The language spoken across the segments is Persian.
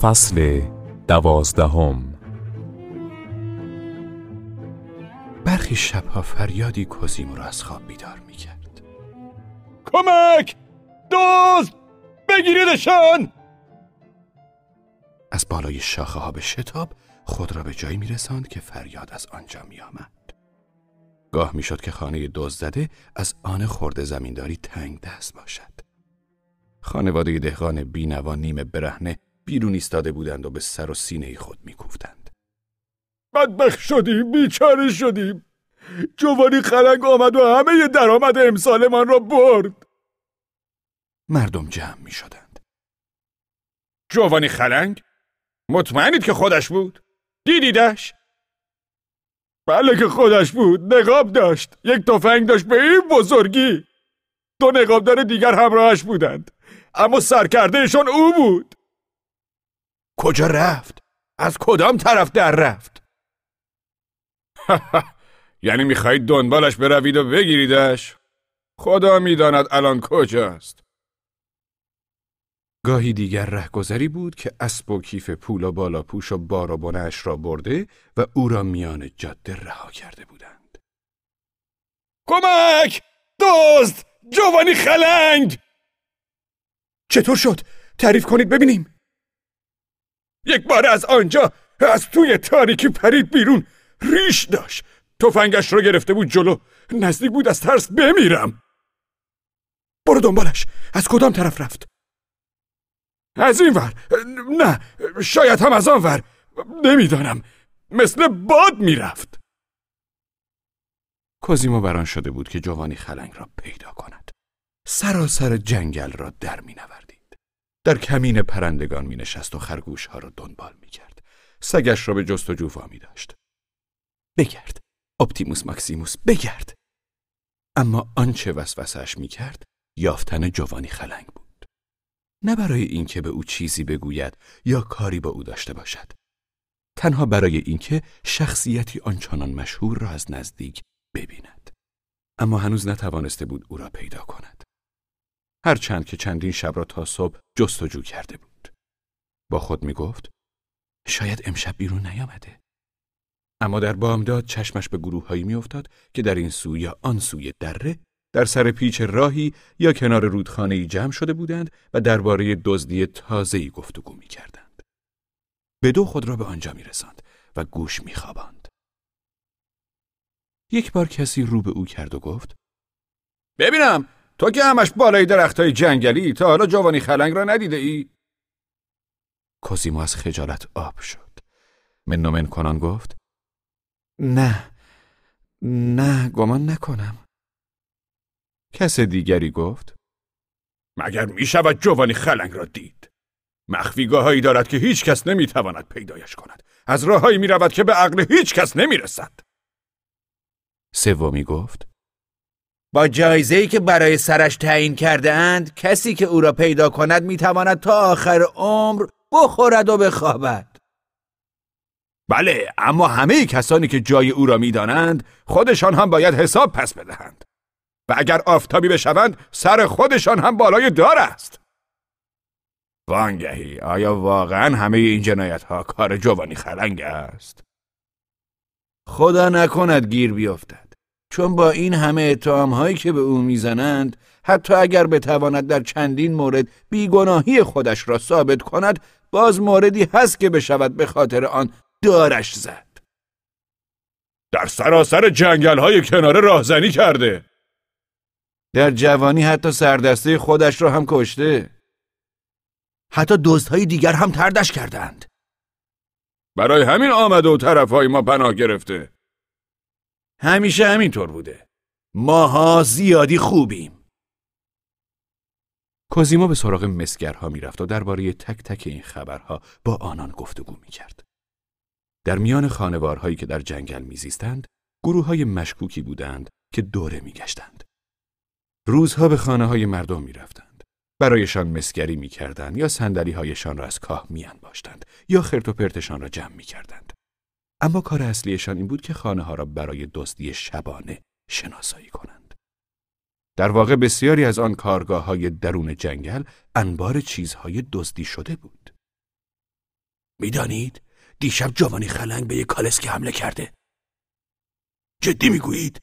فصل دوازدهم. برخی شبها فریادی کوزیمو را از خواب بیدار می‌کرد. کمک! دوست بگیریدشان! از بالای شاخه ها به شتاب خود را به جایی میرساند که فریاد از آنجا میآمد. گاه می‌شد که خانه دزد زده از آن خورده زمینداری تنگ دست باشد. خانواده دهقان بینوا نیمه برهنه بیرون ایستاده بودند و به سر و سینه خود میکوفتند. بدبخ شدیم بیچاره شدیم. جوانی خلنگ آمد و همه درآمد امسالمان را برد. مردم جمع می شدند جوانی خلنگ مطمئنید که خودش بود؟ دیدیدش؟ بله که خودش بود نقاب داشت. یک تفنگ داشت به این بزرگی. دو نقابدار دیگر همراهش بودند اما سرکردهشان او بود. کجا رفت؟ از کدام طرف در رفت؟ یعنی می‌خواهید دنبالش بروید و بگیریدش؟ خدا می‌داند الان کجاست. گاهی دیگر رهگذری بود که اسب و کیف پول و بالا پوش و بار و بنش را برده و او را میان جاده رها کرده بودند. کمک! دزد! جوانی خلنگ! چطور شد؟ تعریف کنید ببینیم. یک بار از آنجا از توی تاریکی پرید بیرون. ریش داشت. تفنگش را گرفته بود جلو. نزدیک بود از ترس بمیرم. برو دنبالش. از کدام طرف رفت؟ از این ور. نه شاید هم از آن ور. نمی‌دانم. مثل باد می‌رفت. کوزیمو بران شده بود که جوانی خلنگ را پیدا کند. سراسر جنگل را در می نوردید. در کمین پرندگان می نشست و خرگوش ها را دنبال می کرد. سگش را به جستجو وامی داشت. بگرد. اپتیموس ماکسیموس بگرد. اما آنچه وسوسش می کرد یافتن جوانی خلنگ بود. نه برای اینکه به او چیزی بگوید یا کاری با او داشته باشد. تنها برای اینکه شخصیتی آنچنان مشهور را از نزدیک ببیند. اما هنوز نتوانسته بود او را پیدا کند. هرچند که چندین شب را تا صبح جستجو کرده بود با خود می گفت شاید امشب بیرون نیامده اما در بامداد چشمش به گروههایی میافتاد که در این سو یا آن سوی دره در سر پیچ راهی یا کنار رودخانه جمع شده بودند و درباره دزدی تازه‌ای گفتگو می‌کردند. به دو خود را به آنجا می‌رساند و گوش می‌خواباند. یک بار کسی رو به او کرد و گفت: ببینم تو که همش بالای درختای جنگلی تا حالا جوانی خلنگ را ندیده ای؟ کوزیمو از خجالت آب شد. منومن کنان گفت: نه نه گمان نکنم کس دیگری گفت مگر می شود جوانی خلنگ را دید مخفیگاه دارد که هیچ کس نمی تواند پیدایش کند از راههایی می رود که به عقل هیچ کس نمی رسد سومی گفت با جایزه‌ای که برای سرش تعیین کرده اند کسی که او را پیدا کند می تواند تا آخر عمر بخورد و بخوابد. بله اما همه کسانی که جای او را می‌دانند خودشان هم باید حساب پس بدهند. و اگر آفتابی بشوند سر خودشان هم بالای دار است. وانگهی آیا واقعا همه این جنایت ها کار جوانی خلنگ است؟ خدا نکند گیر بیفتد. چون با این همه اتهام هایی که به او می‌زنند حتی اگر بتواند در چندین مورد بیگناهی خودش را ثابت کند باز موردی هست که بشود به خاطر آن دارش زد. در سراسر جنگل های کناره راهزنی کرده. در جوانی حتی سردسته خودش را هم کشته. حتی دزدهای دیگر هم تردش کردند. برای همین آمده و طرفهای ما پناه گرفته. همیشه همینطور بوده ماها زیادی خوبیم کوزیما به سراغ مسگرها می‌رفت و درباره تک تک این خبرها با آنان گفتگو می‌کرد. در میان خانوارهایی که در جنگل میزیستند، گروه های مشکوکی بودند که دوره میگشتند. روزها به خانه های مردم می‌رفتند. برایشان مسگری می‌کردند یا سندلی هایشان را از کاه میان باشتند یا خرت و پرتشان را جمع می‌کردند. اما کار اصلیشان این بود که خانه ها را برای دزدی شبانه شناسایی کنند. در واقع بسیاری از آن کارگاه های درون جنگل انبار چیزهای دزدی شده بود. می‌دانید؟ دیشب جوانی خلنگ به یک کالسکی حمله کرده. جدی می‌گویید؟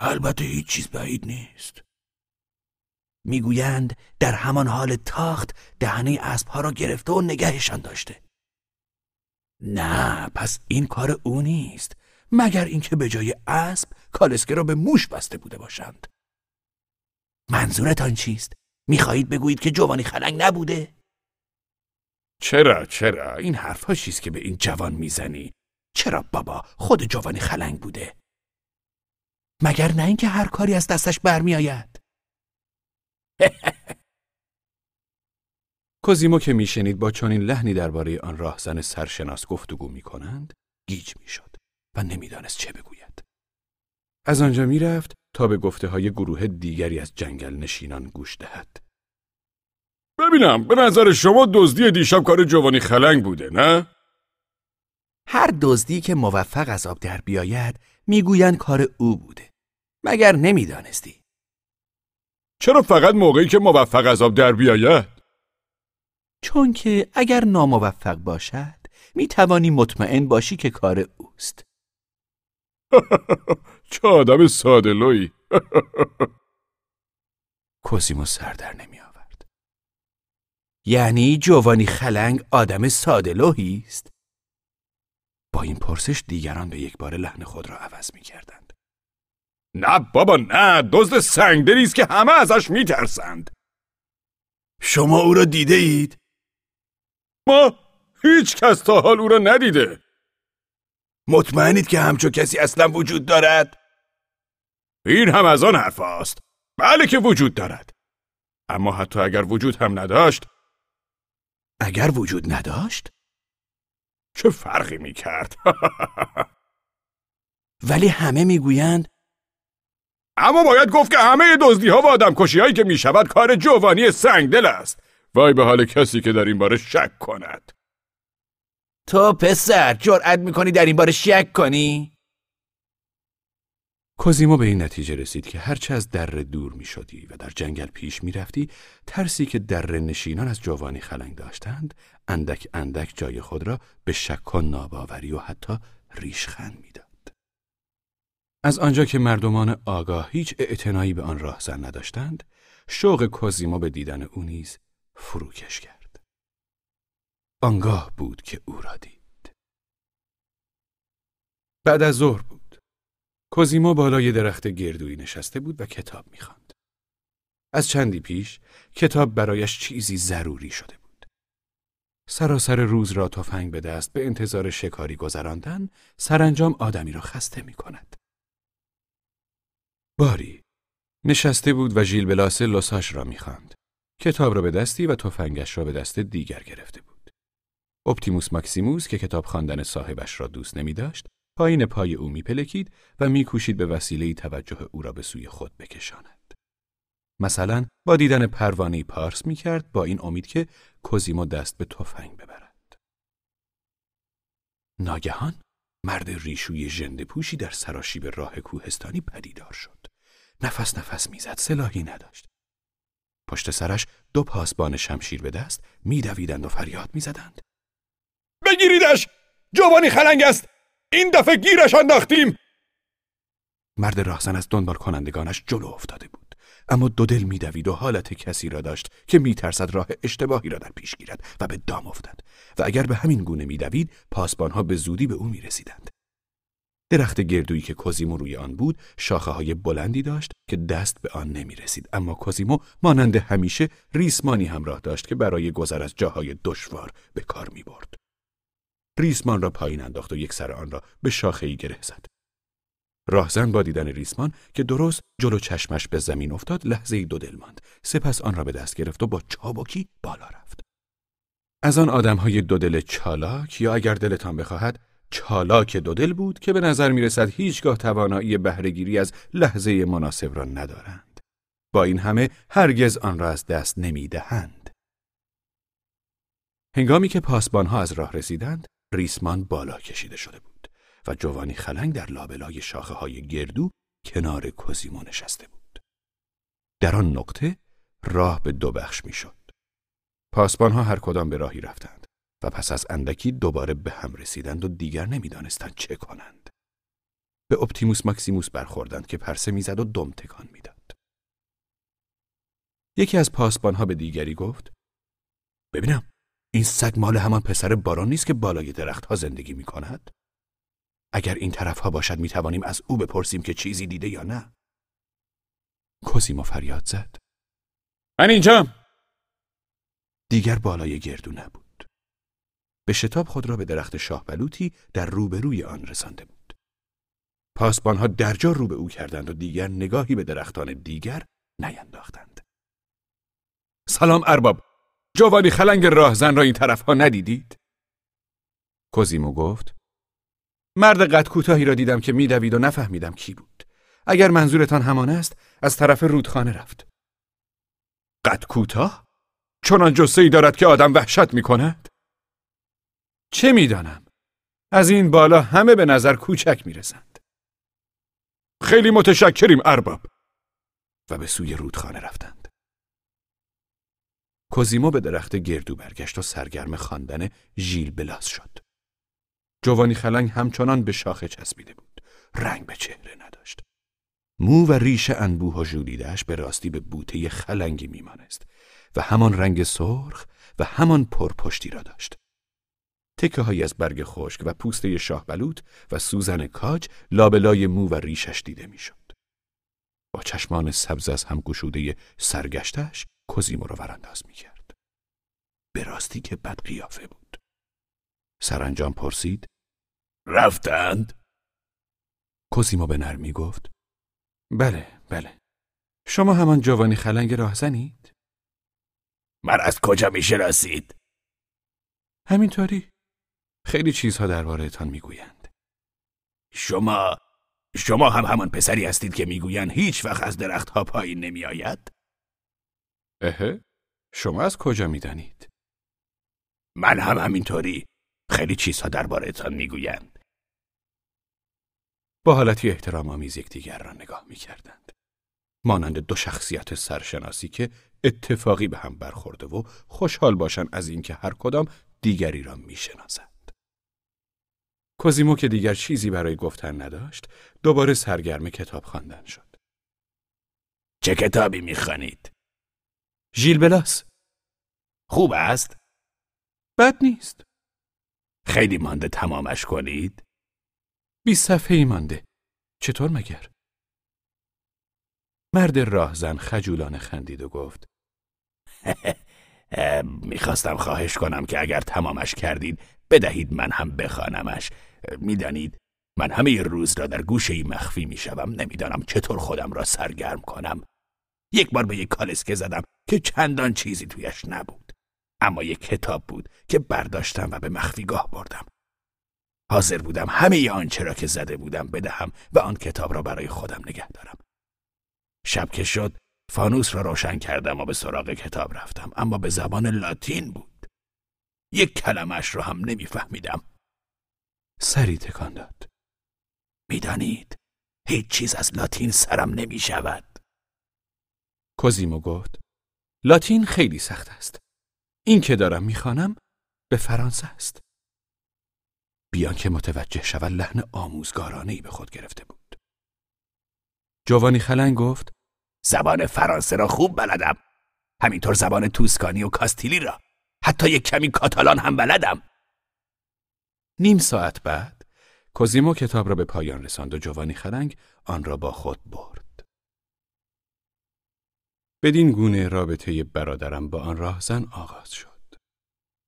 البته هیچ چیز بعید نیست. می‌گویند در همان حال تاخت دهنه اسبها را گرفته و نگهشان داشته. نه پس این کار او نیست. مگر اینکه به جای اسب کالسکه را به موش بسته بوده باشند. منظورتان چیست؟ می‌خواهید بگویید که جوانی خلنگ نبوده؟ چرا چرا؟ این حرفها چیست که به این جوان می‌زنی؟ چرا بابا خود جوانی خلنگ بوده؟ مگر نه اینکه هر کاری از دستش برمیآید؟ کوزیمو که میشنید با چنین لحنی درباره آن راهزن سرشناس گفتگو می‌کنند گیج می‌شد و نمی‌دانست چه بگوید از آنجا می‌رفت تا به گفته های گروه دیگری از جنگل نشینان گوش دهد ببینم به نظر شما دزدی دیشب کار جوانی خلنگ بوده نه؟ هر دزدی که موفق از آب در بیاید می‌گویند کار او بوده مگر نمی‌دانستی چرا فقط موقعی که موفق از آب در بیاید؟ چون که اگر ناموفق باشد می توانی مطمئن باشی که کار اوست چه آدم ساده لوی کوسیمو سر در نمی آورد یعنی جوانی خلنگ آدم ساده است؟ با این پرسش دیگران به یک بار لحن خود را عوض می کردند. نه بابا نه دزد سنگدلی است که همه ازش میترسند شما او را دیده اید؟ ما هیچ کس تا حال او را ندیده مطمئنید که همچو کسی اصلا وجود دارد؟ این هم از آن حرف است. بله که وجود دارد اما حتی اگر وجود هم نداشت اگر وجود نداشت؟ چه فرقی می کرد؟ ولی همه می‌گویند اما باید گفت که همه دزدی ها و آدم کشی هایی که می شود کار جوانی سنگدل است وای به حال کسی که در این باره شک کند تو پسر جرأت می‌کنی در این باره شک کنی؟ کوزیمو به این نتیجه رسید که هرچه از دره دور می شدی و در جنگل پیش می رفتی ترسی که دره نشینان از جوانی خلنگ داشتند اندک اندک جای خود را به شک و ناباوری و حتی ریشخند می‌داد. از آنجا که مردمان آگاه هیچ اعتنایی به آن راهزن نداشتند شوق کوزیمو به دیدن او نیز فروکش کرد. آنگاه بود که او را دید. بعد از ظهر بود. کوزیمو بالای درخت گردویی نشسته بود و کتاب می‌خواند. از چندی پیش کتاب برایش چیزی ضروری شده بود. سراسر روز را تفنگ به دست به انتظار شکاری گذراندن سرانجام آدمی را خسته می کند. باری نشسته بود و ژیل بلاسه لوساش را می‌خواند. کتاب را به دستی و تفنگش را به دست دیگر گرفته بود. اپتیموس ماکسیموس که کتاب خواندن صاحبش را دوست نمی داشت، پایین پای او میپلکید و میکوشید به وسیله توجه او را به سوی خود بکشاند. مثلا با دیدن پروانه پارس می‌کرد با این امید که کوزیمو دست به تفنگ ببرد. ناگهان مرد ریشوی ژنده پوشی در سراشیب راه کوهستانی پدیدار شد. نفس نفس می‌زد سلاحی نداشت. پشت سرش دو پاسبان شمشیر به دست میدویدند و فریاد می‌زدند. بگیریدش! جوانی خلنگ است! این دفعه گیرش انداختیم! مرد راهزن از دنبال کنندگانش جلو افتاده بود. اما دو دل میدوید و حالت کسی را داشت که میترسد راه اشتباهی را در پیش گیرد و به دام افتد و اگر به همین گونه میدوید پاسبانها به زودی به او می‌رسیدند درخت گردویی که کوزیمو روی آن بود شاخه های بلندی داشت که دست به آن نمی رسید اما کوزیمو مانند همیشه ریسمانی همراه داشت که برای گذر از جاهای دشوار به کار می برد. ریسمان را پایین انداخت و یک سر آن را به شاخه ای گره زد. راهزن با دیدن ریسمان که درست جلو چشمش به زمین افتاد لحظه ای دو دل ماند. سپس آن را به دست گرفت و با چابکی بالا رفت. از آن آدم های دو دل چالاک یا اگر دلتان بخواهد چالاک دودل بود که به نظر می رسد هیچگاه توانایی بهرهگیری از لحظه مناسب را ندارند. با این همه هرگز آن را از دست نمی دهند. هنگامی که پاسبانها از راه رسیدند، ریسمان بالا کشیده شده بود و جوانی خلنگ در لابلای شاخه های گردو کنار کوزیمو نشسته بود. در آن نقطه راه به دو بخش می شد. پاسبانها هر کدام به راهی رفتند. و پس از اندکی دوباره به هم رسیدند و دیگر نمی‌دانستند چه کنند. به اپتیموس ماکسیموس برخوردند که پرسه می‌زد و دم تکان می‌داد. یکی از پاسبانها به دیگری گفت ببینم این سگ مال همان پسر باران نیست که بالای درختها زندگی می کند؟ اگر این طرف ها باشد می توانیم از او بپرسیم که چیزی دیده یا نه؟ کوزیمو فریاد زد. من اینجام. دیگر بالای گردو نبود. به شتاب خود را به درخت شاه بلوطی در روبروی آن رسانده بود. پاسبانها درجا رو به او کردند و دیگر نگاهی به درختان دیگر نینداختند. سلام ارباب جوانی خلنگ راهزن را این طرف ها ندیدید؟ کوزیمو گفت مرد قد کوتاهی را دیدم که میدوید و نفهمیدم کی بود. اگر منظورتان همان است از طرف رودخانه رفت. قد کوتاه؟ چنان جسه دارد که آدم وحشت می کند؟ چه می‌دانم؟ از این بالا همه به نظر کوچک می رسند. خیلی متشکریم ارباب. و به سوی رودخانه رفتند. کوزیمو به درخت گردو برگشت و سرگرم خواندن ژیل بلاس شد. جوانی خلنگ همچنان به شاخه چسبیده بود. رنگ به چهره نداشت. مو و ریش انبوه و ژولیدهاش به راستی به بوته خلنگی میمانست و همان رنگ سرخ و همان پرپشتی را داشت. تکه های از برگ خشک و پوسته شاه بلوط و سوزن کاج لابلای مو و ریشش دیده می‌شد. با چشمان سبز از هم گشوده سرگشتش کوزیمو را ورانداز می کرد. به راستی که بد قیافه بود. سرانجام پرسید رفتند؟ کوزیمو به نرمی گفت بله بله شما همان جوانی خلنگ راهزنید؟ من از کجا می شناسید؟ همینطوری خیلی چیزها دربارهتان می‌گویند. شما شما هم همان پسری هستید که می‌گویند هیچ وقت از درختها پایین نمی آید؟ اهه شما از کجا می‌دانید؟ من هم همینطوری خیلی چیزها دربارهتان می‌گویند. با حالتی احترام آمیز یکدیگر را نگاه می‌کردند. مانند دو شخصیت سرشناسی که اتفاقی به هم برخورده و خوشحال باشند از اینکه هر کدام دیگری را می‌شناسند. کوزیمو که دیگر چیزی برای گفتن نداشت، دوباره سرگرم کتاب خواندن شد. چه کتابی می‌خوانید؟ ژیل بلاس. خوب است؟ بد نیست. خیلی مانده تمامش کنید؟ بیست صفحه ای مانده. چطور مگر؟ مرد راهزن خجولانه خندید و گفت می‌خواستم خواهش کنم که اگر تمامش کردید بدهید من هم بخوانمش می‌دانید من همه روز را در گوشه مخفی می‌شوم. نمی‌دانم چطور خودم را سرگرم کنم. یک بار به یک کالسکه زدم که چندان چیزی تویش نبود. اما یک کتاب بود که برداشتم و به مخفیگاه بردم. حاضر بودم همه آنچه را که زده بودم بدهم و آن کتاب را برای خودم نگه دارم. شب که شد فانوس را روشن کردم و به سراغ کتاب رفتم اما به زبان لاتین بود. یک کلمش را هم نمیفهمیدم. سری تکان داد. می‌دانید هیچ چیز از لاتین سرم نمی شود کوزیمو گفت لاتین خیلی سخت است. این که دارم می‌خوانم به فرانسه است. بیان که متوجه شود لحن آموزگارانه ای به خود گرفته بود. جوانی خلنگ گفت زبان فرانسه را خوب بلدم. همینطور زبان توسکانی و کاستیلی را. حتی یک کمی کاتالان هم بلدم. نیم ساعت بعد کوزیمو کتاب را به پایان رساند و جوانی خرنگ آن را با خود برد بدین گونه رابطه برادرم با آن راهزن آغاز شد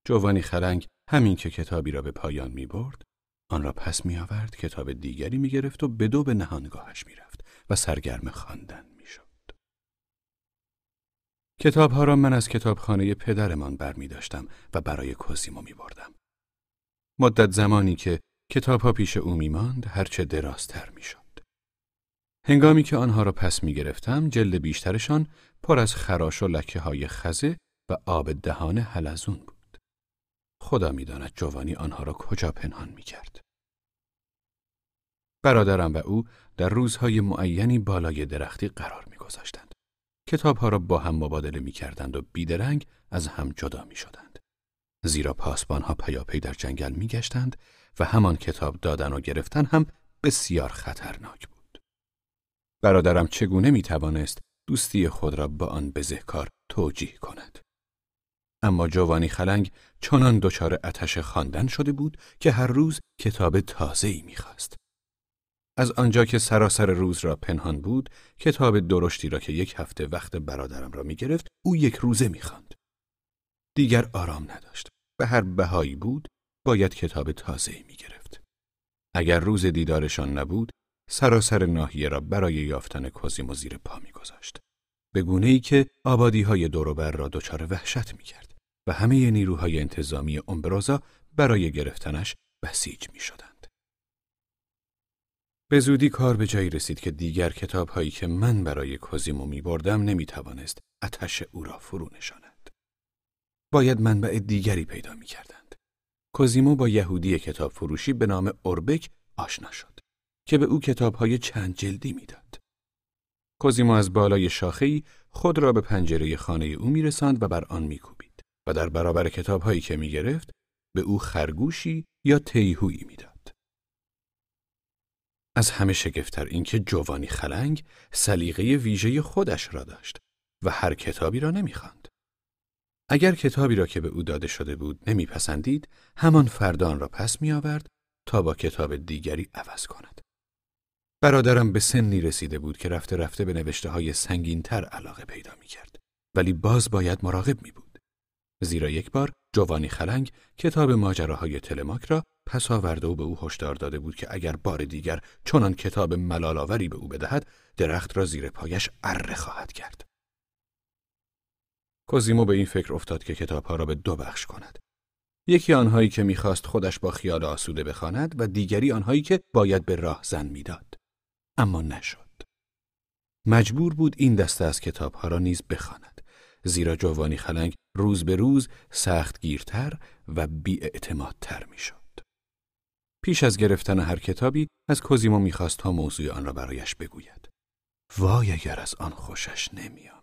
جوانی خرنگ همین که کتابی را به پایان می برد آن را پس می آورد کتاب دیگری می گرفت و به دو به نهانگاهش می رفت و سرگرم خواندن می شد. کتابها را من از کتابخانه پدرمان بر می و برای کوسیمو می بردم. مدت زمانی که کتابها پیش او می ماند هرچه درازتر می شد. هنگامی که آنها را پس می گرفتم جلد بیشترشان پر از خراش و لکه های خزه و آب دهان حلزون بود. خدا می‌داند جوانی آنها را کجا پنهان می کرد. برادرم و او در روزهای معینی بالای درختی قرار می کتابها را با هم مبادله می کردند و بیدرنگ از هم جدا می شدند. زیرا پاسبانها پیاپی در جنگل میگشتند و همان کتاب دادن و گرفتن هم بسیار خطرناک بود. برادرم چگونه می توانست دوستی خود را با آن بزهکار توجیه کند؟ اما جوانی خلنگ چنان دچار اتش خواندن شده بود که هر روز کتاب تازه‌ای می‌خواست. از آنجا که سراسر روز را پنهان بود، کتاب درشتی را که یک هفته وقت برادرم را می‌گرفت، او یک روزه می‌خواند. دیگر آرام نداشت. به هر بهایی بود، باید کتاب تازه‌ای می‌گرفت. اگر روز دیدارشان نبود، سراسر ناحیه را برای یافتن کوزیمو زیر پا میگذاشت. به گونه ای که آبادی های دوروبر را دچار وحشت می‌کرد و همه نیروهای انتظامی امبرازا برای گرفتنش بسیج می شدند. به زودی کار به جایی رسید که دیگر کتاب هایی که من برای کوزیمو می بردم نمی توانست اتش او را فرو نشاند. باید منبع دیگری پیدا می کردند. کوزیمو با یهودی کتاب فروشی به نام اوربک آشنا شد که به او کتاب های چند جلدی می‌داد. کوزیمو از بالای شاخه‌ای خود را به پنجره خانه او میرساند و بر آن میکوبید و در برابر کتاب هایی که می‌گرفت به او خرگوشی یا تیهویی می‌داد. از همه شگفتتر اینکه جوانی خلنگ سلیقه ویژه خودش را داشت و هر کتابی را نمی‌خواند. اگر کتابی را که به او داده شده بود نمیپسندید، همان فردان را پس می آورد تا با کتاب دیگری عوض کند. برادرم به سنی رسیده بود که رفته رفته به نوشته های سنگینتر علاقه پیدا می کرد. ولی باز باید مراقب می بود. زیرا یک بار جوانی خلنگ کتاب ماجراهای تلماک را پس آورده و به او هشدار داده بود که اگر بار دیگر چنان کتاب ملالاوری به او بدهد درخت را زیر پایش اره خواهد کرد. کوزیمو به این فکر افتاد که کتابها را به دو بخش کند. یکی آنهایی که می‌خواست خودش با خیال آسوده بخواند و دیگری آنهایی که باید به راه زن می‌داد. اما نشد. مجبور بود این دسته از کتابها را نیز بخواند. زیرا جوانی خلنگ روز به روز سخت گیرتر و بیاعتمادتر می‌شد. پیش از گرفتن هر کتابی از کوزیمو می‌خواست تا موضوع آن را برایش بگوید. وای اگر از آن خوشش نمیآمد.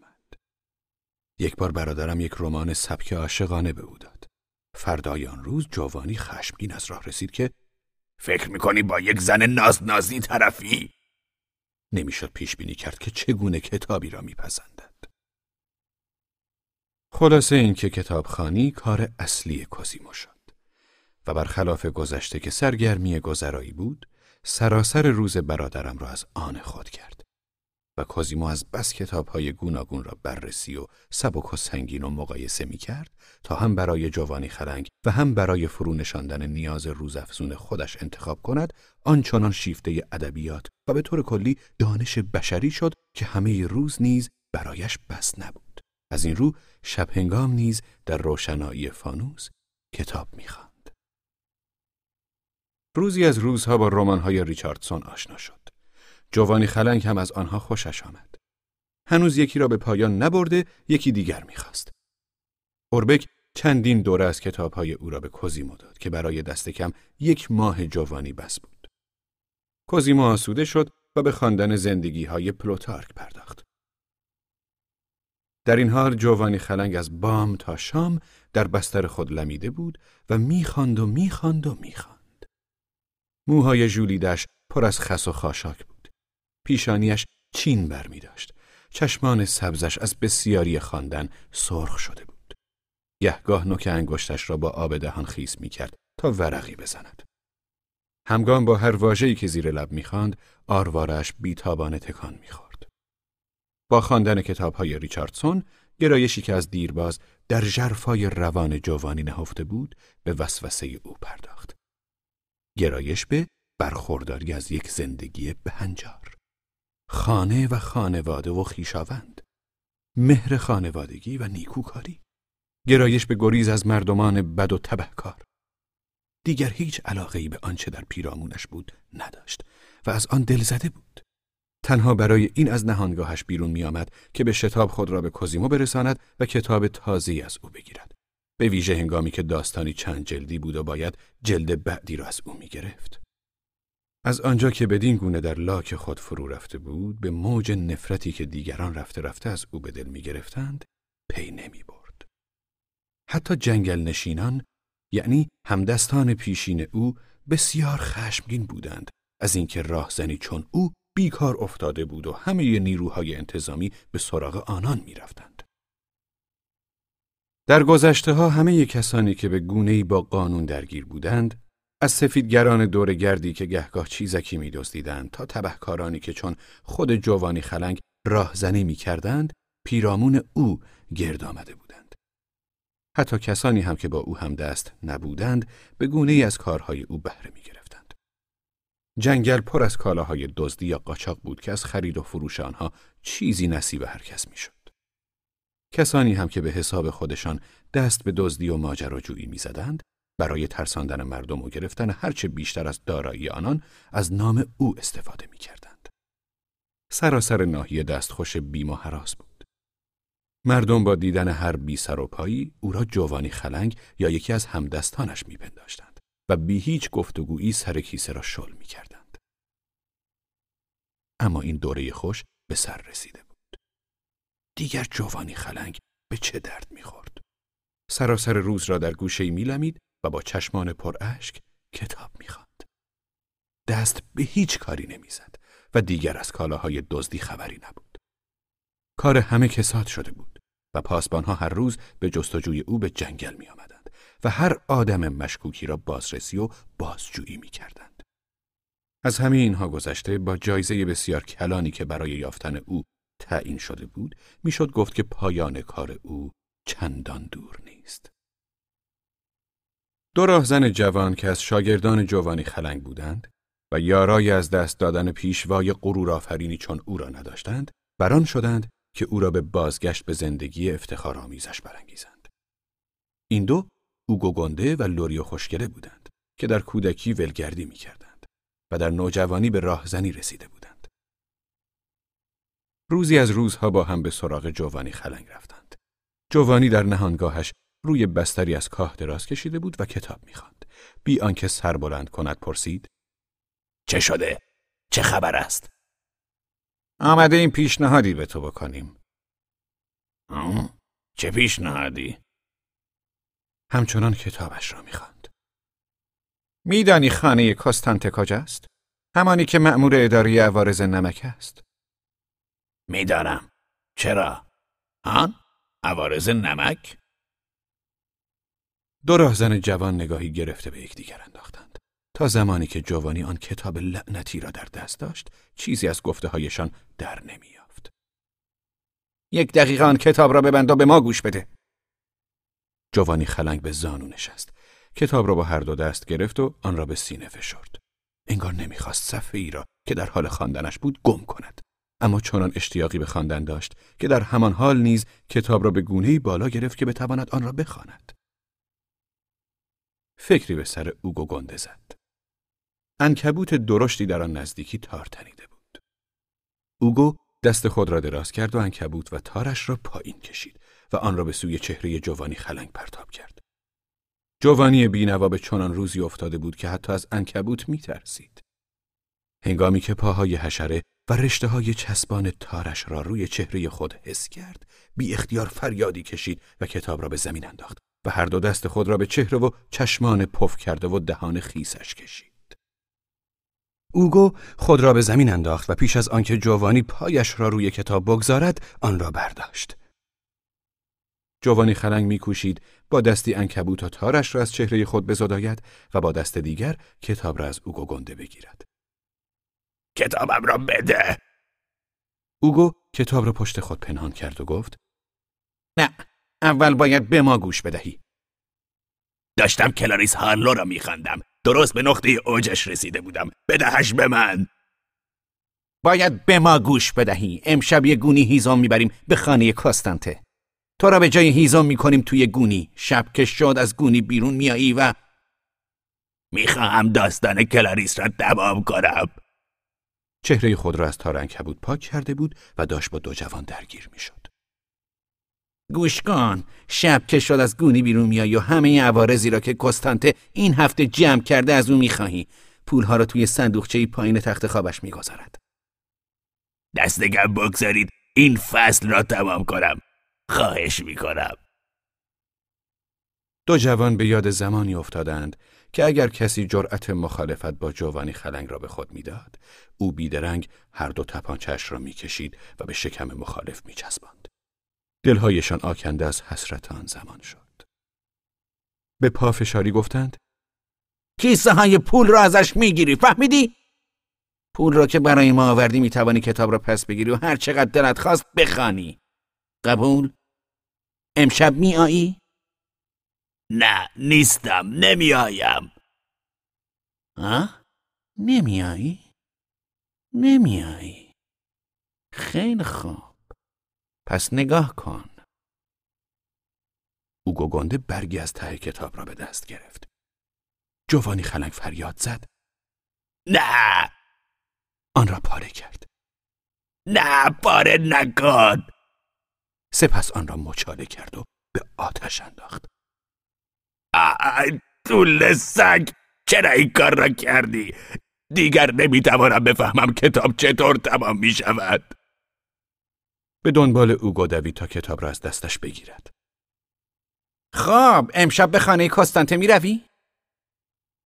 یک بار برادرم یک رمان سبک عاشقانه به او داد. فردای آن روز جوانی خشمگین از راه رسید که فکر می‌کنی با یک زن ناز نازی طرفی؟ نمی‌شد پیش بینی کرد که چگونه کتابی را میپسندد. خلاصه اینکه کتابخانی کار اصلی کوزیمو شد و برخلاف گذشته که سرگرمی گذرایی بود سراسر روز برادرم را از آن خود کرد و کوزیمو از بس کتابهای گوناگون را بررسی و سبک و سنگین و مقایسه می کرد تا هم برای جوانی خرنگ و هم برای فرو نشاندن نیاز روزافزون خودش انتخاب کند آنچنان شیفته ادبیات و به طور کلی دانش بشری شد که همه روز نیز برایش بس نبود از این رو شب هنگام نیز در روشنایی فانوس کتاب می‌خواند. روزی از روزها با رمان‌های ریچاردسون آشنا شد. جوانی خلنگ هم از آنها خوشش آمد. هنوز یکی را به پایان نبرده، یکی دیگر می‌خواست. اوربک چندین دوره از کتابهای او را به کوزیمو داد که برای دست کم یک ماه جوانی بس بود. کوزیمو آسوده شد و به خواندن زندگی های پلوتارک پرداخت. در این حال جوانی خلنگ از بام تا شام در بستر خود لمیده بود و می‌خواند و می‌خواند و می‌خواند. موهای ژولیدش پر از خس و خاشاک بود. پیشانیش چین بر می داشت. چشمان سبزش از بسیاری خواندن سرخ شده بود. گهگاه نوک انگشتش را با آب دهان خیس می کرد تا ورقی بزند. همگام با هر واژه‌ای که زیر لب می‌خواند آروارش بیتابانه تکان می‌خورد. با خواندن کتابهای ریچاردسون گرایشی که از دیرباز در جرفای روان جوانی نهفته بود به وسوسه او پرداخت. گرایش به برخورداری از یک زندگی بهنجار. خانه و خانواده و خیشاوند. مهر خانوادگی و نیکوکاری. گرایش به گریز از مردمان بد و تبهکار. دیگر هیچ علاقه به آنچه در پیرامونش بود نداشت و از آن دل زده بود. تنها برای این از نهانگاهش بیرون می آمد که به شتاب خود را به کوزیمو برساند و کتاب تازی از او بگیرد. به ویژه هنگامی که داستانی چند جلدی بود و باید جلد بعدی را از او می گرفت. از آنجا که بدین گونه در لاک خود فرو رفته بود به موج نفرتی که دیگران رفته رفته از او به دل می گرفتند پی نمی برد. حتی جنگل نشینان یعنی همدستان پیشین او بسیار خشمگین بودند از اینکه راهزنی چون او بیکار افتاده بود و همه نیروهای انتظامی به سراغ آنان می‌رفتند. در گذشته ها همه کسانی که به گونه‌ای با قانون درگیر بودند از سفیدگران دور گردی که گهگاه چیزکی می دزدیدند تا تبهکارانی که چون خود جوانی خلنگ راهزنی می کردند پیرامون او گرد آمده بودند. حتی کسانی هم که با او هم دست نبودند به گونه ای از کارهای او بهره می گرفتند. جنگل پر از کالاهای دزدی یا قاچاق بود که از خرید و فروش آنها چیزی نصیب هر کس می شد. کسانی هم که به حساب خودشان دست به دزدی و ماجراجویی می زدند برای ترساندن مردم و گرفتن هرچه بیشتر از دارایی آنان از نام او استفاده می کردند. سراسر ناحیه دستخوش بیم و حراس بود. مردم با دیدن هر بی سر و پایی او را جوانی خلنگ یا یکی از همدستانش میپنداشتند و بی هیچ گفتگویی سر کیسه را شل می کردند. اما این دوره خوش به سر رسیده بود. دیگر جوانی خلنگ به چه درد می‌خورد؟ سراسر روز را در گوشه میلمید و با چشمان پر اشک کتاب می‌خواند. دست به هیچ کاری نمی‌زد و دیگر از کالاهای دزدی خبری نبود. کار همه کساد شده بود و پاسبانها هر روز به جستجوی او به جنگل می آمدند و هر آدم مشکوکی را بازرسی و بازجویی می کردند. از همه اینها گذشته با جایزه بسیار کلانی که برای یافتن او تعیین شده بود می‌شد گفت که پایان کار او چندان دور نیست. دو راهزن جوان که از شاگردان جوانی خلنگ بودند و یارای از دست دادن پیشوای غرور آفرینی چون او را نداشتند بران شدند که او را به بازگشت به زندگی افتخار آمیزش برانگیزند. این دو اوگو گنده و لوریو خوشگله بودند که در کودکی ولگردی می کردند و در نوجوانی به راهزنی رسیده بودند. روزی از روزها با هم به سراغ جوانی خلنگ رفتند. جوانی در نهانگاهش روی بستری از کاه دراز کشیده بود و کتاب می‌خواند. بی آنکه سر بلند کند پرسید: چه شده؟ چه خبر است؟ آمده این پیشنهادی به تو بکنیم. چه پیشنهادی؟ همچنان کتابش را می‌خواند. میدانی خانه کاستانته کجاست؟ همانی که مأمور اداری عوارض نمک است. می‌دانم. چرا؟ آن؟ عوارض نمک؟ دو راهزن جوان نگاهی گرفته به یکدیگر انداختند. تا زمانی که جوانی آن کتاب لعنتی را در دست داشت، چیزی از گفته هایشان در نمیافت. یک دقیقه آن کتاب را ببند و به ما گوش بده. جوانی خلنگ به زانو نشست. کتاب را با هر دو دست گرفت و آن را به سینه فشرد. انگار نمی‌خواست صفحه ای را که در حال خواندنش بود گم کند. اما چنان اشتیاقی به خواندن داشت که در همان حال نیز کتاب را به گونه‌ای بالا گرفت که بتواند آن را بخواند. فکری به سر اوگو گنده زد. انکبوت درشتی در آن نزدیکی تار تنیده بود. اوگو دست خود را دراز کرد و انکبوت و تارش را پایین کشید و آن را به سوی چهره جوانی خلنگ پرتاب کرد. جوانی بینوا به چنان روزی افتاده بود که حتی از انکبوت می ترسید. هنگامی که پاهای حشره و رشته های چسبان تارش را روی چهره خود حس کرد، بی اختیار فریادی کشید و کتاب را به زمین انداخت و هر دو دست خود را به چهره و چشمان پف کرده و دهان خیسش کشید. اوگو خود را به زمین انداخت و پیش از آنکه جوانی پایش را روی کتاب بگذارد آن را برداشت. جوانی خلنگ میکوشید با دستی انکبوت و تارش را از چهره خود بزداید و با دست دیگر کتاب را از اوگو گنده بگیرد. کتابم را بده. اوگو کتاب را پشت خود پنهان کرد و گفت نه اول باید به ما گوش بدهی. داشتم کلاریس هارلو را میخواندم. درست به نقطه اوجش رسیده بودم. بدهش به من. باید به ما گوش بدهی. امشب یه گونی هیزم می‌بریم به خانه کاستانته. تو را به جای هیزم می‌کنیم توی گونی. شب که شد از گونی بیرون میایی و می‌خواهم داستان کلاریس را تمام کنم. چهره خود را از تارنگ کبود پاک کرده بود و داشت با دو جوان درگیر می‌شد. گوش کن. شب که شد از گونی بیرون میای و همه عوارضی را که کستانته این هفته جمع کرده از او می‌خواهی. پولها را توی صندوقچه پایین تخت خوابش می‌گذارد. دستگم بگذارید. این فصل را تمام کنم. خواهش می‌کنم. دو جوان به یاد زمانی افتادند که اگر کسی جرأت مخالفت با جوانی خلنگ را به خود می‌داد او بیدرنگ هر دو تپانچش را می‌کشید و به شکم مخالف میچسباند. دلهایشان آکنده از حسرت آن زمان شد به پافشاری گفتند کیسه های پول را ازش می‌گیری فهمیدی؟ پول را که برای ما آوردی می‌توانی کتاب را پس بگیری و هر چقدر دلت خواست بخوانی. قبول؟ امشب میایی؟ نه نیستم نمیآیم ها؟ نمیایی؟ نمیایی خیلی خوب پس نگاه کن. او گنده برگی از ته کتاب را به دست گرفت. جوانی خلنگ فریاد زد. نه! آن را پاره کرد. نه پاره نکن! سپس آن را مچاله کرد و به آتش انداخت. ای طول سگ! چرا این کار را کردی؟ دیگر نمی‌توانم بفهمم کتاب چطور تمام می شود به دنبال او دوید تا کتاب را از دستش بگیرد. خب امشب به خانه کستانته می روی؟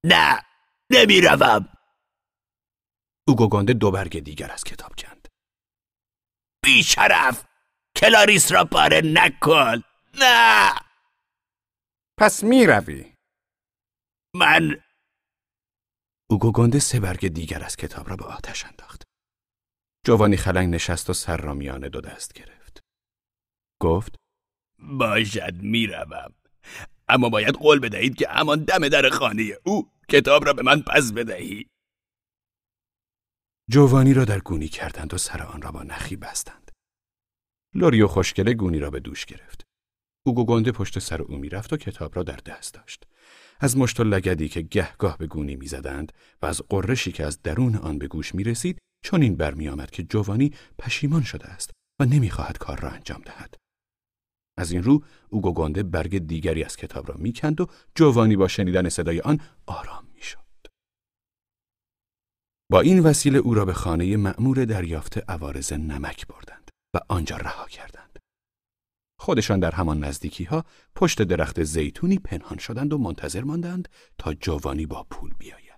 نه نمی‌روم. او گنده دو برگ دیگر از کتاب کند. بیشرف کلاریس را پاره نکن. نه. پس می روی من او گنده سه برگ دیگر از کتاب را به آتش انداخت. جوانی خلنگ نشست و سر را میان دو دست گرفت. گفت باشد می‌روم. اما باید قول بدهید که همان دم در خانه او کتاب را به من پس بدهی. جوانی را در گونی کردند و سر آن را با نخی بستند. لوریو خوشگله گونی را به دوش گرفت. او گنده پشت سر او می‌رفت و کتاب را در دست داشت. از مشت و لگدی که گهگاه به گونی می‌زدند و از قرشی که از درون آن به گوش می رسید چون این برمی آمد که جوانی پشیمان شده است و نمی‌خواهد کار را انجام دهد. از این رو او گنده برگ دیگری از کتاب را می‌کند و جوانی با شنیدن صدای آن آرام می‌شد. با این وسیله او را به خانه مأمور دریافت عوارض نمک بردند و آنجا رها کردند. خودشان در همان نزدیکی ها پشت درخت زیتونی پنهان شدند و منتظر ماندند تا جوانی با پول بیاید.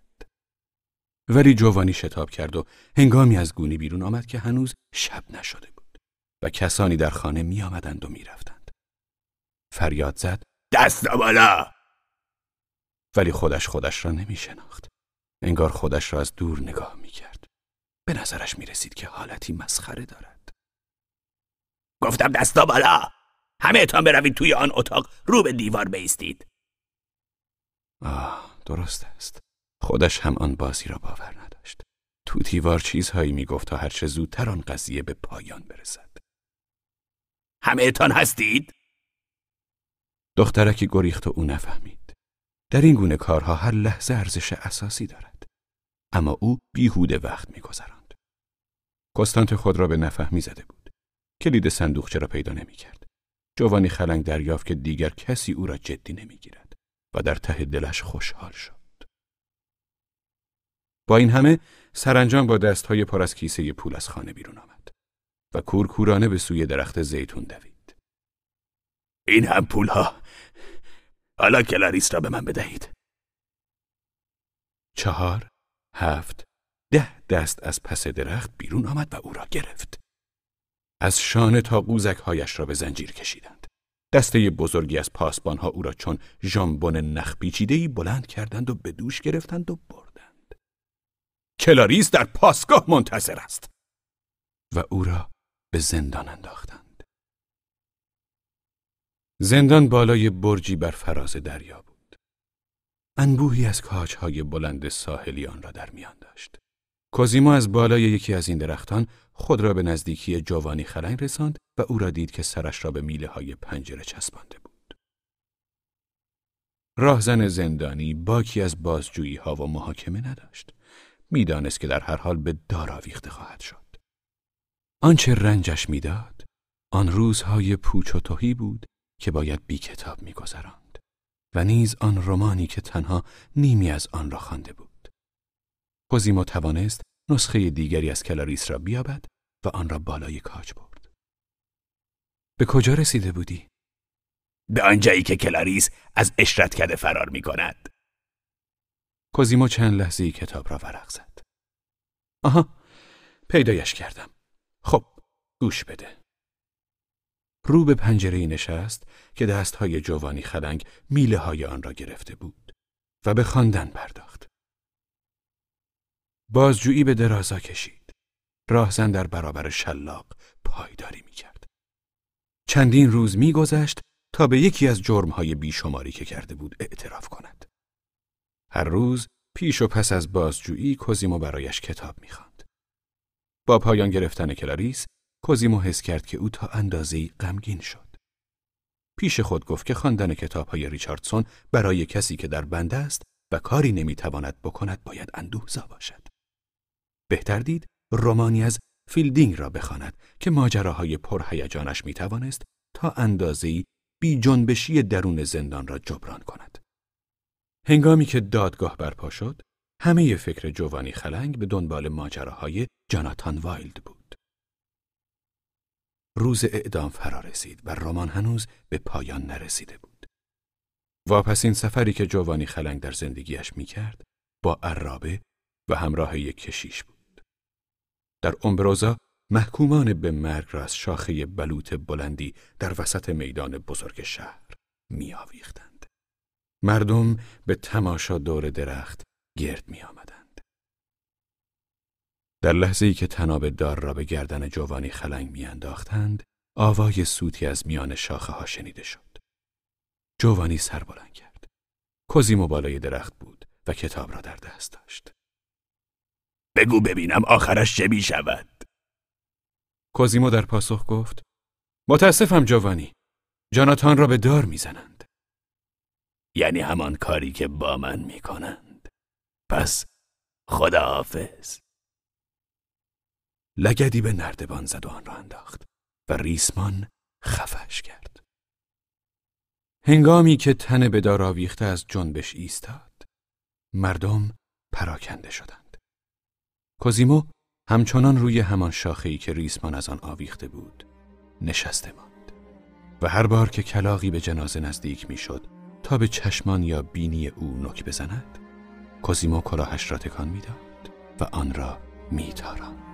ولی جوانی شتاب کرد و هنگامی از گونی بیرون آمد که هنوز شب نشده بود و کسانی در خانه می آمدند و می رفتند. فریاد زد دست بالا ولی خودش خودش را نمی شناخت. انگار خودش را از دور نگاه می کرد. به نظرش می رسید که حالتی مسخره دارد. گفتم دستا بالا همه تان بروید توی آن اتاق رو به دیوار بیستید آه درست است خودش هم آن بازی را باور نداشت. تو دیوار چیزهایی می‌گفت تا هرچه زودتر آن قضیه به پایان برسد. همه تان هستید؟ دخترکی گریخت و او نفهمید. در این گونه کارها هر لحظه ارزش اساسی دارد. اما او بیهوده وقت میگذراند. کستانت خود را به نفهمی زده بود. کلید صندوقچه را پیدا نمی‌کرد؟ جوانی خلنگ دریافت که دیگر کسی او را جدی نمی‌گیرد و در ته دلش خوشحال شد. با این همه سرانجام با دستهای پر از کیسه پول از خانه بیرون آمد و کورکورانه به سوی درخت زیتون دوید. این هم پولها. حالا کلاریس را به من بدهید. چهار هفت ده دست از پس درخت بیرون آمد و او را گرفت. از شانه تا قوزکهایش را به زنجیر کشیدند. دسته بزرگی از پاسبانها او را چون ژامبون نخ پیچیده‌ای بلند کردند و به دوش گرفتند و بردند کلاریس در پاسگاه منتظر است و او را به زندان انداختند زندان بالای برجی بر فراز دریا بود انبوهی از کاجهای بلند ساحلی آن را در میان داشت کوزیمو از بالای یکی از این درختان خود را به نزدیکی جوانی خلنگ رساند و او را دید که سرش را به میله های پنجره چسبانده بود. راهزن زندانی باکی از بازجویی ها و محاکمه نداشت. می‌دانست که در هر حال به دار آویخته خواهد شد. آنچه رنجش می‌داد، آن روزهای پوچ و توهی بود که باید بی کتاب میگذراند و نیز آن رومانی که تنها نیمی از آن را خوانده بود. کوزیمو توانست نسخه دیگری از کلاریس را بیابد و آن را بالای کاج برد. به کجا رسیده بودی؟ به آنجایی که کلاریس از عشرتکده فرار می کند. کوزیمو چند لحظه کتاب را ورق زد. آها پیدایش کردم. خب گوش بده. رو به پنجره نشست که دستهای جوانی خلنگ میله های آن را گرفته بود و به خواندن پرداخت. بازجویی به درازا کشید. راهزن در برابر شلاق پایداری می کرد. چندین روز میگذشت تا به یکی از جرمهای بیشماری که کرده بود اعتراف کند. هر روز پیش و پس از بازجویی کوزیمو برایش کتاب می‌خواند. با پایان گرفتن کلاریس کوزیمو حس کرد که او تا اندازه‌ای غمگین شد. پیش خود گفت که خواندن کتابهای ریچاردسون برای کسی که در بند است و کاری نمی‌تواند بکند باید اندوهزا باشد. بهتر دید رومانی از فیلدینگ را بخواند که ماجراهای پرهیجانش می‌توانست تا اندازه‌ای بی جنبشی درون زندان را جبران کند. هنگامی که دادگاه برپا شد، همه فکر جوانی خلنگ به دنبال ماجراهای جاناتان وایلد بود. روز اعدام فرا رسید و رمان هنوز به پایان نرسیده بود. واپسین سفری که جوانی خلنگ در زندگیش می کرد با عرابه و همراه یک کشیش بود. در امبروزا محکومان به مرگ را از شاخه بلوط بلندی در وسط میدان بزرگ شهر می. مردم به تماشا دور درخت گرد می آمدند. در لحظه ای که تناب دار را به گردن جوانی خلنگ می انداختند، آوای سوتی از میان شاخه ها شنیده شد. جوانی سر بلند کرد. کوزیمو بالای درخت بود و کتاب را در دست داشت. بگو ببینم آخرش چه می شود. کوزیمو در پاسخ گفت متاسفم جوانی. جاناتان را به دار می‌زنند. یعنی همان کاری که با من می کنند. پس خداحافظ. لگدی به نردبان زد و آن را انداخت و ریسمان خفش کرد. هنگامی که تن به دار آویخته از جنبش ایستاد، مردم پراکنده شدند. کوزیمو همچنان روی همان شاخه‌ای که ریسمان از آن آویخته بود، نشسته ماند و هر بار که کلاقی به جنازه نزدیک می‌شد تا به چشمان یا بینی او نک بزند، کوزیمو کلاهش را تکان می‌داد و آن را میتاراند.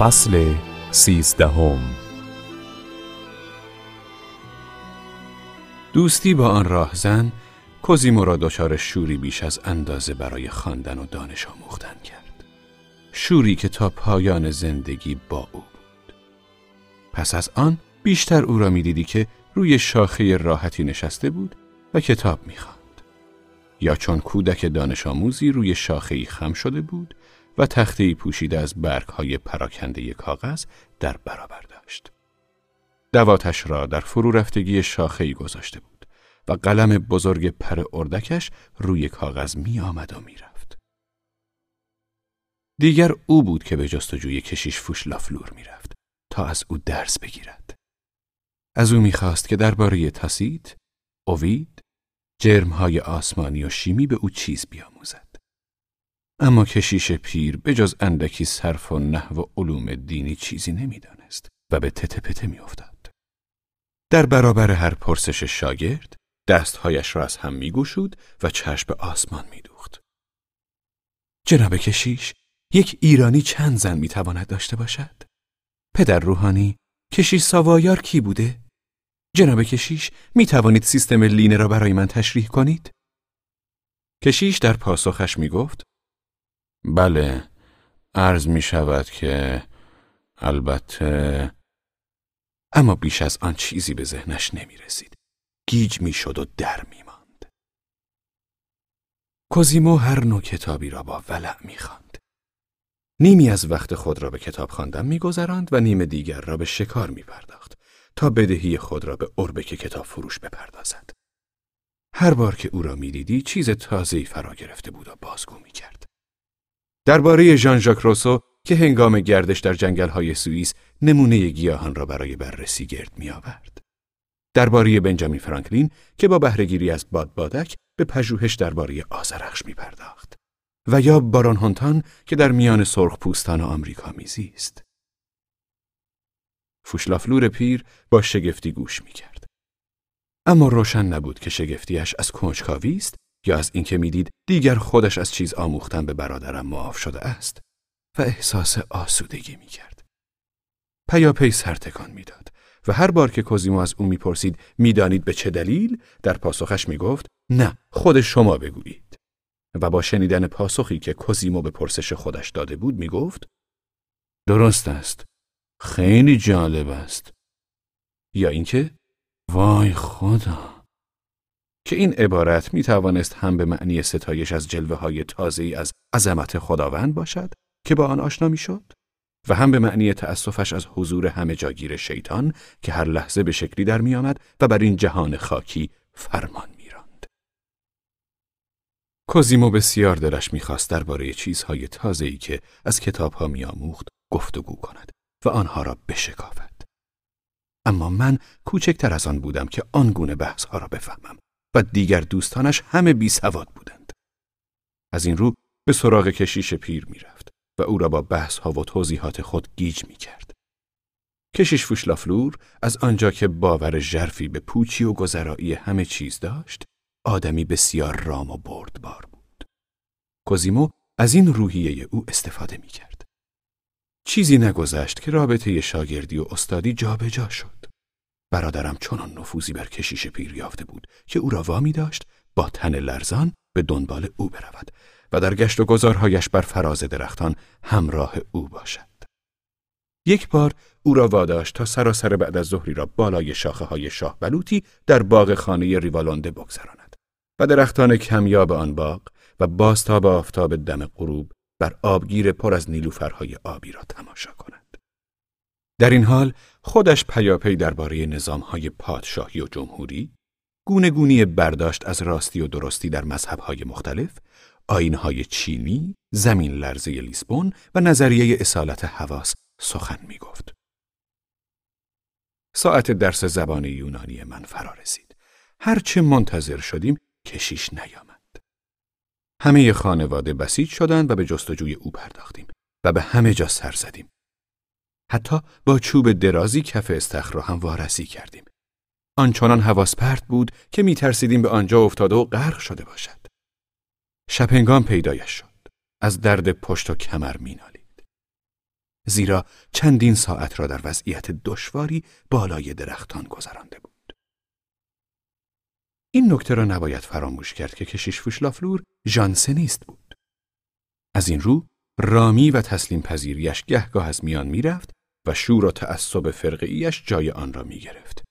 فصل سیزدهم دوستی با آن راهزن کوزیمو را دچار شوری بیش از اندازه برای خواندن و دانش آموختن کرد. شوری که تا پایان زندگی با او بود. پس از آن بیشتر او را می‌دیدی که روی شاخه راحتی نشسته بود و کتاب می‌خواند. یا چون کودک دانش آموزی روی شاخه خم شده بود و تخته پوشیده از برگ های پراکنده کاغذ در برابر داشت. دواتش را در فرو رفتگی شاخه گذاشته بود و قلم بزرگ پر اردکش روی کاغذ می آمد و می رفت. دیگر او بود که به جستجوی کشیش فوش لافلور می رفت تا از او درس بگیرد. از او می‌خواست که درباره تاسیت، اوید، جرمهای آسمانی و شیمی به او چیز بیاموزد. اما کشیش پیر به جز اندکی صرف و نحو و علوم دینی چیزی نمی‌دانست و به تته پته میافتاد. در برابر هر پرسش شاگرد دستهایش را از هم میگوشود و چشم به آسمان میدوخت. جناب کشیش، یک ایرانی چند زن می‌تواند داشته باشد؟ پدر روحانی، کشیش ساوایار کی بوده؟ جناب کشیش، می توانید سیستم لینه را برای من تشریح کنید؟ کشیش در پاسخش می گفت بله، عرض می شود که البته اما بیش از آن چیزی به ذهنش نمی رسید. گیج می شد و در می ماند. کوزیمو هر نوع کتابی را با ولع می خاند. نیمی از وقت خود را به کتاب خواندن میگذراند و نیم دیگر را به شکار می پرداخت تا بدهی خود را به اربک کتاب فروش بپردازد. هر بار که او را می‌دیدی چیز تازه‌ای فرا گرفته بود و بازگو می کرد. درباره ژان ژاک روسو که هنگام گردش در جنگل‌های سوئیس نمونه گیاهان را برای بررسی گرد می آورد. درباره بنجامین فرانکلین که با بهرهگیری از بادبادک به پژوهش درباره آذرخش می پرداخت. و یا بارون هونتان که در میان سرخ پوستان آمریکا میزیست. فوشلافلور پیر با شگفتی گوش می کرد. اما روشن نبود که شگفتیش از کنجکاوی است یا از اینکه می‌دید دیگر خودش از چیز آموختن به برادرم معاف شده است و احساس آسودگی می کرد. پیاپی سرتکان می‌داد و هر بار که کوزیمو از او می‌پرسید می‌دانید به چه دلیل در پاسخش می‌گفت نه خود شما بگویید. و با شنیدن پاسخی که کوزیمو به پرسش خودش داده بود می‌گفت درست است. خیلی جالب است. یا اینکه وای خدا. که این عبارت می توانست هم به معنی ستایش از جلوه های تازه از عظمت خداوند باشد که با آن آشنا می شد و هم به معنی تأسفش از حضور همه جاگیر شیطان که هر لحظه به شکلی در می آمد و بر این جهان خاکی فرمان می راند. کوزیمو بسیار دلش می‌خواست درباره چیزهای تازه‌ای که از کتابها میآموخت گفتگو کند و آنها را بشکافد. اما من کوچکتر از آن بودم که آن گونه بحثها را بفهمم و دیگر دوستانش همه بی سواد بودند. از این رو به سراغ کشیش پیر می‌رفت و او را با بحث ها و توضیحات خود گیج می کرد. کشیش فوشلافلور از آنجا که باور ژرفی به پوچی و گذرایی همه چیز داشت، آدمی بسیار رام و بردبار بود. کوزیمو از این روحیه او استفاده می کرد. چیزی نگذشت که رابطه شاگردی و استادی جابجا جا شد. برادرم چنان نفوذی بر کشیش پیر یافته بود که او را وامی داشت با تن لرزان به دنبال او برود و در گشت و گذارهایش بر فراز درختان همراه او باشد. یک بار او را واداشت تا سراسر بعد از ظهری را بالای شاخه های شاه بلوطی در باغ خانه ریوالونده بگذراند و درختان کمیاب آن باغ و بازتاب آفتاب دم غروب بر آبگیر پر از نیلوفرهای آبی را تماشا کند. در این حال خودش پیاپی درباره نظامهای پادشاهی و جمهوری، گونه گونی برداشت از راستی و درستی در مذهبهای مختلف آینهای چینی، زمین لرزه لیسبون و نظریه اصالت حواس سخن می گفت. ساعت درس زبان یونانی من فرا رسید. هرچه منتظر شدیم کشیش نیامد. همه خانواده بسیج شدند و به جستجوی او پرداختیم و به همه جا سر زدیم. حتی با چوب درازی کف استخر را هم وارسی کردیم. آنچنان حواس پرت بود که می ترسیدیم به آنجا افتاده و غرق شده باشد. شپنگام پیدایش شد. از درد پشت و کمر مینالید. زیرا چندین ساعت را در وضعیت دشواری بالای درختان گذرانده بود. این نکته را نباید فراموش کرد که کشیش فوشلافلور ژانسنیست بود. از این رو رامی و تسلیم پذیریش گهگاه از میان می‌رفت و شور و تعصب فرقیش جای آن را می گرفت.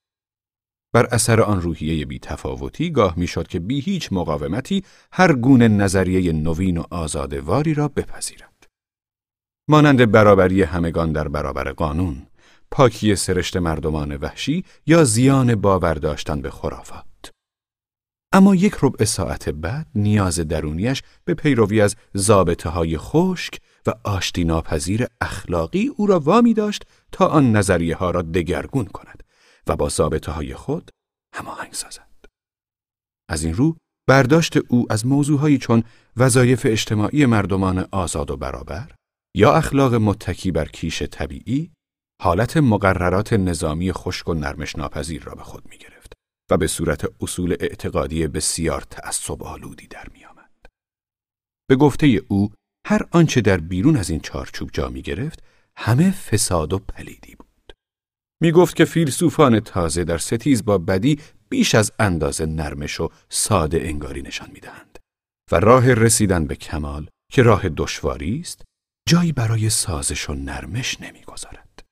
بر اثر آن روحیه بی تفاوتی گاه می‌شد که بی هیچ مقاومتی هر گونه نظریه نوین و آزادواری را بپذیرد. مانند برابری همگان در برابر قانون، پاکی سرشت مردمان وحشی یا زیان باور داشتن به خرافات. اما یک ربع ساعت بعد نیاز درونیش به پیروی از ضابطه های خشک آشتی ناپذیر اخلاقی او را وامی داشت تا آن نظریه ها را دگرگون کند و با ضابطه های خود هماهنگ سازد. از این رو برداشت او از موضوعهایی چون وظایف اجتماعی مردمان آزاد و برابر یا اخلاق متکی بر کیش طبیعی حالت مقررات نظامی خشک و نرمش ناپذیر را به خود می گرفت و به صورت اصول اعتقادی بسیار تعصب آلودی در می آمد. به گفته او هر آنچه در بیرون از این چارچوب جا می گرفت همه فساد و پلیدی بود. می گفت که فیلسوفان تازه در ستیز با بدی بیش از اندازه نرمش و ساده انگاری نشان می دهند و راه رسیدن به کمال که راه دشواری است جایی برای سازش و نرمش نمی‌گذارد.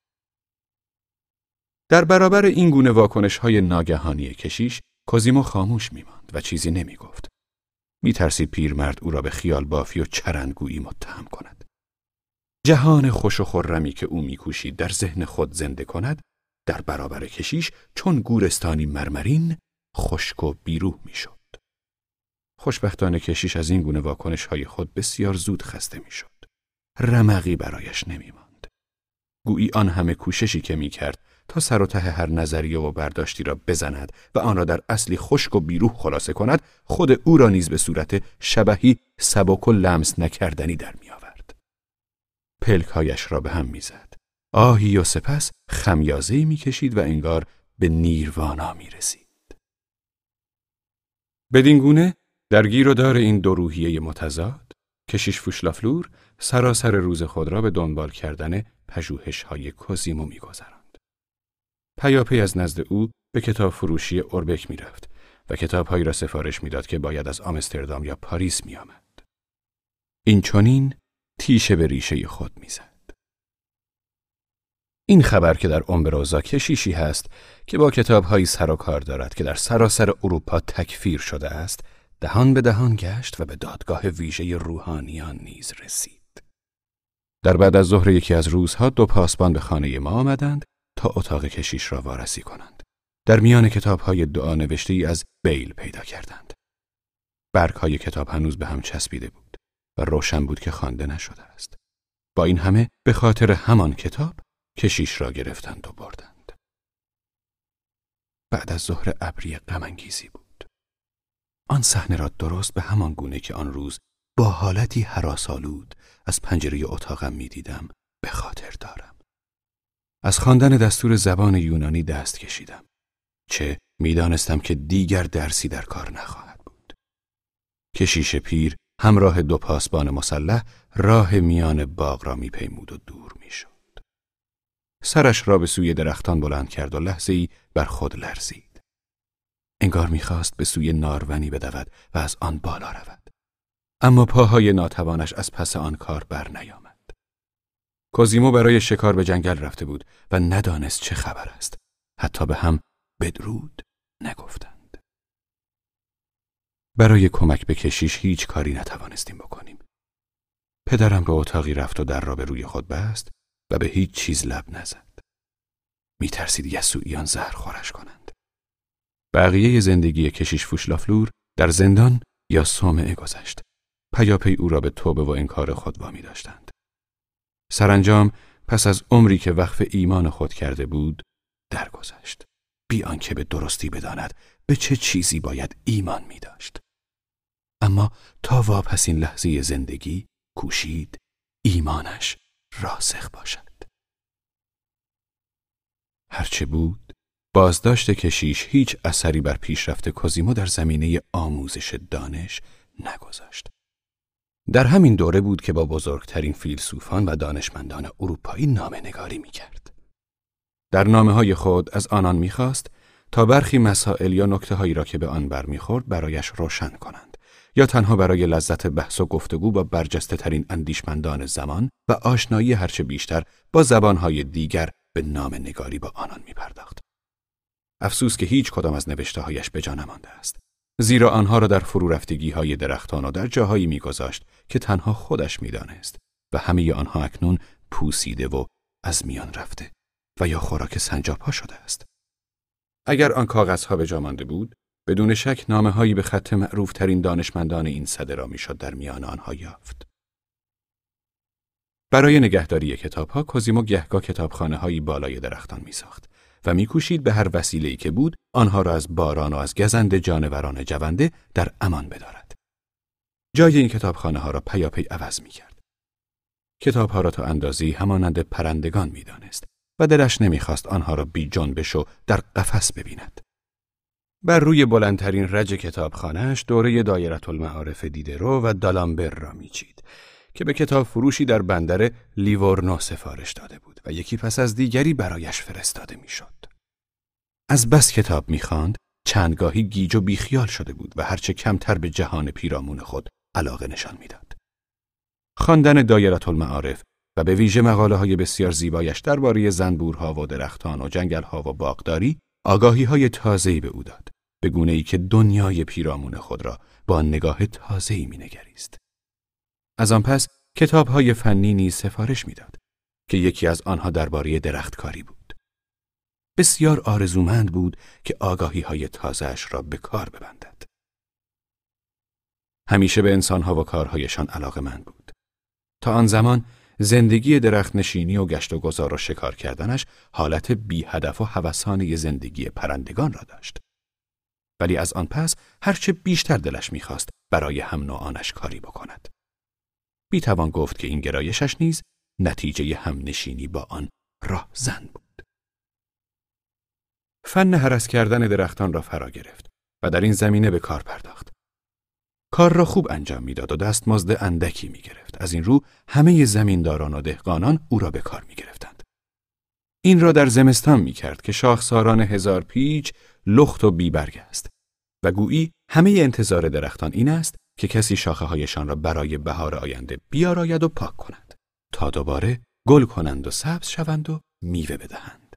در برابر این گونه واکنش های ناگهانی کشیش کوزیمو خاموش می ماند و چیزی نمی گفت. می ترسید پیرمرد او را به خیال بافی و چرندگویی متهم کند. جهان خوش و خرمی که او میکوشید در ذهن خود زنده کند در برابر کشیش چون گورستانی مرمرین خشک و بیروح می‌شد. خوشبختانه کشیش از این گونه واکنش های خود بسیار زود خسته می‌شد. رمقی برایش نمی ماند. گویی آن همه کوششی که می کرد تا سر و ته هر نظریه و برداشتی را بزند و آن را در اصلی خشک و بیروح خلاصه کند خود او را نیز به صورت شبهی سبک و لمس نکردنی در می آورد. پلکهایش را به هم می‌زد. آهی و سپس خمیازهی می‌کشید و انگار به نیروانا می رسید. بدین گونه در گیر و دار این دو روحیه متضاد کشیش فوشلافلور سراسر روز خود را به دنبال کردن پژوهش های کوزیمو میگذراند. پیاپی از نزد او به کتاب فروشی اوربک می‌رفت و کتابهایی را سفارش می‌داد که باید از آمستردام یا پاریس میآمد. این چونین تیشه به ریشه خود می‌زد. این خبر که در امبروزا کشیشی هست که با کتابهایی سر و کار دارد که در سراسر اروپا تکفیر شده است دهان به دهان گشت و به دادگاه ویژه روحانیان نیز رسید. در بعد از ظهر یکی از روزها دو پاسبان به خانه ما آمدند تا اتاق کشیش را وارسی کنند. در میان کتابهای دعا نوشته ای از بیل پیدا کردند. برگ های کتاب هنوز به هم چسبیده بود و روشن بود که خوانده نشده است. با این همه به خاطر همان کتاب کشیش را گرفتند و بردند. بعد از ظهر ابری غمانگیزی بود. آن صحنه را درست به همان گونه که آن روز با حالتی حراسالود از پنجره اتاقم می‌دیدم به خاطر دارم. از خواندن دستور زبان یونانی دست کشیدم. چه می‌دانستم که دیگر درسی در کار نخواهد بود. کشیش پیر همراه دو پاسبان مسلح راه میان باغ را میپیمود و دور می‌شد. سرش را به سوی درختان بلند کرد و لحظه ای بر خود لرزید. انگار می‌خواست به سوی نارونی بدود و از آن بالا رود. اما پاهای ناتوانش از پس آن کار بر نیامد. کوزیمو برای شکار به جنگل رفته بود و ندانست چه خبر است. حتی به هم بدرود نگفتند. برای کمک به کشیش هیچ کاری نتوانستیم بکنیم. پدرم به اتاقی رفت و در را به روی خود بست و به هیچ چیز لب نزد. می ترسید یسوعیان زهر خورش کنند. بقیه زندگی کشیش فوشلافلور در زندان یا صومعه گذشت. پیاپی او را به توبه و انکار خود وامی داشتند. سرانجام پس از عمری که وقف ایمان خود کرده بود درگذشت. بی آنکه به درستی بداند به چه چیزی باید ایمان می داشت. اما تا واپسین لحظه زندگی کوشید ایمانش راسخ باشد. هرچه بود، بازداشت کشیش هیچ اثری بر پیشرفت کوزیمو در زمینه آموزش دانش نگذاشت. در همین دوره بود که با بزرگترین فیلسوفان و دانشمندان اروپایی نامه نگاری می کرد. در نامه های خود از آنان می‌خواست تا برخی مسائل یا نکته هایی را که به آن برمیخورد برایش روشن کنند یا تنها برای لذت بحث و گفتگو با برجسته ترین اندیشمندان زمان و آشنایی هرچه بیشتر با زبانهای دیگر به نام نگاری با آنان می پرداخت. افسوس که هیچ کدام از نوشته هایش به جا نمانده است. زیرا آنها را در فرو رفتگی های درختان و در جاهایی میگذاشت که تنها خودش می‌دانست و همه آنها اکنون پوسیده و از میان رفته و یا خوراک سنجاب شده است. اگر آن کاغذها به جا مانده بود، بدون شک نامه هایی به خط معروف ترین دانشمندان این صده را می‌شد در میان آنها یافت. برای نگهداری کتاب ها کوزیمو گهگاه کتابخانه هایی بالای درختان می ساخت و میکوشید به هر وسیله‌ای که بود آنها را از باران و از گزند جانوران جونده در امان بدارد. جای این کتابخانه ها را پیاپی عوض می کرد. کتاب ها را تا اندازی همانند پرندگان می دانست و دلش نمی‌خواست آنها را بی جنبش و در قفس ببیند. بر روی بلندترین رج کتابخانهش دوره دایرت المعارف دیدرو و دالامبر را میچید که به کتاب فروشی در بندر لیورنو سفارش داده بود و یکی پس از دیگری برایش فرستاده می‌شد. از بس کتاب می‌خواند چندگاهی گیج و بیخیال شده بود و هرچه کمتر به جهان پیرامون خود علاقه نشان می‌داد. خواندن دایرت المعارف و به ویژه مقاله های بسیار زیبایش درباره زنبورها و درختان و جنگلها و باغداری آگاهی های تازه‌ای به او داد به گونه ای که دنیای پیرامون خود را با نگاه تازه‌ای مینگریست از آن پس کتاب های فنی نیز سفارش می‌داد که یکی از آنها درباره درختکاری بود بسیار آرزومند بود که آگاهی های تازهش را به کار ببندد همیشه به انسانها و کارهایشان علاقه من بود تا آن زمان زندگی درخت نشینی و گشت و گذار و شکار کردنش حالت بی هدف و هوسانه زندگی پرندگان را داشت. ولی از آن پس هرچه بیشتر دلش می‌خواست برای هم نوعانش کاری بکند. بی توان گفت که این گرایشش نیز نتیجه هم نشینی با آن راه زن بود. فن هرس کردن درختان را فرا گرفت و در این زمینه به کار پرداخت. کار را خوب انجام می‌داد و دستمزد اندکی می گرفت. از این رو همه زمینداران و دهقانان او را به کار می گرفتند. این را در زمستان می کرد که شاخساران هزار پیچ لخت و بیبرگ است و گویی همه انتظار درختان این است که کسی شاخه هایشان را برای بهار آینده بیاراید و پاک کند تا دوباره گل کنند و سبز شوند و میوه بدهند.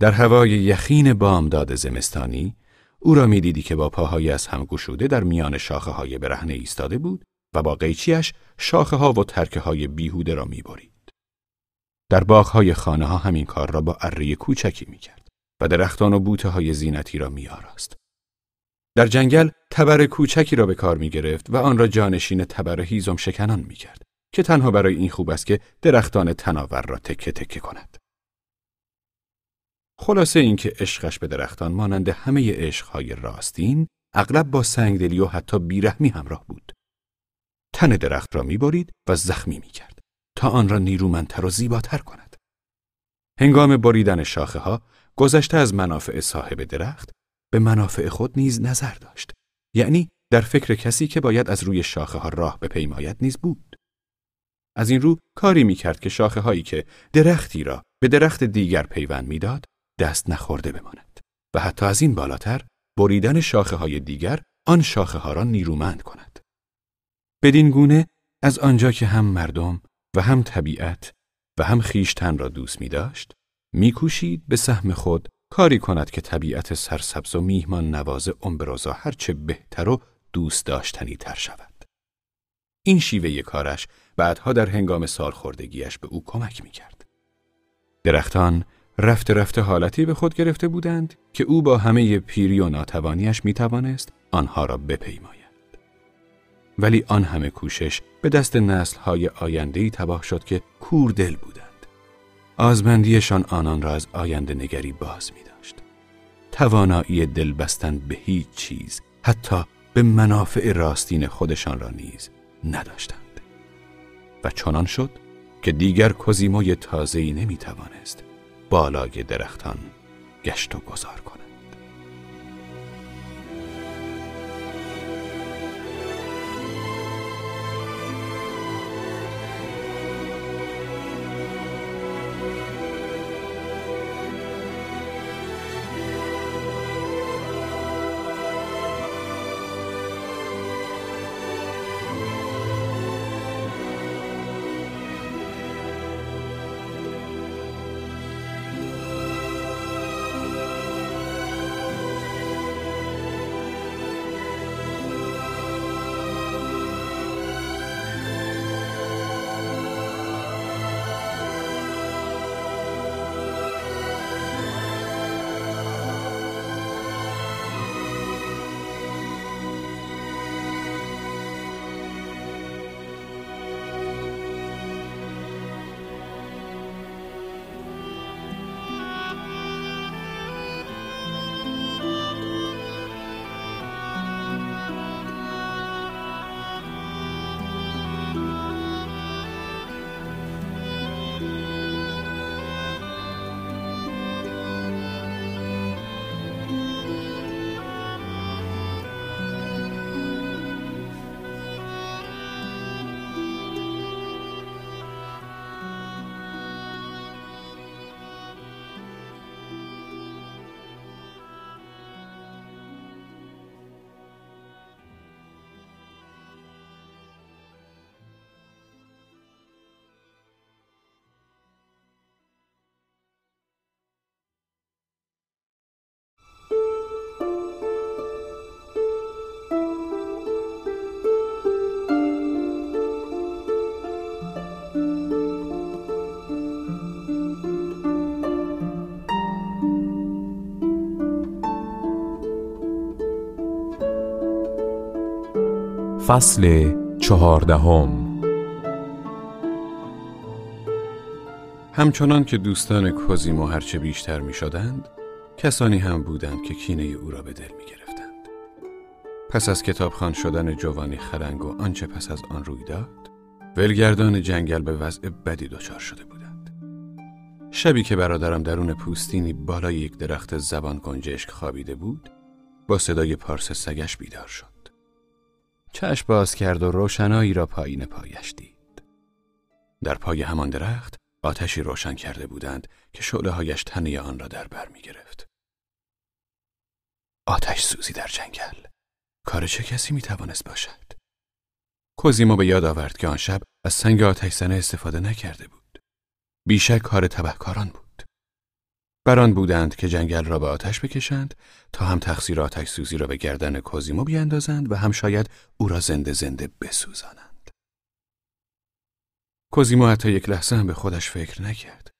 در هوای یخین بامداد زمستانی او را می‌دیدی که با پاهایی از هم گشوده در میان شاخه های برهنه ایستاده بود و با قیچیش شاخه ها و ترکه های بیهوده را می‌برید. در باغ های خانه ها همین کار را با اره کوچکی می‌کرد و درختان و بوته های زینتی را میآراست. در جنگل تبر کوچکی را به کار می گرفت و آن را جانشین تبر هیزم شکنان می کرد که تنها برای این خوب است که درختان تناور را تکه تکه کند. خلاصه اینکه عشقش به درختان مانند همه عشقهای راستین اغلب با سنگدلی و حتی بیرحمی همراه بود. تن درخت را می‌برید و زخمی می‌کرد تا آن را نیرومندتر و زیباتر کند. هنگام بریدن شاخه ها گذشته از منافع صاحب درخت به منافع خود نیز نظر داشت. یعنی در فکر کسی که باید از روی شاخه ها راه به پیمایت نیز بود. از این رو کاری می‌کرد که شاخه هایی که درختی را به درخت دیگر پیوند می‌داد دست نخورده بماند و حتی از این بالاتر بریدن شاخه های دیگر آن شاخه ها را نیرومند کند. بدین گونه از آنجا که هم مردم و هم طبیعت و هم خیشتن را دوست می داشت، می به سهم خود کاری کند که طبیعت سرسبز و میهمان نواز امبروزا هرچه بهتر و دوست داشتنی تر شود. این شیوه کارش بعدها در هنگام سالخوردگیش به او کمک می کرد. درختان رفته رفته حالتی به خود گرفته بودند که او با همه پیری و ناتوانیش می توانست آنها را بپیماید. ولی آن همه کوشش به دست نسلهای آیندهی تباه شد که کور دل بودند. آزمندیشان آنان را از آینده نگری باز می داشت. توانایی دل بستن به هیچ چیز حتی به منافع راستین خودشان را نیز نداشتند. و چنان شد که دیگر کوزیموی تازه‌ای نمی توانست بالای درختان گشت و گذار فصل چهاردهم همچنان که دوستان کوزیمو هرچه بیشتر می شدند کسانی هم بودند که کینه او را به دل می گرفتند. پس از کتابخان شدن جوانی خرنگ و آنچه پس از آن روی داد ولگردان جنگل به وضع بدی دچار شده بودند. شبی که برادرم درون پوستینی بالای یک درخت زبان گنجشک خوابیده بود با صدای پارس سگش بیدار شد. چشم باز کرد و روشنایی را پایین پایش دید. در پای همان درخت آتشی روشن کرده بودند که شعله هایش تنه آن را در بر می گرفت. آتش سوزی در جنگل. کار چه کسی می توانست باشد؟ کوزیمو به یاد آورد که آن شب از سنگ آتش استفاده نکرده بود. بیشک کار تبهکاران بود. بران بودند که جنگل را به آتش بکشند تا هم تقصیر آتش سوزی را به گردن کوزیمو بیاندازند و هم شاید او را زنده زنده بسوزانند. کوزیمو حتی یک لحظه هم به خودش فکر نکرد.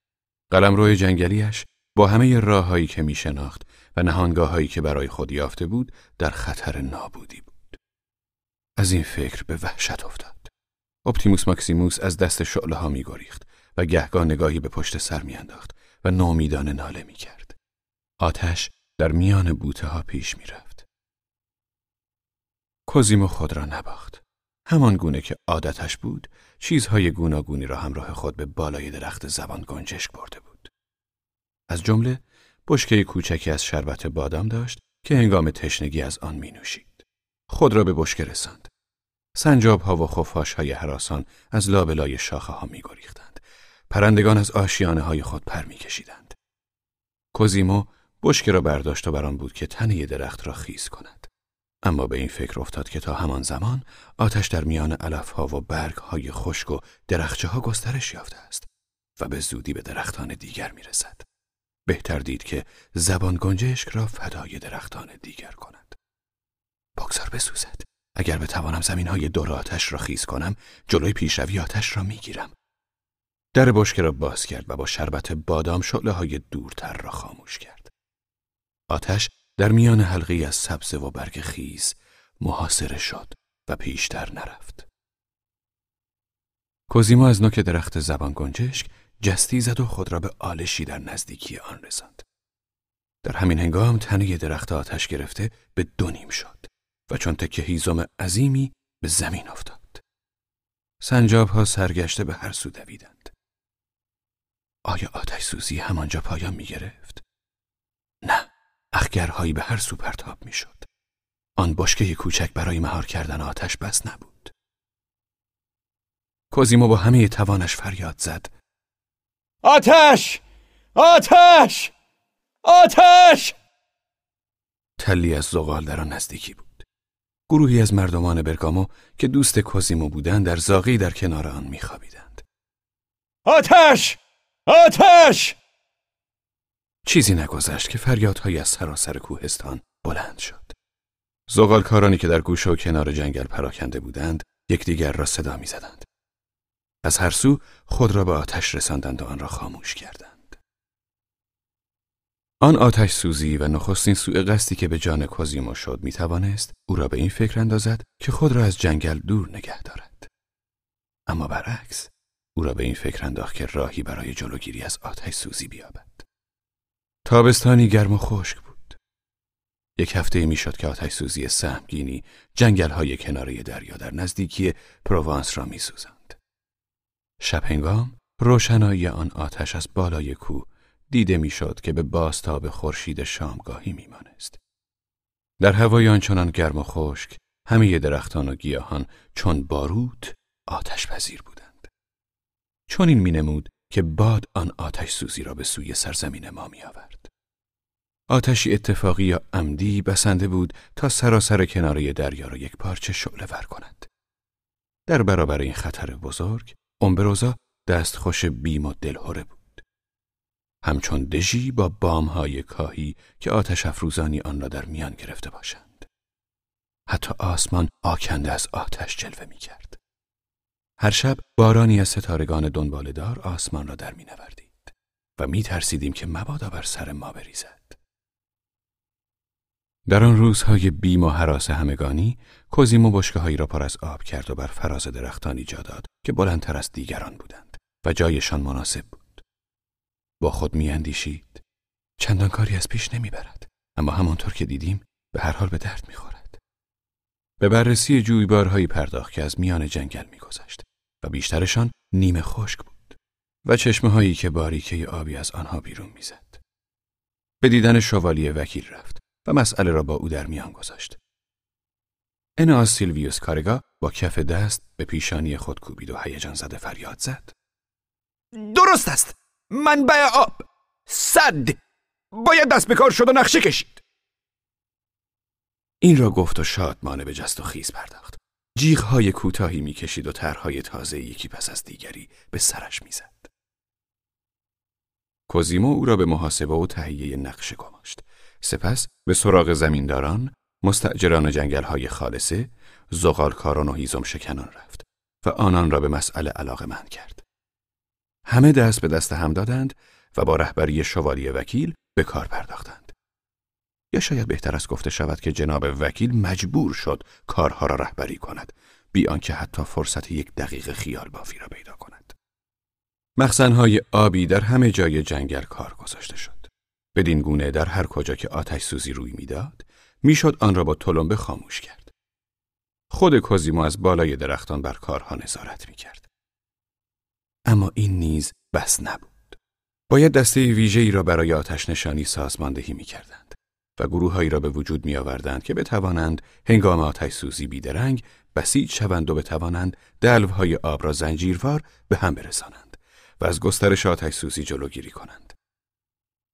روی جنگلیش با همه راههایی که می شناخت و نهانگاههایی که برای خود یافته بود در خطر نابودی بود. از این فکر به وحشت افتاد. اپتیموس ماکسیموس از دست شعله ها می گریخت و گهگاه نگاهی به پشت سر می انداخت و نامیدانه ناله می کرد. آتش در میان بوته ها پیش می رفت. کوزیمو خود را نباخت. همان گونه که عادتش بود، چیزهای گوناگونی را همراه خود به بالای درخت زبان گنجشک برده بود. از جمله بشکه کوچکی از شربت بادام داشت که هنگام تشنگی از آن می نوشید. خود را به بشکه رساند. سنجاب ها و خفاش های حراسان از لابلای شاخه ها می گریختند. پرندگان از آشیانه های خود پر می کشیدند. کوزیمو بشکه را برداشت و بران بود که تنه درخت را خیز کند. اما به این فکر افتاد که تا همان زمان آتش در میان علف ها و برگ های خشک و درخچه ها گسترش یافته است و به زودی به درختان دیگر می رسد. بهتر دید که زبان گنجشک را فدای درختان دیگر کند. بگذار بسوزد. اگر بتوانم زمین های دور آتش را خیز کنم جلوی پیشروی آتش را می‌گیرم. در بشکه را باز کرد و با شربت بادام شعله های دورتر را خاموش کرد. آتش در میان حلقی از سبز و برگ خیز محاصره شد و پیشتر نرفت. کوزیما از نوک درخت زبان گنجشک جستی زد و خود را به آلشی در نزدیکی آن رساند. در همین هنگام تنه درخت آتش گرفته به دو نیم شد و چون تکه هیزم عظیمی به زمین افتاد. سنجاب ها سرگشته به هر سو دویدند. آیا آتش سوزی همانجا پایان می گرفت؟ نه، اخگرهایی به هر سو پرتاب می شد. آن بشکه کوچک برای مهار کردن آتش بس نبود. کوزیمو با همه توانش فریاد زد. آتش! آتش! آتش! تلی از زغال در آن نزدیکی بود. گروهی از مردمان برگامو که دوست کوزیمو بودند در زاغی در کنار آن میخوابیدند. آتش! آتش! چیزی نگذشت که فریادهایی از سراسر کوهستان بلند شد. زغالکارانی که در گوشه و کنار جنگل پراکنده بودند یکدیگر را صدا می‌زدند. از هر سو خود را به آتش رساندند و آن را خاموش کردند. آن آتش سوزی و نخستین سوء قصدی که به جان کوزیمو شد می توانست او را به این فکر اندازد که خود را از جنگل دور نگه دارد. اما برعکس او را به این فکر انداخت که راهی برای جلوگیری از آتش سوزی بیابد. تابستانی گرم و خشک بود. یک هفته می‌شد که آتش سوزی سهمگینی جنگل های کناره دریا در نزدیکی پروانس را میسوزند. شب هنگام روشنایی آن آتش از بالای کوه دیده می‌شد که به باستاب خورشید شامگاهی میمانست. در هوای آنچنان گرم و خشک همه درختان و گیاهان چون باروت آتش پذیر بودند. چون این مینمود که باد آن آتش سوزی را به سوی سرزمین ما می آورد. آتشی اتفاقی یا عمدی بسنده بود تا سراسر کناره دریا را یک پارچه شعله ور کند. در برابر این خطر بزرگ، امبروزا دستخوش بیم و دلهوره بود. همچون دژی با بامهای کاهی که آتش افروزانی آن را در میان گرفته باشند. حتی آسمان آکنده از آتش جلوه می کرد. هر شب بارانی از ستارگان دنبالدار آسمان را در می نوردید و می ترسیدیم که مبادا بر سر ما بریزد. در آن روزهای بیم و حراس همگانی کوزیمو بشکههایی را پر از آب کرد و بر فراز درختانی جا داد که بلندتر از دیگران بودند و جایشان مناسب بود با خود میاندیشید چندان کاری از پیش نمی‌برد اما همانطور که دیدیم به هر حال به درد می‌خورد به بررسی جویبارهایی پرداخت که از میان جنگل میگذشت و بیشترشان نیمه خشک بود و چشمه هایی که باریکه آبی از آنها بیرون می‌زد به دیدن شوالیه وکیل رفت و مسئله را با او در میان گذاشت. اناس سیلویوس کارگا با کف دست به پیشانی خود کوبید و هیجان زده فریاد زد. درست است. منبع آب. صد. باید دست به کار شد و نقشه کشید. این را گفت و شادمانه به جست و خیز پرداخت. جیغهای کوتاهی می‌کشید و طرحهای تازه یکی پس از دیگری به سرش می‌زد. کوزیمو او را به محاسبه و تهیه نقشه گماشت. سپس به سراغ زمینداران، مستجران جنگل های خالصه، زغالکاران و هیزم شکنان رفت و آنان را به مسئله علاقه من کرد. همه دست به دست هم دادند و با رهبری شوالی وکیل به کار پرداختند. یا شاید بهتر است گفته شود که جناب وکیل مجبور شد کارها را رهبری کند بی آنکه حتی فرصت یک دقیقه خیال بافی را پیدا کند. مخزنهای آبی در همه جای جنگل کار گذاشته شد. بدین گونه در هر کجا که آتش سوزی روی می‌داد می‌شد آن را با تلمبه خاموش کرد. خود کوزیمو از بالای درختان بر کارها نظارت می‌کرد. اما این نیز بس نبود. باید دسته ویژه‌ای را برای آتش نشانی سازماندهی می‌کردند و گروههایی را به وجود می آوردند که بتوانند هنگام آتش سوزی بیدرنگ بسیج شوند و بتوانند دلوهای آب را زنجیروار به هم برسانند و از گسترش آتش سوزی جلوگیری کنند.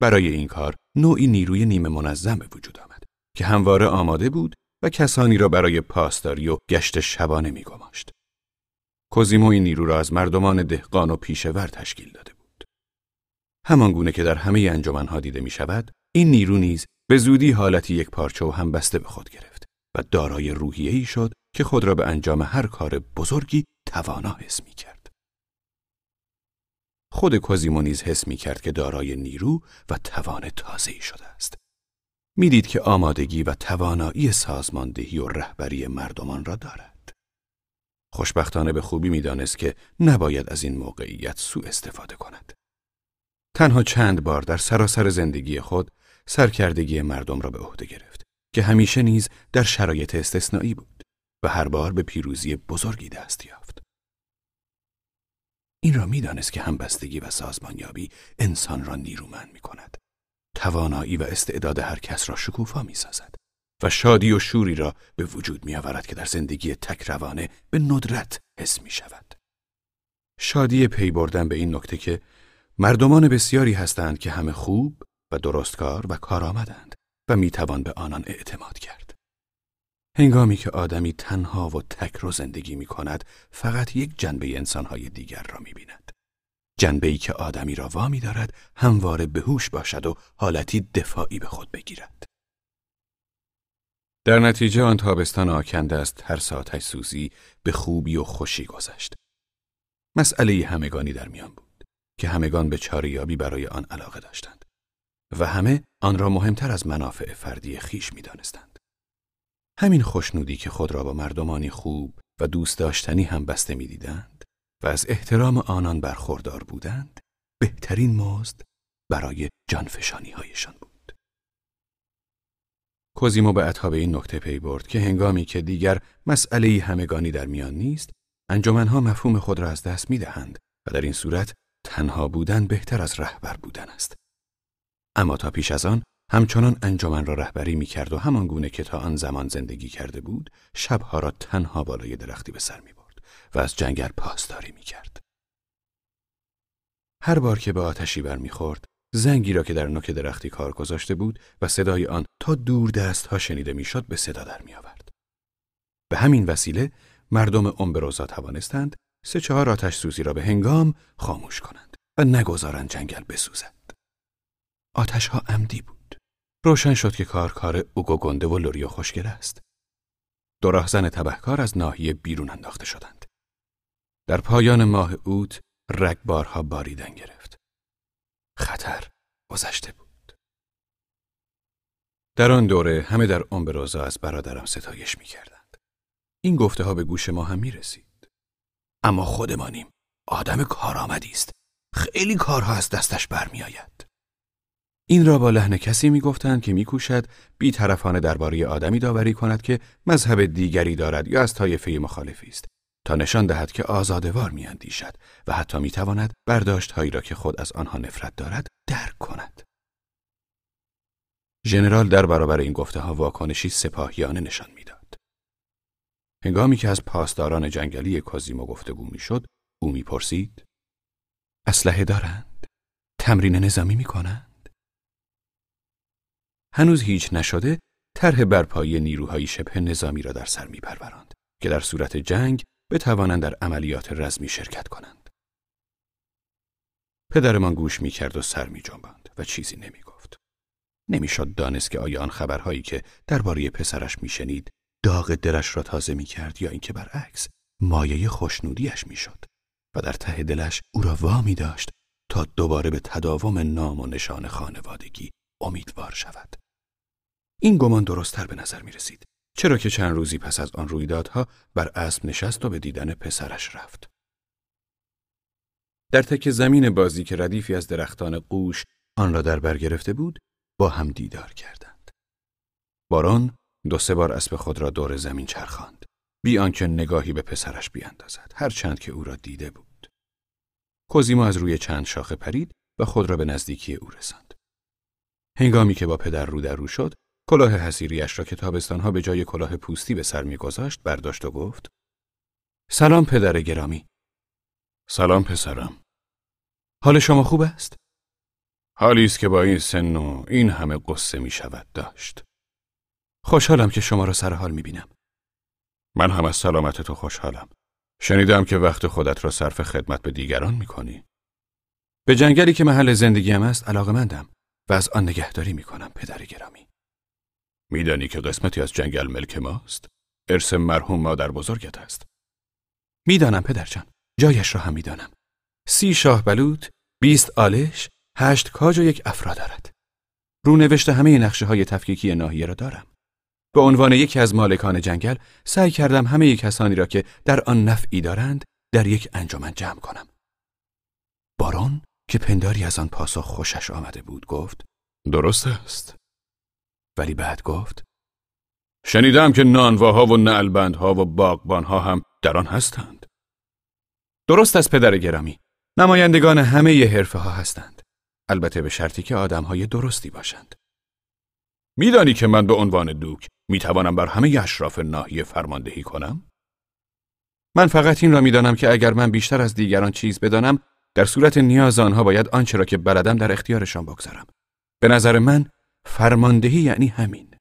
برای این کار نوعی نیروی نیمه منظم به وجود آمد که همواره آماده بود و کسانی را برای پاسداری و گشت شبانه می گماشت. کوزیمو این نیرو را از مردمان دهقان و پیشور تشکیل داده بود. همان گونه که در همه انجمنها دیده می شود، این نیرو نیز به زودی حالتی یک پارچه و هم بسته به خود گرفت و دارای روحیه‌ای شد که خود را به انجام هر کار بزرگی توانا حس می کرد. خود کوزیمو نیز حس می کرد که دارای نیرو و توان تازه‌ای شده است. می‌دید که آمادگی و توانایی سازماندهی و رهبری مردمان را دارد. خوشبختانه به خوبی می‌دانست که نباید از این موقعیت سوء استفاده کند. تنها چند بار در سراسر زندگی خود سرکردگی مردم را به عهده گرفت که همیشه نیز در شرایط استثنایی بود و هر بار به پیروزی بزرگی دست یافت. این را می‌دانست که همبستگی و سازمانیابی انسان را نیرومند می کند. توانایی و استعداد هر کس را شکوفا می سازد و شادی و شوری را به وجود می آورد که در زندگی تکروانه به ندرت حس می شود. شادی پی بردن به این نکته که مردمان بسیاری هستند که همه خوب و درستکار و کارآمدند و می توان به آنان اعتماد کرد. هنگامی که آدمی تنها و تک رو زندگی می کند فقط یک جنبه انسانهای دیگر را می بیند. جنبه ای که آدمی را وامی دارد همواره بهوش باشد و حالتی دفاعی به خود بگیرد. در نتیجه آن تابستان آکنده است ترس آتش سوزی به خوبی و خوشی گذشت. مسئله همگانی در میان بود که همگان به چاریابی برای آن علاقه داشتند و همه آن را مهمتر از منافع فردی خیش می دانستند. همین خوشنودی که خود را با مردمانی خوب و دوست داشتنی هم بسته می‌دیدند و از احترام آنان برخوردار بودند بهترین مزد برای جانفشانی هایشان بود. کوزیمو به به این نکته پی برد که هنگامی که دیگر مسئله همگانی در میان نیست، انجمنها مفهوم خود را از دست می دهند و در این صورت تنها بودن بهتر از رهبر بودن است. اما تا پیش از آن همچنان انجمن را رهبری می کرد و همان گونه که تا آن زمان زندگی کرده بود شبها را تنها بالای درختی به سر می برد و از جنگل پاسداری می کرد. هر بار که به آتشی برمیخورد زنگی را که در نوک درختی کار گذاشته بود و صدای آن تا دور دست ها شنیده می‌شد به صدا در می آورد. به همین وسیله مردم امبروزا توانستند سه چهار آتش سوزی را به هنگام خاموش کنند و نگذارند جنگل بسوزد. آتش ها عمدی بود. روشن شد که کار کار اوگو گنده و لوریو خوشگل است. دو راهزن تبهکار از ناحیه بیرون انداخته شدند. در پایان ماه اوت رگبارها باریدن گرفت. خطر گذشته بود. در آن دوره همه در امبروزا از برادرم ستایش می کردند. این گفته ها به گوش ما هم می رسید. اما خودمانیم. آدم کارآمدی است. خیلی کارها از دستش برمیآید. این را با لحن کسی می‌گفتند که میکوشد بیطرفانه درباره آدمی داوری کند که مذهب دیگری دارد یا از طایفه مخالفی است تا نشان دهد که آزادوار میاندیشد و حتی می‌تواند برداشت هایی را که خود از آنها نفرت دارد درک کند. ژنرال در برابر این گفته ها واکنشی سپاهیانه نشان می‌داد. هنگامی که از پاسداران جنگلی کازیمو گفتگو می‌شد، او می‌پرسید: اسلحه دارند؟ تمرین نظامی می‌کنند؟ هنوز هیچ نشده، طرح برپایی نیروهای شبه نظامی را در سر میپروراند که در صورت جنگ بتوانند در عملیات رزمی شرکت کنند. پدرمان گوش می‌کرد و سر میجنباند و چیزی نمی‌گفت. نمی‌شد دانست که آیا آن خبرهایی که درباره پسرش میشنید داغ درش را تازه می‌کرد یا اینکه برعکس مایه خوشنودیش می‌شد و در ته دلش او را وامی داشت تا دوباره به تداوم نام و نشان خانوادگی امیدوار شود. این گمان درستتر به نظر می رسید. چرا که چند روزی پس از آن رویدادها بر اسب نشست و به دیدن پسرش رفت. در تک زمین بازی که ردیفی از درختان قوش آن را در بر گرفته بود، با هم دیدار کردند. باران دو سه بار اسب خود را دور زمین چرخاند. بی آنکه نگاهی به پسرش بیاندازد هر چند که او را دیده بود. کوزیمو از روی چند شاخه پرید و خود را به نزدیکی او رساند. هنگامی که با پدر رو در رو شد، کلاه حسیریش را که تابستانها به جای کلاه پوستی به سر میگذاشت برداشت و گفت سلام پدر گرامی. سلام پسرم. حال شما خوب است؟ حالی است که با این سن و این همه قصه می شود داشت. خوشحالم که شما را سر حال می بینم من هم از سلامت تو خوشحالم. شنیدم که وقت خودت را صرف خدمت به دیگران می کنی به جنگلی که محل زندگیم است علاقه مندم و از آن نگهداری می کنم پدر گرامی. میدانی که قسمتی از جنگل ملک ماست؟ ارث مرحوم مادر بزرگت است. می‌دانم پدرجان. جایش را هم می‌دانم. سی شاه بلوط، بیست آلش، هشت کاج و یک افرا دارد. رونوشت همه نقشه های تفکیکی ناحیه را دارم. به عنوان یکی از مالکان جنگل سعی کردم همه کسانی را که در آن نفعی دارند در یک انجمن جمع کنم. بارون که پنداری از آن پاسخ خوشش آمده بود گفت درست است. ولی بعد گفت شنیدم که نانواها و نعلبندها و باغبانها هم در آن هستند. درست از پدر گرامی. نمایندگان همه ی حرفه ها هستند. البته به شرطی که آدمهای درستی باشند. میدانی که من به عنوان دوک می‌توانم بر همه اشراف ناحیه فرماندهی کنم؟ من فقط این را می‌دانم که اگر من بیشتر از دیگران چیز بدانم در صورت نیاز آنها باید آنچه را که بلدم در اختیارشان بگذارم. به نظر من فرماندهی یعنی همین.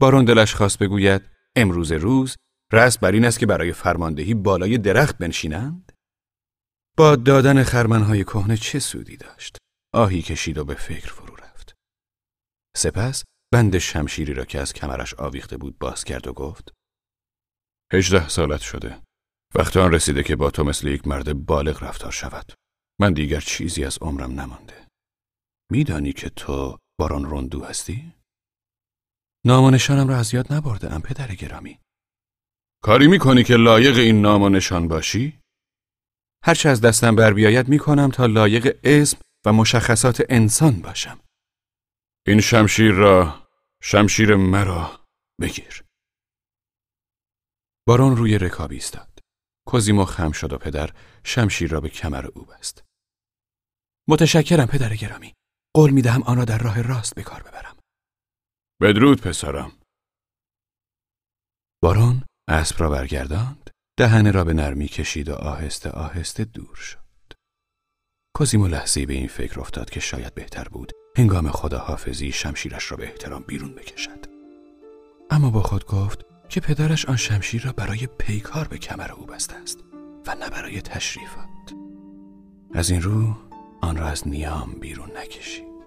بارون دلش خواست بگوید امروز روز رس بر این است که برای فرماندهی بالای درخت بنشینند؟ با دادن خرمنهای کهنه چه سودی داشت؟ آهی کشید و به فکر فرو رفت. سپس بند شمشیری را که از کمرش آویخته بود باز کرد و گفت هجده سالت شده. وقت آن رسیده که با تو مثل یک مرد بالغ رفتار شود. من دیگر چیزی از عمرم نمانده. میدانی که تو باران روندو هستی؟ نام و نشانم را از یاد نبرده ام پدر گرامی. کاری می‌کنی که لایق این نام و نشان باشی؟ هرچه از دستم بر بیاید می‌کنم تا لایق اسم و مشخصات انسان باشم. این شمشیر را، شمشیر مرا بگیر. باران روی رکابی ایستاد. کوزیمو خم شد و پدر شمشیر را به کمر او بست. متشکرم پدر گرامی. قول می دهم آن را در راه راست به کار ببرم. بدرود پسرم. باران اسب را برگرداند، دهنه را به نرمی کشید و آهسته آهسته دور شد. کوزیمو لحظه به این فکر افتاد که شاید بهتر بود هنگام خداحافظی شمشیرش را به احترام بیرون بکشد. اما با خود گفت که پدرش آن شمشیر را برای پیکار به کمر او بسته است و نه برای تشریفات. از این رو آن را از نیام بیرون نکشید.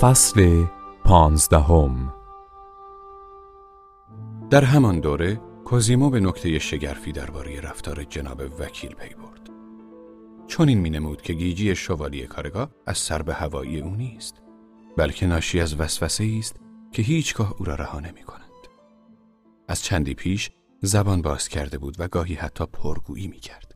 فصل پانزدهم در همان دوره کوزیمو به نکته شگرفی درباره رفتار جناب وکیل پی برد. چون این مینمود که گیجی شوالیه کارگاه از سر به هوایی او نیست بلکه ناشی از وسوسه است که هیچگاه او را رها نمی کند. از چندی پیش زبان باز کرده بود و گاهی حتی پرگویی می کرد.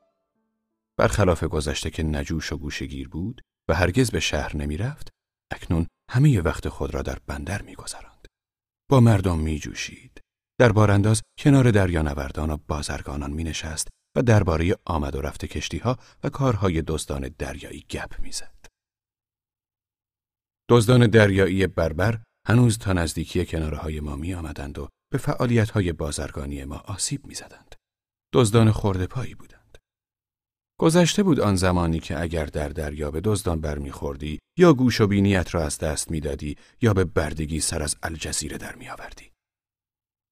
برخلاف گذشته که نجوش و گوشگیر بود و هرگز به شهر نمی رفت، اکنون همه وقت خود را در بندر می گذراند. با مردم می جوشید. در بارانداز کنار دریانوردان و بازرگانان می نشست و درباره آمد و رفت کشتی ها و کارهای دزدان دریایی گپ می زد. دزدان دریایی بربر هنوز تا نزدیکی کناره های ما می آمدند و به فعالیت های بازرگانی ما آسیب می زدند. دزدان خورده پایی بودند. گذشته بود آن زمانی که اگر در دریا به دزدان برمیخوردی یا گوش و بینیت را از دست می‌دادی یا به بردگی سر از الجزیره در میآوردی.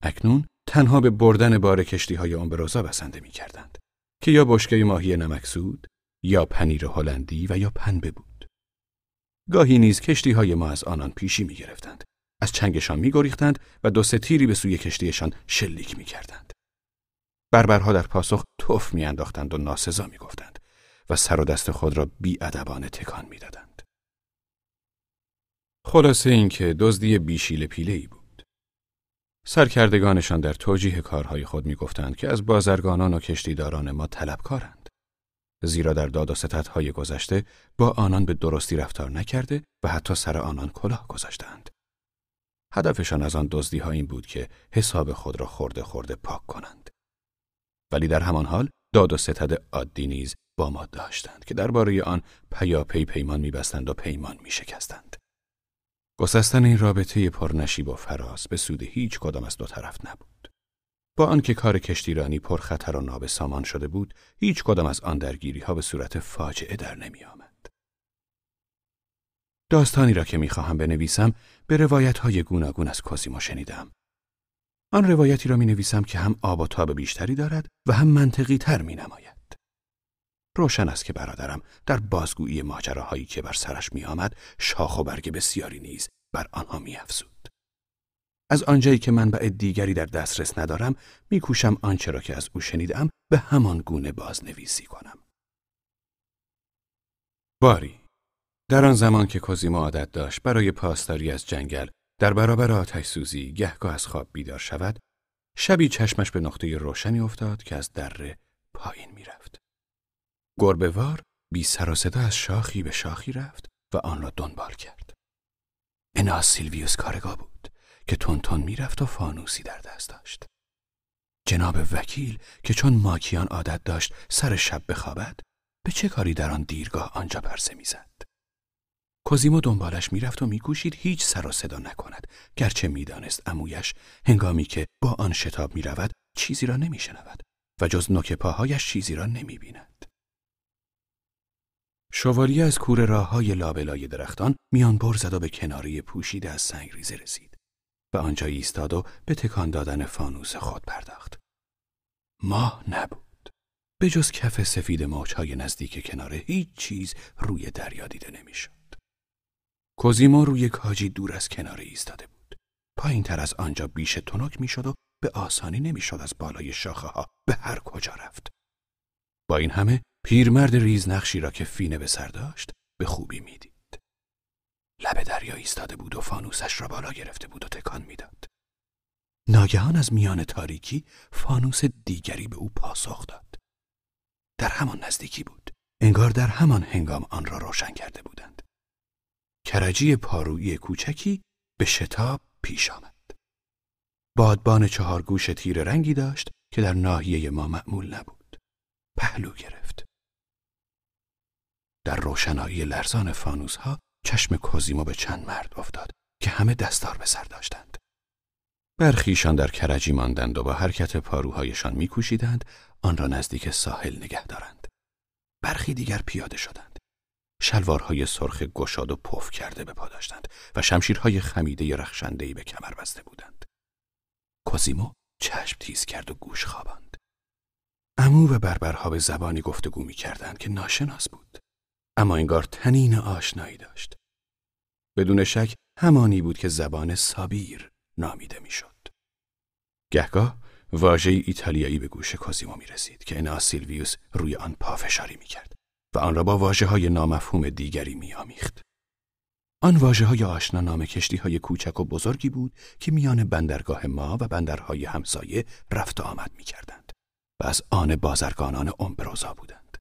اکنون تنها به بردن بار کشتی های امبروزا بسنده می کردند که یا بشکه ماهی نمکسود یا پنیر هلندی و یا پنبه بود. گاهی نیز کشتی های ما از آنان پیشی می گرفتند. از چنگشان می گریختند و دو سه تیری به سوی کشتیشان شلیک می کردند. بربرها در پاسخ توف می انداختند و ناسزا می گفتند و سر و دست خود را بی ادبانه تکان می دادند. خلاصه اینکه دزدی بیشیل پیله ای بود. سرکردگانشان در توجیه کارهای خود می گفتند که از بازرگانان و کشتیداران ما طلبکارند. زیرا در داد و ستدهای گذشته با آنان به درستی رفتار نکرده و حتی سر آنان کلاه گذاشتند. هدفشان از آن دزدی ها این بود که حساب خود را خورده خورده پاک کنند. ولی در همان حال داد و ستد عادی نیز با ما داشتند که درباره آن پیاپی پیمان میبستند و پیمان میشکستند. گسستن این رابطه پرنشیب و فراز به سود هیچ کدام از دو طرف نبود. با آنکه کار کشتیرانی پرخطر و ناب سامان شده بود، هیچ کدام از آن درگیری ها به صورت فاجعه در نمی آمد. داستانی را که می‌خواهم بنویسم به روایت های گوناگون از کوزیمو شنیدم. آن روایتی را می نویسم که هم آب و تاب بیشتری دارد و هم منطقی تر می نماید. روشن است که برادرم در بازگویی ماجراهایی که بر سرش می آمد شاخ و برگ بسیاری نیز بر آنها می افزود. از آنجایی که منبع دیگری در دسترس ندارم میکوشم آنچه را که از او شنیدم به همان گونه بازنویسی کنم. باری در آن زمان که کوزیمو عادت داشت برای پاسداری از جنگل در برابر آتش سوزی گهگاه از خواب بیدار شود شبی چشمش به نقطه روشنی افتاد که از دره پایین می‌رفت. گربهوار بی سر و صدا از شاخی به شاخی رفت و آن را دنبال کرد. انا سیلویوس کارگاه بود که تون می‌رفت و فانوسی در دست داشت. جناب وکیل که چون ماکیان عادت داشت سر شب بخوابد به چه کاری در آن دیرگاه آنجا پرسه می‌زد؟ کوزیمو دنبالش می‌رفت و میکوشید هیچ سر و صدا نکند گرچه می‌دانست امویش هنگامی که با آن شتاب می‌رود چیزی را نمیشنود و جز نوک پاهایش چیزی را نمی‌بیند شوالیه از کور راه های لابلای درختان میان بر زد و به کناری پوشیده از سنگ ریزه رسید و آنجا ایستاد و به تکان دادن فانوس خود پرداخت. ماه نبود. به جز کف سفید موجهای نزدیک کناره هیچ چیز روی دریا دیده نمی‌شد. کوزیمو روی کاجی دور از کناره ایستاده بود. پایین تر از آنجا بیش تنک می‌شد و به آسانی نمی‌شد از بالای شاخه ها به هر کجا رفت. با این همه پیرمرد ریزنقشی را که فینه به سر داشت به خوبی می‌دید. لب دریا ایستاده بود و فانوسش را بالا گرفته بود و تکان می‌داد. ناگهان از میان تاریکی فانوس دیگری به او پاسخ داد. در همان نزدیکی بود. انگار در همان هنگام آن را روشن کرده بودند. کرجی پارویی کوچکی به شتاب پیش آمد. بادبان چهار گوش تیر رنگی داشت که در ناحیه ما معمول نبود. پهلو گرفت. در روشنایی لرزان فانوس ها چشم کوزیمو به چند مرد افتاد که همه دستار به سر داشتند. برخیشان در کرجی ماندند و با حرکت پاروهایشان میکوشیدند آن را نزدیک ساحل نگه دارند. برخی دیگر پیاده شدند. شلوارهای سرخ گشاد و پف کرده به پا داشتند و شمشیرهای خمیده رخشندهی به کمر بسته بودند. کوزیمو چشم تیز کرد و گوش خواباند. امو و بربرها به زبانی گفتگو می کردند که ناشناس بود. اما انگار تنین آشنایی داشت. بدون شک همانی بود که زبان سابیر نامیده می‌شد. گهگاه واژه ایتالیایی به گوش کوزیمو می رسید که انا سیلویوس روی آن پافشاری می کرد و آن را با واجه های نامفهوم دیگری می آمیخت. آن واجه های آشنا نام کشتی های کوچک و بزرگی بود که میان بندرگاه ما و بندرهای همسایه رفت و آمد می کردند و از آن بازرگانان امبروزا بودند.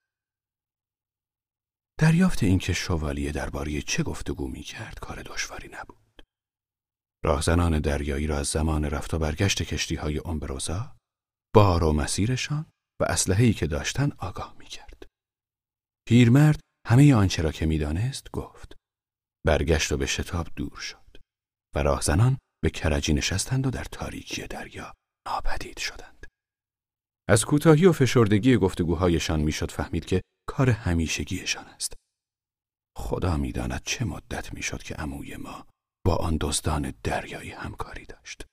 دریافت اینکه شوالیه درباره چه گفتگو می کرد کار دشواری نبود. راهزنان دریایی را از زمان رفت و برگشت کشتی های امبروزا، بار و مسیرشان و اسلحه‌ای که داشتن آگاه می کرد. پیرمرد همه آنچه را که می‌دانست گفت. برگشت و به شتاب دور شد و راهزنان به کرجی نشستند و در تاریکی دریا ناپدید شدند. از کوتاهی و فشردگی گفتگوهایشان می‌شد فهمید که کار همیشگیشان است. خدا می‌داند چه مدت می‌شد که عموی ما با آن دزدان دریایی همکاری داشت.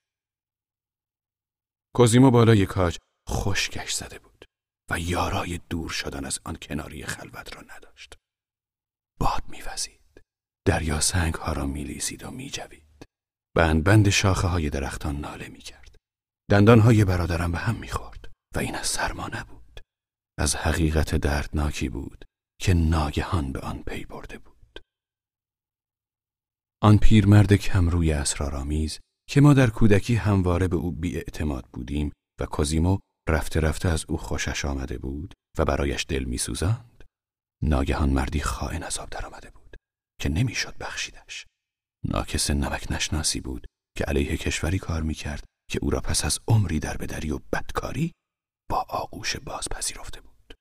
کوزیمو بالای کاج خشکش زده بود و یارای دور شدن از آن کناری خلوت را نداشت. باد میوزید. دریا سنگ ها را میلیزید و میجوید. بند بند شاخه های درختان ناله می‌کرد. دندان های برادرم به هم می‌خورد و این از سرما نبود. از حقیقت دردناکی بود که ناگهان به آن پی برده بود. آن پیرمرد کمروی اسرارآمیز که ما در کودکی همواره به او بی بودیم و کوزیمو رفته رفته از او خوشش آمده بود و برایش دل میسوزاند. ناگهان مردی خائن از آب درآمده بود که نمی‌شد بخشیدش. ناکس نمک نشناسی بود که علیه کشوری کار می‌کرد که او را پس از عمری در بدری و بدکاری با آغوش باز پذیرفته بود.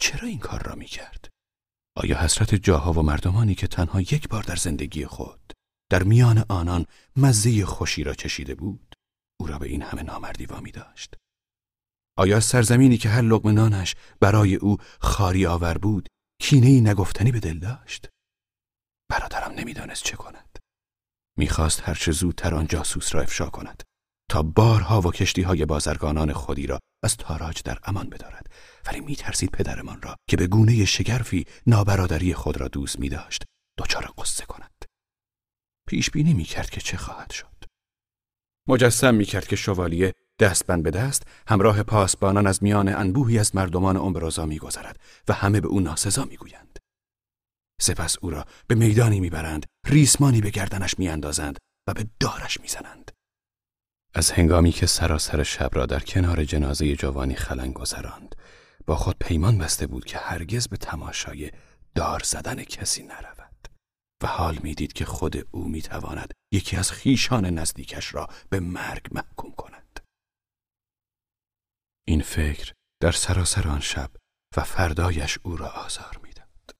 چرا این کار را می‌کرد؟ آیا حسرت جاها و مردمانی که تنها یک بار در زندگی خود در میان آنان مزه خوشی را چشیده بود او را به این همه نامردی وامی داشت؟ آیا سرزمینی که هر لقمه نانش برای او خاری آور بود کینه ای نگفتنی به دل داشت؟ برادرم نمی‌دانست چه کند. می‌خواست هرچه زودتر آن جاسوس را افشا کند تا بارها و کشتی های بازرگانان خودی را از تاراج در امان بدارد. ولی میترسید پدرمان را که به گونه شگرفی نابرادری خود را دوست می داشت دچار قصه کند. پیش بینی می کرد که چه خواهد شد. مجسم می کرد که شوالیه دستبند به دست همراه پاسبانان از میان انبوهی از مردمان امبرازا میگذرد و همه به او ناسزا می‌گویند. سپس او را به میدانی می‌برند ریسمانی به گردنش میاندازند و به دارش می‌زنند. از هنگامی که سراسر شب را در کنار جنازه جوانی خلنگ گذراند با خود پیمان بسته بود که هرگز به تماشای دار زدن کسی نرود. و حال می‌دید که خود او می‌تواند یکی از خیشان نزدیکش را به مرگ محکوم کند. این فکر در سراسر آن شب و فردایش او را آزار می‌داد.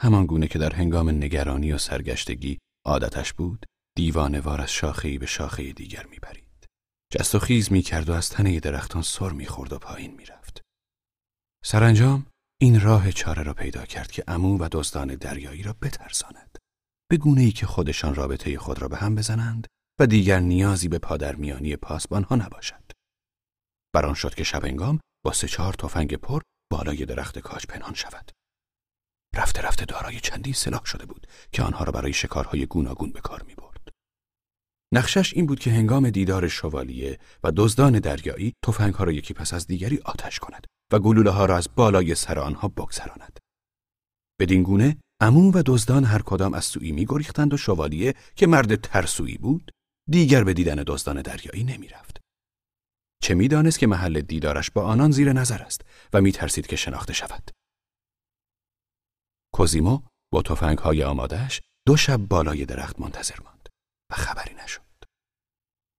همان گونه که در هنگام نگرانی و سرگشتگی عادتش بود دیوانوار از شاخهای به شاخه دیگر میپرید. جست و خیز می‌کرد و از تنه درختان سر می‌خورد و پایین می‌رفت. سرانجام این راه چاره را پیدا کرد که امو و دزدان دریایی را بترساند. به گونه ای که خودشان رابطه خود را به هم بزنند و دیگر نیازی به پادرمیانی پاسبان ها بران شد که شبنگام با سه چهار تفنگ پر بالای درخت کاج پنهان شود. رفته رفته دارای چندی سلاح شده بود که آنها را برای شکارهای گوناگون به کار می برد. نقشش این بود که هنگام دیدار شوالیه و دزدان دریایی تفنگها را یکی پس از دیگری آتش کند و گلوله ها را از بالای سر آنها بگذراند. بدین گونه عمو و دزدان هر کدام از سوی می گریختند و شوالیه که مرد ترسویی بود دیگر به دیدن دزدان دریایی نمی رفت. چه می‌دانست که محل دیدارش با آنان زیر نظر است و میترسید که شناخته شود. کوزیمو با توفنگ های آمادهش دو شب بالای درخت منتظر ماند و خبری نشد.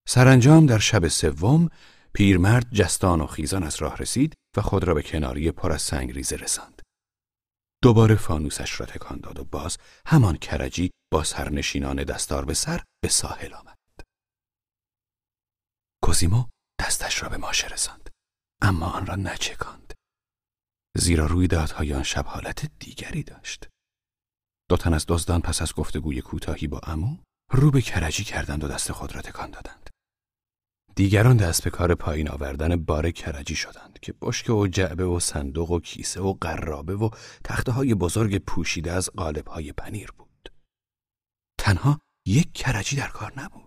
سرانجام در شب سوم پیرمرد جستان و خیزان از راه رسید و خود را به کناری پر از سنگریزه رساند. دوباره فانوسش را تکان داد و باز همان کرجی با سرنشینان دستار به سر به ساحل آمد. کوزیمو دستش را به ماشه رساند. اما آن را نچکاند. زیرا رویدادهای آن شب حالت دیگری داشت. دو تن از دزدان پس از گفتگوی کوتاهی با امو رو به کرجی کردند و دست خود را تکان دادند. دیگران دست به کار پایین آوردن بار کرجی شدند که بشکه و جعبه و صندوق و کیسه و قرابه و تخته های بزرگ پوشیده از قالب های پنیر بود. تنها یک کرجی در کار نبود.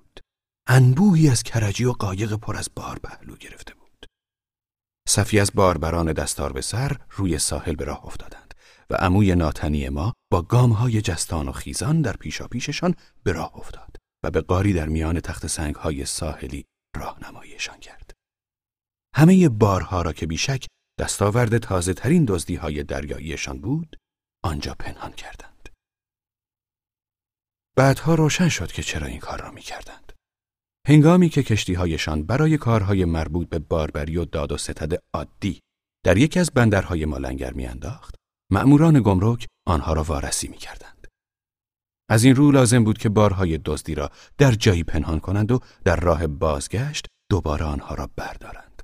انبوهی از کرجی و قایق پر از بار پهلو گرفته بود صفی از باربران دستار به سر روی ساحل به راه افتادند و عموی ناتنی ما با گامهای جستان و خیزان در پیشا پیششان به راه افتاد و به قاری در میان تخت سنگهای ساحلی راهنماییشان کرد. همه بارها را که بیشک دستاورد تازه ترین دزدی های دریاییشان بود، آنجا پنهان کردند. بعدها روشن شد که چرا این کار را می کردند. هنگامی که کشتیهایشان برای کارهای مربوط به باربری و داد و ستد عادی در یکی از بندرهای ما لنگر میانداخت، مأموران گمرک آنها را وارسی می‌کردند. از این رو لازم بود که بارهای دزدی را در جایی پنهان کنند و در راه بازگشت دوباره آنها را بردارند.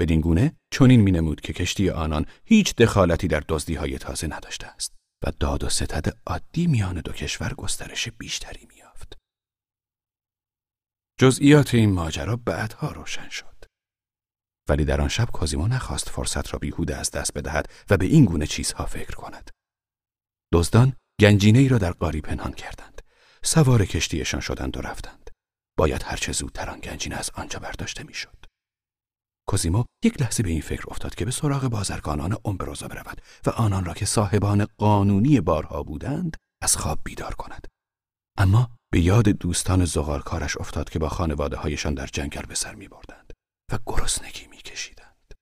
بدین گونه چنین مینمود که کشتی آنان هیچ دخالتی در دزدی های تازه نداشته است و داد و ستد عادی میان دو کشور گسترش بیشتری میافت. جزئیات این ماجرا بعدها روشن شد. ولی در آن شب کوزیمو نخواست فرصت را بیهوده از دست بدهد و به این گونه چیزها فکر کند. دزدان گنجینه ای را در قاری پنهان کردند. سوار کشتیشان شدند و رفتند. باید هرچه زودتر آن گنجینه از آنجا برداشته می‌شد. کوزیمو یک لحظه به این فکر افتاد که به سراغ بازرگانان امبروزا برود و آنان را که صاحبان قانونی بارها بودند از خواب بیدار کند. اما به یاد دوستان زغالکارش افتاد که با خانواده هایشان در جنگل به سر می بردند و گرسنگی می کشیدند.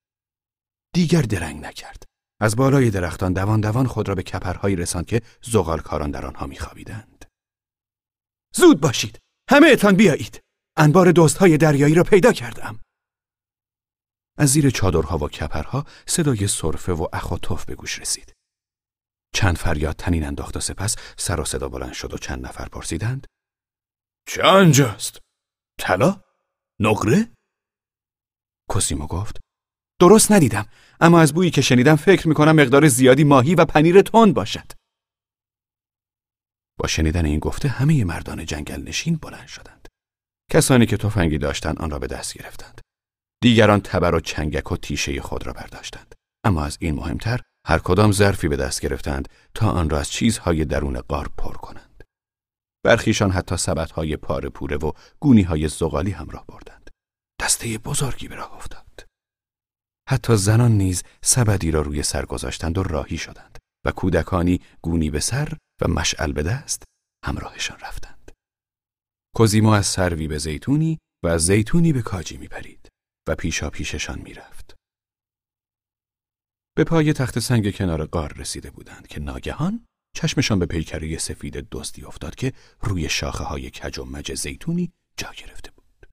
دیگر درنگ نکرد. از بالای درختان دوان دوان خود را به کپرهایی رساند که زغالکاران در آنها میخوابیدند. زود باشید! همه اتان بیایید! انبار های دریایی را پیدا کردم. از زیر چادرها و کپرها صدای صرفه و اخ و به گوش رسید. چند فریاد تنین انداخت و سپس سر و صدا بلند شد و چند نفر پرسیدند. چه آنجاست؟ طلا؟ نقره؟ کوسیمو گفت درست ندیدم اما از بویی که شنیدم فکر می‌کنم مقدار زیادی ماهی و پنیر تند باشد با شنیدن این گفته همه مردان جنگل نشین بلند شدند کسانی که تفنگی داشتند آن را به دست گرفتند دیگران تبر و چنگک و تیشه خود را برداشتند اما از این مهمتر هر کدام ظرفی به دست گرفتند تا آن را از چیزهای درون قار پر کنند برخیشان حتی سبدهای پاره پوره و گونیهای زغالی همراه بردند دسته بزرگی به راه افتاد حتی زنان نیز سبدی را روی سر گذاشتند و راهی شدند و کودکانی گونی به سر و مشعل به دست همراهشان رفتند. کوزیمو از سروی به زیتونی و از زیتونی به کاجی می پرید و پیشا پیششان می رفت. به پای تخت سنگ کنار قار رسیده بودند که ناگهان چشمشان به پیکره سفید دزدی افتاد که روی شاخه های کج و مج زیتونی جا گرفته بود.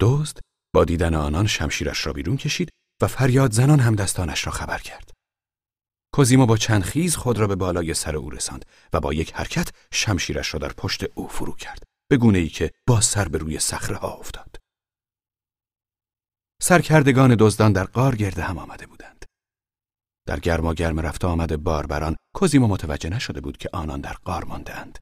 دزد با دیدن آنان شمشیرش را بیرون کشید و فریاد زنان هم دستانش را خبر کرد. کوزیما با چند خیز خود را به بالای سر او رساند و با یک حرکت شمشیرش را در پشت او فرو کرد به گونه ای که با سر به روی صخره ها افتاد. سرکردگان دزدان در قار گرده هم آمده بودند. در گرما گرم رفت آمد باربران کوزیما متوجه نشده بود که آنان در قار ماندهاند.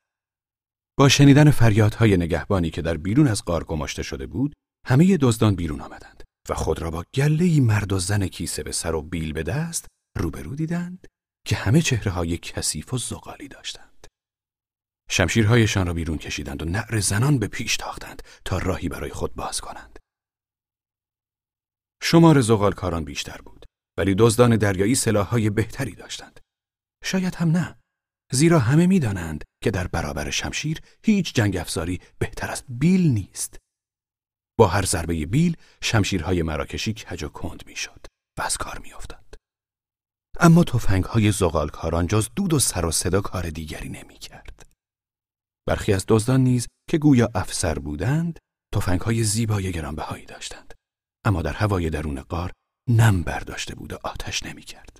با شنیدن فریادهای نگهبانی که در بیرون از قار گماشته شده بود، همه دزدان بیرون آمدند. و خود را با گله مرد و زن کیسه به سر و بیل به دست روبرو دیدند که همه چهره های کثیف و زغالی داشتند. شمشیرهایشان را بیرون کشیدند و نعر زنان به پیش تاختند تا راهی برای خود باز کنند. شمار زغالکاران بیشتر بود ولی دزدان دریایی سلاحهای بهتری داشتند. شاید هم نه زیرا همه می‌دانند که در برابر شمشیر هیچ جنگ افزاری بهتر از بیل نیست. با هر ضربه بیل شمشیرهای مراکشی کج و کند می‌شد و از کار میافتاد. اما تفنگهای زغالکاران جز دود و سر و صدا کار دیگری نمی‌کرد. برخی از دزدان نیز که گویا افسر بودند تفنگهای زیبای گرانبهایی داشتند اما در هوای درون قار نم برداشته بود و آتش نمی‌کرد.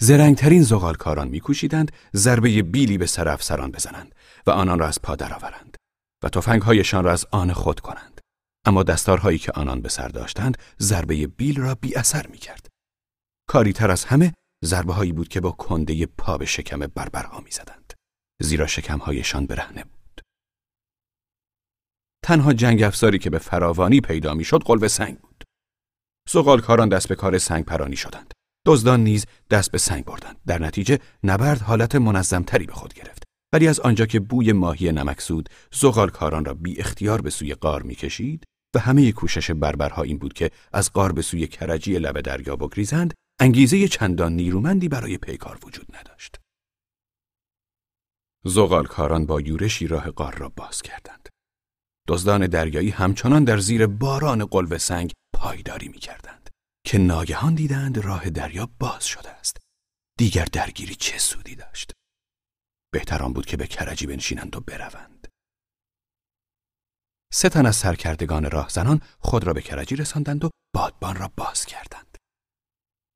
زرنگترین زغالکاران میکوشیدند ضربه بیلی به سر افسران بزنند و آنان را از پا درآورند و تفنگهایشان را از آن خود کنند. اما دستارهایی که آنان به سر داشتند ضربه بیل را بی اثر می کرد. کاری تر از همه ضربه هایی بود که با کنده پا به شکم بربرها می زدند. زیرا شکمهایشان برهنه بود. تنها جنگ افزاری که به فراوانی پیدا می شد قلب سنگ بود. کاران دست به کار سنگ پرانی شدند. دزدان نیز دست به سنگ بردند. در نتیجه نبرد حالت منظمتری به خود گرفت ولی از آنجا که بوی ماهی نمکسود زغالکاران را بی اختیار به سوی قار می‌کشید و همه کوشش بربرها این بود که از قار به سوی کرجی لب دریا بگریزند انگیزه چندان نیرومندی برای پیکار وجود نداشت زغالکاران با یورشی راه قار را باز کردند دزدان دریایی همچنان در زیر باران قلب سنگ پایداری می کردند که ناگهان دیدند راه دریا باز شده است. دیگر درگیری چه سودی داشت؟ بهتر آن بود که به کرجی بنشینند و بروند. سه تن از سرکردگان راهزنان خود را به کرجی رساندند و بادبان را باز کردند.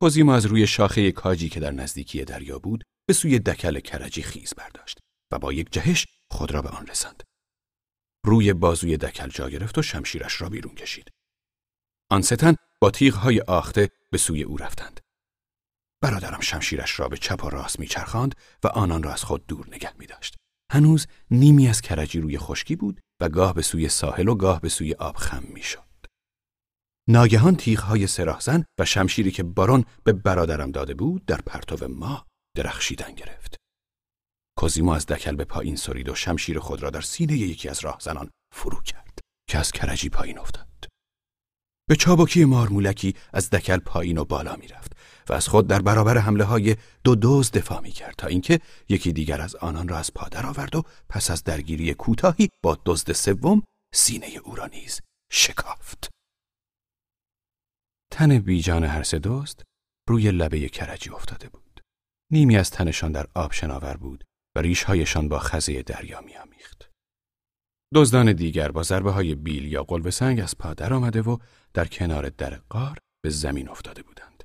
کوزیما از روی شاخه کاجی که در نزدیکی دریا بود به سوی دکل کرجی خیز برداشت و با یک جهش خود را به آن رساند. روی بازوی دکل جا گرفت و شمشیرش را بیرون کشید آن ستن با تیغهای آخته به سوی او رفتند برادرم شمشیرش را به چپ و راست میچرخاند و آنان را از خود دور نگه می داشت. هنوز نیمی از کرجی روی خشکی بود و گاه به سوی ساحل و گاه به سوی آب خم می شد. ناگهان تیغهای سراحزن و شمشیری که بارون به برادرم داده بود در پرتو ما درخشیدن گرفت. کوزیمو از دکل به پایین سرید و شمشیر خود را در سینه یکی از راهزنان فرو کرد که از کرجی پایین افتاد. به چابکی مارمولکی از دکل پایین و بالا می‌رفت و از خود در برابر حمله های دو دوز دفاع می کرد تا اینکه یکی دیگر از آنان را از پادر آورد و پس از درگیری کوتاهی با دزد سوم سینه او را نیز شکافت. تن بیجان هر سه دوست روی لبه کرجی افتاده بود. نیمی از تنشان در آب شناور بود ریشهایشان با خزه دریا میامیخت. دزدان دیگر با ضربه های بیل یا قلب سنگ از پادر آمده و در کنار در قار به زمین افتاده بودند.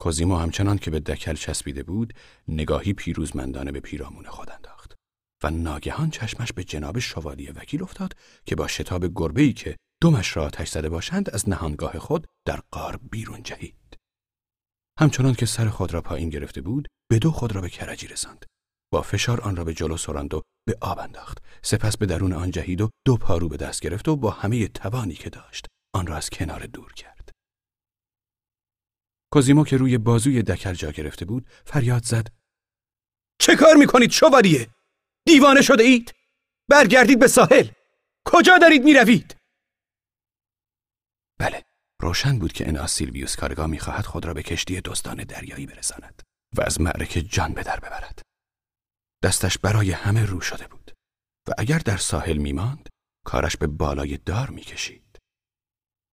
کوزیمو همچنان که به دکل چسبیده بود نگاهی پیروزمندانه به پیرامون خود انداخت و ناگهان چشمش به جناب شوالی وکیل افتاد که با شتاب گربه‌ای که دمش را آتش زده باشند از نهانگاه خود در قار بیرون جهید همچنان که سر خود را پایین گرفته بود به دو خود را به کرجی رساند با فشار آن را به جلو سراند و به آب انداخت سپس به درون آن جهید و دو پارو به دست گرفت و با همه توانی که داشت آن را از کنار دور کرد کوزیمو که روی بازوی دکل جا گرفته بود فریاد زد چه کار می‌کنید شوالیه؟ دیوانه شده اید؟ برگردید به ساحل کجا دارید می‌روید؟ بله روشن بود که ان سیلویوس کارگاه می‌خواهد خود را به کشتی دزدان دریایی برساند و از معرکه جان به در ببرد دستش برای همه رو شده بود و اگر در ساحل میماند کارش به بالای دار می‌کشید.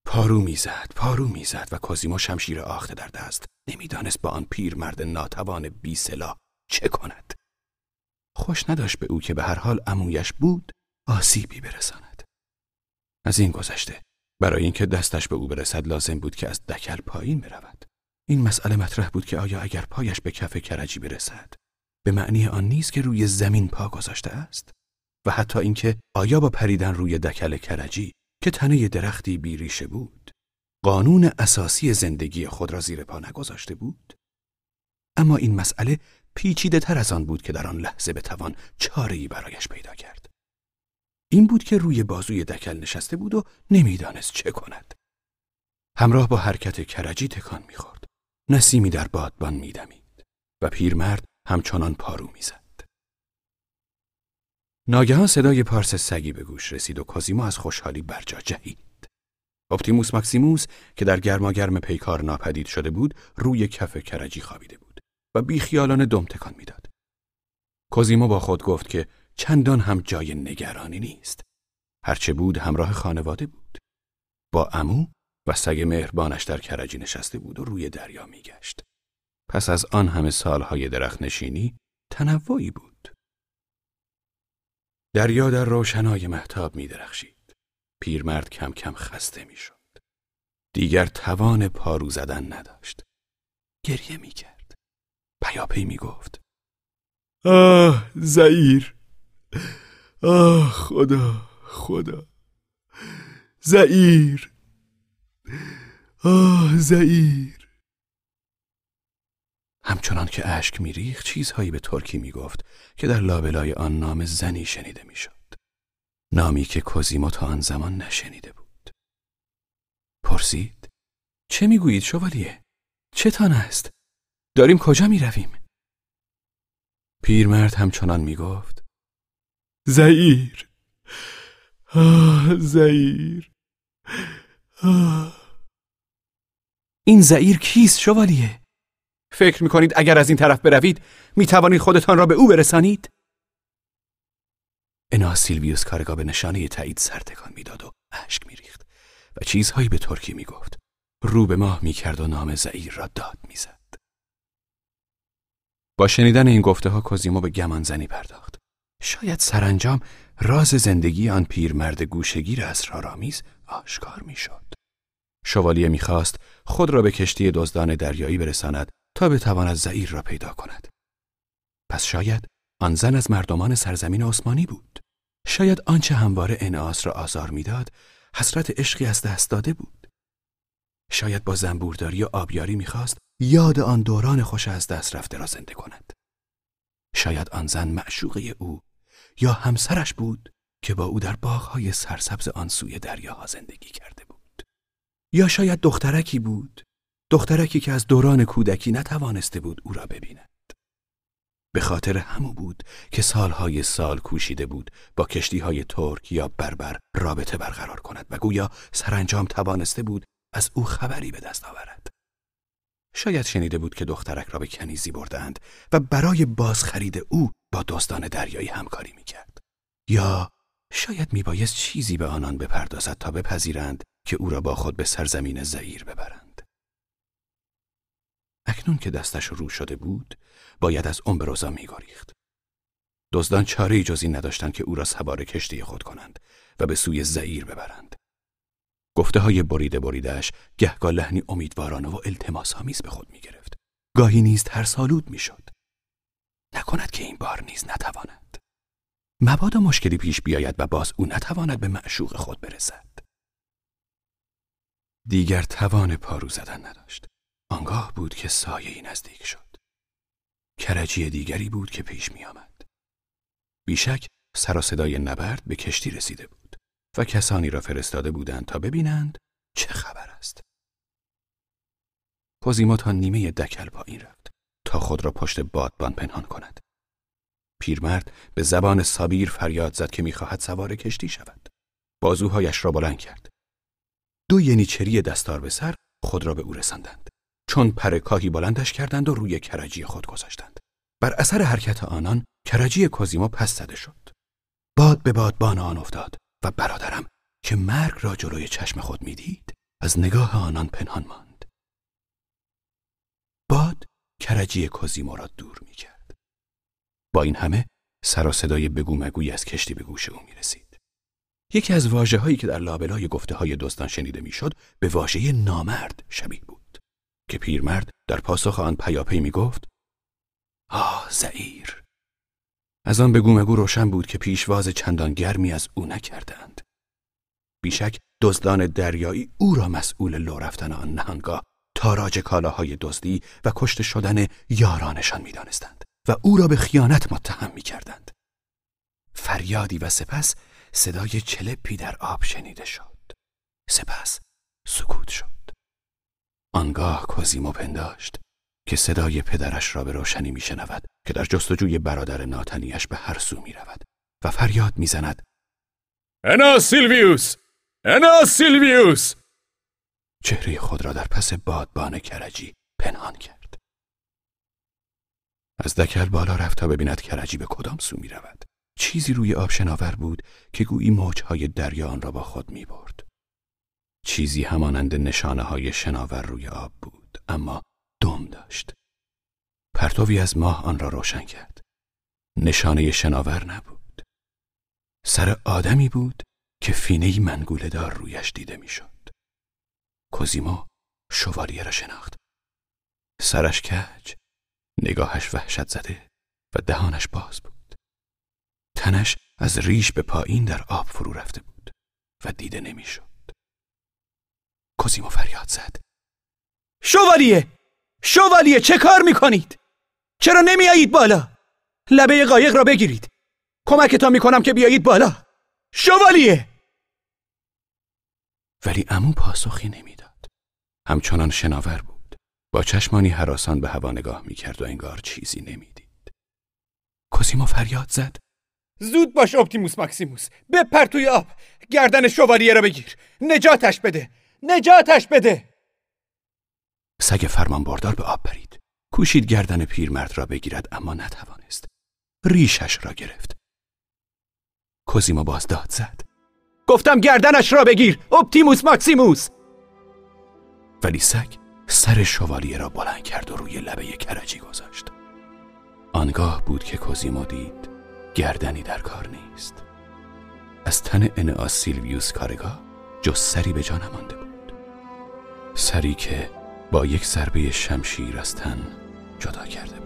پارو می‌زد پارو می‌زد و کازیمو شمشیر آخته در دست. نمی‌دانست با آن پیرمرد ناتوان بی سلا چه کند. خوش نداشت به او که به هر حال امویش بود آسیبی برساند. از این گذشته برای اینکه دستش به او برسد لازم بود که از دکل پایین برود. این مسئله مطرح بود که آیا اگر پایش به کف کرجی برسد به معنی آن نیست که روی زمین پا گذاشته است و حتی اینکه آیا با پریدن روی دکل کرجی که تنه درختی بیریشه بود قانون اساسی زندگی خود را زیر پا نگذاشته بود؟ اما این مسئله پیچیده تر از آن بود که در آن لحظه بتوان چاره برایش پیدا کرد. این بود که روی بازوی دکل نشسته بود و نمی‌دانست چه کند. همراه با حرکت کرجی تکان می‌خورد. نسیمی در بادبان میدمید و پیرمرد همچنان پارو می‌زد ناگهان صدای پارس سگی به گوش رسید و کازیما از خوشحالی برجا جهید. اپتیموس ماکسیموس که در گرماگرم پیکار ناپدید شده بود روی کف کرجی خوابیده بود و بیخیالانه دم تکان می‌داد. کوزیمو با خود گفت که چندان هم جای نگرانی نیست. هرچه بود همراه خانواده بود. با امو و سگ مهربانش در کرجی نشسته بود و روی دریا میگشت. پس از آن همه سالهای درخت نشینی تنوعی بود. دریا در روشنای محتاب می درخشید. پیرمرد کم کم خسته می شد. دیگر توان پارو زدن نداشت. گریه می کرد. پیاپی می گفت. آه زعیر آه خدا خدا زعیر آه زعیر همچنان که اشک میریخت چیزهایی به ترکی می‌گفت که در لابلای آن نام زنی شنیده می‌شد. نامی که کوزیمو تا آن زمان نشنیده بود. پرسید چه می‌گویید شوالیه؟ چه تان است؟ داریم کجا می‌رویم؟ پیرمرد همچنان می گفت زعیر. آه زعیر. این زعیر کیست شوالیه؟ فکر می‌کنید اگر از این طرف بروید می توانید خودتان را به او برسانید؟ انا سیلویوس کارگاه به نشانه تایید سرتکان می‌داد و اشک میریخت و چیزهایی به ترکی می‌گفت. رو به ماه می‌کرد و نام زعیر را داد می‌زد. با شنیدن این گفته ها کوزیمو به گمان زنی پرداخت. شاید سرانجام راز زندگی آن پیرمرد گوشگیر اسرارآمیز آشکار می‌شد. شوالیه می‌خواست خود را به کشتی دزدان دریایی برساند تا بتواند زعیر را پیدا کند. پس شاید آن زن از مردمان سرزمین عثمانی بود. شاید آنچه همواره انعاس را آزار می‌داد حسرت عشقی از دست داده بود. شاید با زنبورداری و آبیاری می‌خواست یاد آن دوران خوش از دست رفته را زنده کند. شاید آن زن معشوقه او یا همسرش بود که با او در باغهای سرسبز آن سوی دریاها زندگی کرده بود. یا شاید دخترکی بود دخترکی که از دوران کودکی نتوانسته بود او را ببیند به خاطر همو بود که سالهای سال کوشیده بود با کشتیهای ترک یا بربر رابطه برقرار کند و گویا سرانجام توانسته بود از او خبری به دست آورد. شاید شنیده بود که دخترک را به کنیزی بردند و برای بازخرید او با دزدان دریایی همکاری می‌کرد. یا شاید میبایست چیزی به آنان بپردازد تا بپذیرند که او را با خود به سرزمین زعیر ببرند. اکنون که دستش رو شده بود، باید از امبروزا میگریخت. دزدان چاره جز این نداشتند که او را سوار کشتی خود کنند و به سوی زعیر ببرند. گفته های بریده بریدهش گهگاه لحنی امیدوارانه و التماس آمیز به خود می گرفت. گاهی نیز ترسالود می شد. نکند که این بار نیز نتواند. مبادا مشکلی پیش بیاید و باز او نتواند به معشوق خود برسد. دیگر توان پارو زدن نداشت. آنگاه بود که سایه نزدیک شد. کرجی دیگری بود که پیش می آمد. بیشک سر و صدای نبرد به کشتی رسیده بود و کسانی را فرستاده بودند تا ببینند چه خبر است. کوزیمو تا نیمه دکل پایین رفت تا خود را پشت بادبان پنهان کند. پیرمرد به زبان سابیر فریاد زد که می‌خواهد سوار کشتی شود. بازوهایش را بلند کرد. دو ینیچری دستار به سر خود را به او رساندند. چون پر کاهی بلندش کردند و روی کرجی خود گذاشتند. بر اثر حرکت آنان کرجی کوزیمو پس زده شد. باد به بادبان آن افتاد و برادرم که مرگ را جلوی چشم خود می‌دید از نگاه آنان پنهان ماند. باد کرجی کوزیمو را دور می کرد. با این همه سر و صدای بگو مگوی از کشتی به گوش او می رسید. یکی از واجه هایی که در لابلای گفته های دزدان شنیده می‌شد به واژه نامرد شبیه بود که پیرمرد در پاسخ آن پیاپی می گفت آه زعیر. از آن بگو مگو روشن بود که پیشواز چندان گرمی از او نکردند. بیشک دزدان دریایی او را مسئول لو رفتن آن نهانگاه تاراج کالاهای دزدی و کشته شدن یارانشان می‌دانستند و او را به خیانت متهم می‌کردند. فریادی و سپس صدای چلپی در آب شنیده شد. سپس سکوت شد. آنگاه کوزیمو پنداشت که صدای پدرش را به روشنی میشنود که در جستجوی برادر ناتنیش به هر سو می رود و فریاد می‌زند. انا سیلویوس! انا سیلویوس! چهره خود را در پس بادبان کرجی پنهان کرد. از دکل بالا رفت تا ببیند کرجی به کدام سو می رود چیزی روی آب شناور بود که گویی موجهای دریا آن را با خود می برد. چیزی همانند نشانه های شناور روی آب بود اما دم داشت. پرتوی از ماه آن را روشن کرد. نشانه شناور نبود. سر آدمی بود که فینه منگوله دار رویش دیده می‌شد. کوزیمو شوالیه را شناخت. سرش کج نگاهش وحشت زده و دهانش باز بود. تنش از ریش به پایین در آب فرو رفته بود و دیده نمی‌شد. کوزیمو فریاد زد. شوالیه! شوالیه چه کار می‌کنید؟ چرا نمیایید بالا؟ لبه قایق را بگیرید. کمکتان می‌کنم که بیایید بالا. شوالیه! ولی امو پاسخی نمی‌داد. همچنان شناور بود. با چشمانی حراسان به هوا نگاه می‌کرد و انگار چیزی نمی‌دید. کوزیمو فریاد زد. زود باش اپتیموس ماکسیموس. بپر توی آب. گردن شوالیه را بگیر. نجاتش بده. نجاتش بده! سگ فرمان بردار به آب پرید کوشید گردن پیرمرد را بگیرد اما نتوانست. ریشش را گرفت. کوزیمو باز داد زد. گفتم گردنش را بگیر اپتیموس ماکسیموس! ولی سگ سر شوالیه را بلند کرد و روی لبه کرجی گذاشت. آنگاه بود که کوزیمو دید گردنی در کار نیست. از تن انعاس سیلویوس کارگاه جز سری به جا نمانده سری که با یک ضربه شمشیر از تن جدا کرده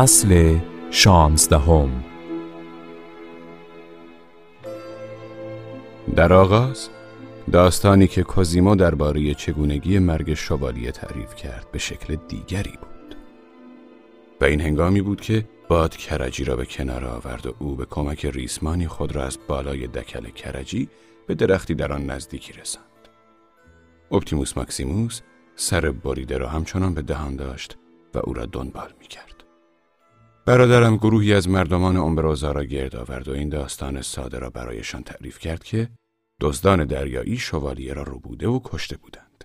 فصل شانزدهم. در آغاز داستانی که کوزیمو درباره چگونگی مرگ شوالیه تعریف کرد به شکل دیگری بود. و این هنگامی بود که باد کرجی را به کنار آورد و او به کمک ریسمانی خود را از بالای دکل کرجی به درختی در آن نزدیکی رساند. اپتیموس ماکسیموس سر بریده را همچنان به دهان داشت و او را دنبال می کرد. برادرم گروهی از مردمان امبروزا را گرد آورد و این داستان ساده را برایشان تعریف کرد که دزدان دریایی شوالیه را ربوده و کشته بودند.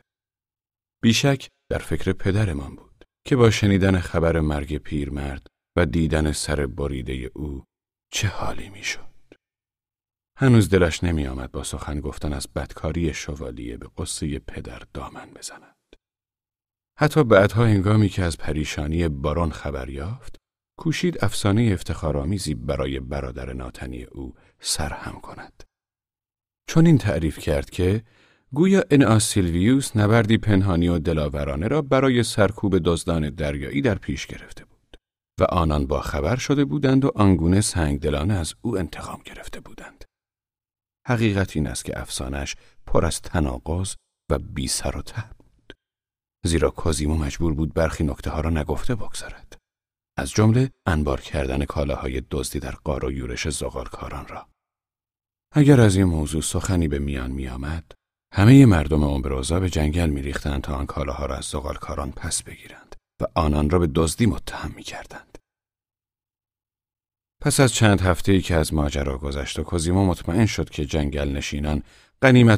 بیشک در فکر پدرمان بود که با شنیدن خبر مرگ پیرمرد و دیدن سر بریده او چه حالی می‌شد. هنوز دلش نمی آمد با سخن گفتن از بدکاری شوالیه به قصه پدر دامن بزند. حتی بعدها هنگامی که از پریشانی باران خبر یافت، کوشید افسانه افتخارآمیزی برای برادر ناتنی او سرهم کند. چون این تعریف کرد که گویا انعاس سیلویوس نبردی پنهانی و دلاورانه را برای سرکوب دزدان دریایی در پیش گرفته بود و آنان با خبر شده بودند و آنگونه سنگدلانه از او انتقام گرفته بودند. حقیقت این است که افسانش پر از تناقض و بی سر و ته بود. زیرا کازیمو مجبور بود برخی نکته ها را نگفته بگذارد. از جمله انبار کردن کالاهای دزدی در قار و یورش زغالکاران را. اگر از این موضوع سخنی به میان می آمد، همه مردم امبروزا به جنگل می ریختند تا آن کالاها را از زغالکاران پس بگیرند و آنان را به دزدی متهم می کردند. پس از چند هفته ای که از ماجرا گذشت و کوزیمو مطمئن شد که جنگل نشینان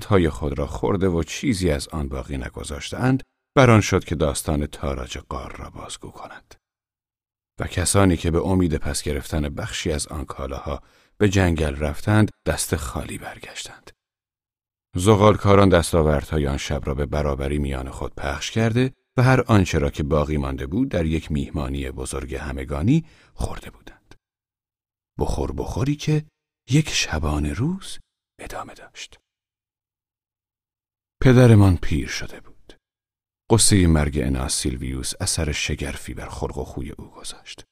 های خود را خورده و چیزی از آن باقی نگذاشتهاند بران شد که داستان تاراج قار را بازگو کند و کسانی که به امید پس گرفتن بخشی از آن کالاها به جنگل رفتند دست خالی برگشتند. زغالکاران دستاوردهای آن شب را به برابری میان خود پخش کرده و هر آنچه را که باقی مانده بود در یک میهمانی بزرگ همگانی خورده بودند. بخور بخوری که یک شبانه روز ادامه داشت. پدرمان پیر شده بود. قصه مرگ اناس سیلویوس اثر شگرفی بر خلق و خوی او گذاشت.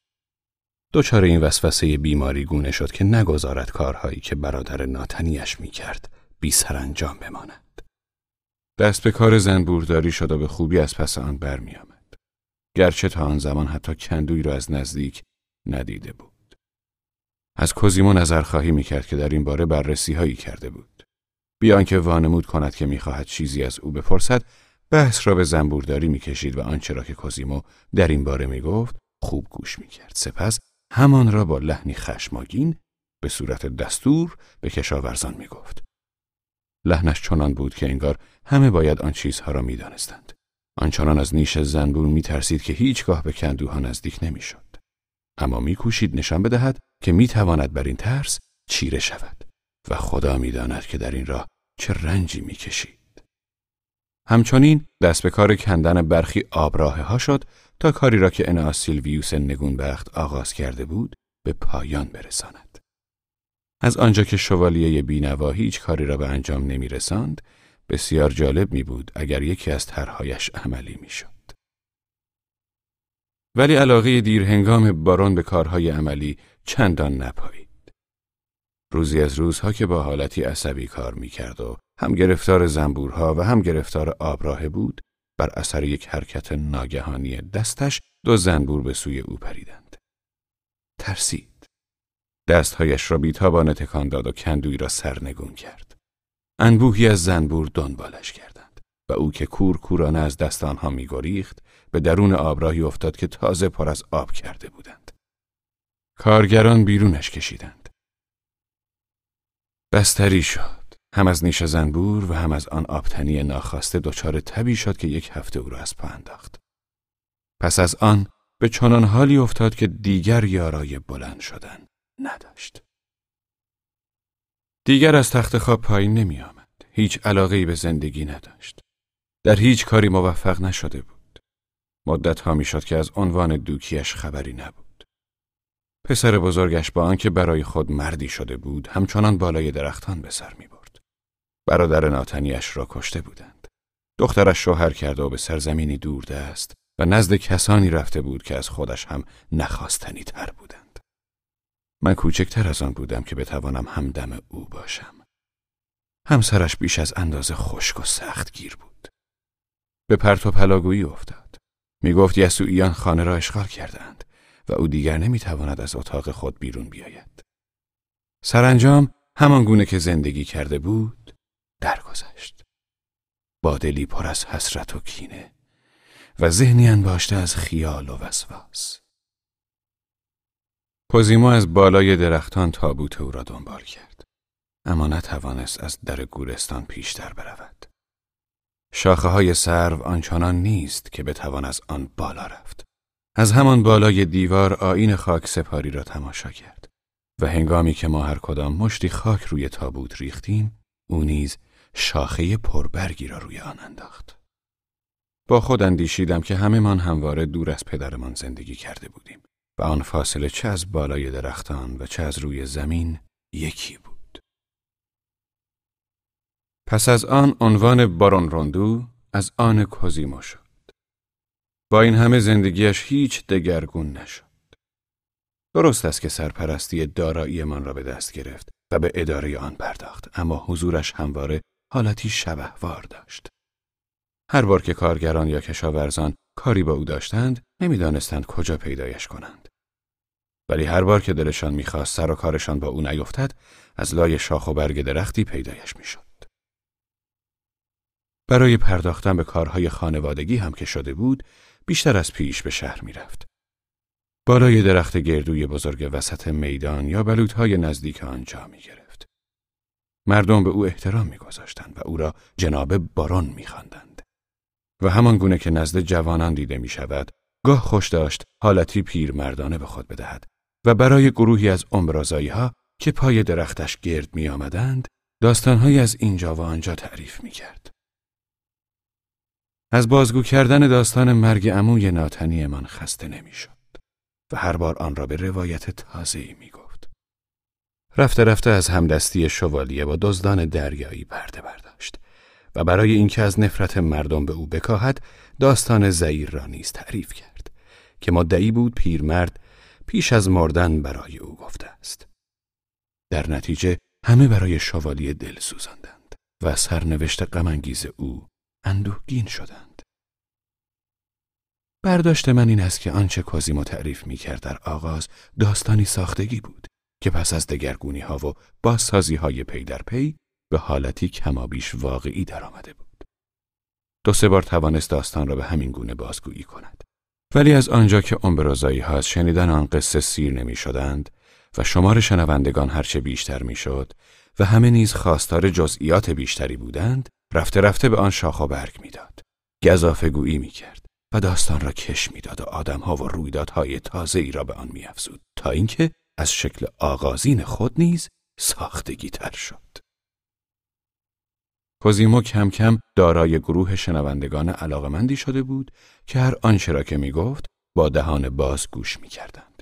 دچار این وسوسه بیماری گونه شد که نگذارد کارهایی که برادر ناتنیش می کرد بی انجام بماند. دست به کار زنبورداری شد و به خوبی از پس آن برمی آمد. گرچه تا آن زمان حتی کندوی را از نزدیک ندیده بود. از کوزیمو نظرخواهی می کرد که در این باره بررسی هایی کرده بود. بیان که وانمود کند که می‌خواهد چیزی از او بپرسد بحث را به زنبورداری می‌کشید و آنچه را که کوزیمو در این باره می‌گفت خوب گوش می‌کرد. سپس همان را با لحنی خشماگین به صورت دستور به کشاورزان می‌گفت. لحنش چنان بود که انگار همه باید آن چیزها را می‌دانستند. آنچنان از نیش زنبور میترسید که هیچگاه به کندوها نزدیک نمی‌شد. اما میکوشید نشان بدهد که می‌تواند بر این ترس چیره شود و خدا می‌داند که در این راه چه رنجی می‌کشید. همچنین دست به کار کندن برخی آبراه ها شد تا کاری را که انا سیلویوس نگونبخت آغاز کرده بود به پایان برساند. از آنجا که شوالیه بینوا هیچ کاری را به انجام نمی رساند، بسیار جالب می بود اگر یکی از طرحهایش عملی می شد. ولی علاقه دیرهنگام بارون به کارهای عملی چندان نپایید. روزی از روزها که با حالتی عصبی کار می کرد و هم گرفتار زنبورها و هم گرفتار آبراه بود بر اثر یک حرکت ناگهانی دستش دو زنبور به سوی او پریدند. ترسید. دستهایش را بیتابانه تکان داد و کندوی را سرنگون کرد. انبوهی از زنبور دنبالش کردند و او که کور کورانه از دست آنها میگریخت به درون آبراهی افتاد که تازه پر از آب کرده بودند. کارگران بیرونش کشیدند. بستری شد. هم از نیش زنبور و هم از آن آبتنی ناخواسته دچار تبی شد که یک هفته او را از پا انداخت. پس از آن به چنان حالی افتاد که دیگر یارای بلند شدن نداشت. دیگر از تخت خواب پایین نمی آمد. هیچ علاقه به زندگی نداشت. در هیچ کاری موفق نشده بود. مدت ها می شد که از عنوان دوکیش خبری نبود. پسر بزرگش با آنکه برای خود مردی شده بود همچنان بالای درختان به سر می برادر ناتنیش را کشته بودند. دخترش شوهر کرده و به سرزمینی دوردست و نزد کسانی رفته بود که از خودش هم نخواستنی تر بودند. من کوچکتر از آن بودم که بتوانم همدم او باشم. همسرش بیش از اندازه خشک و سخت گیر بود. به پرت و پلاگویی افتاد. می گفت یسوعیان خانه را اشغال کردند و او دیگر نمی‌تواند از اتاق خود بیرون بیاید. سرانجام همان گونه که زندگی کرده بود درگذشت. با دلی پر از حسرت و کینه و ذهنی انباشته از خیال و وسواس. کوزیمو از بالای درختان تابوت او را دنبال کرد. اما نتوانست از در گورستان پیشتر برود. شاخه های سرو آنچنان نیست که بتوان از آن بالا رفت. از همان بالای دیوار آین خاک سپاری را تماشا کرد و هنگامی که ما هر کدام مشتی خاک روی تابوت ریختیم او نیز شاخه پربرگی را روی آن انداخت. با خود اندیشیدم که همه من همواره دور از پدرمان زندگی کرده بودیم و آن فاصله چه از بالای درختان و چه از روی زمین یکی بود. پس از آن عنوان بارون روندو از آن کوزیمو شد. با این همه زندگیش هیچ دگرگون نشد. درست است که سرپرستی داراییمان را به دست گرفت و به اداره آن پرداخت اما حضورش همواره حالتی شبهوار داشت. هر بار که کارگران یا کشاورزان کاری با او داشتند نمی‌دانستند کجا پیدایش کنند. ولی هر بار که دلشان می‌خواست سر و کارشان با او نیفتد از لای شاخ و برگ درختی پیدایش می‌شد. برای پرداختن به کارهای خانوادگی هم که شده بود بیشتر از پیش به شهر می‌رفت. بالای درخت گردوی بزرگ وسط میدان یا بلوطهای نزدیک آنجا می گرفت. مردم به او احترام میگذاشتند و او را جناب بارون میخواندند. و همان گونه که نزد جوانان دیده می شود، گاه خوش داشت حالتی پیر مردانه به خود بدهد و برای گروهی از امرازایی ها که پای درختش گرد می آمدند داستانهایی از اینجا و آنجا تعریف می کرد. از بازگو کردن داستان مرگ عموی ناتنی من خسته نمی شد و هر بار آن را به روایت تازه‌ای می گفت. رفته رفته از همدستی شوالیه با دزدان دریایی پرده برداشت و برای اینکه از نفرت مردم به او بکاهد داستان زعیر را نیز تعریف کرد که مدعی بود پیرمرد پیش از مردن برای او گفته است. در نتیجه همه برای شوالیه دل سوزاندند و سرنوشت غمانگیز او اندوهگین شدند. برداشت من این است که آنچه کوزیمو تعریف می کرد در آغاز داستانی ساختگی بود که پس از دگرگونی ها و بازسازی های پی در پی به حالتی کمابیش واقعی درآمده بود. دو سه بار توانست داستان را به همین گونه بازگویی کند. ولی از آنجا که امبروزایی ها از شنیدن آن قصه سیر نمی شدند و شمار شنوندگان هرچه بیشتر می شد و همه نیز خواستار جزئیات بیشتری بودند رفته رفته به آن شاخ و برگ می‌داد. گذافه گویی می کرد داستان را کش می‌داد و آدمها و رویدادهای تازه ای را به آن میافزود تا اینکه از شکل آغازین خود نیز ساختگی تر شد. کوزیمو کم کم دارای گروه شنوندگان علاقمندی شده بود که هر آنچه را که می گفت با دهان باز گوش می کردند.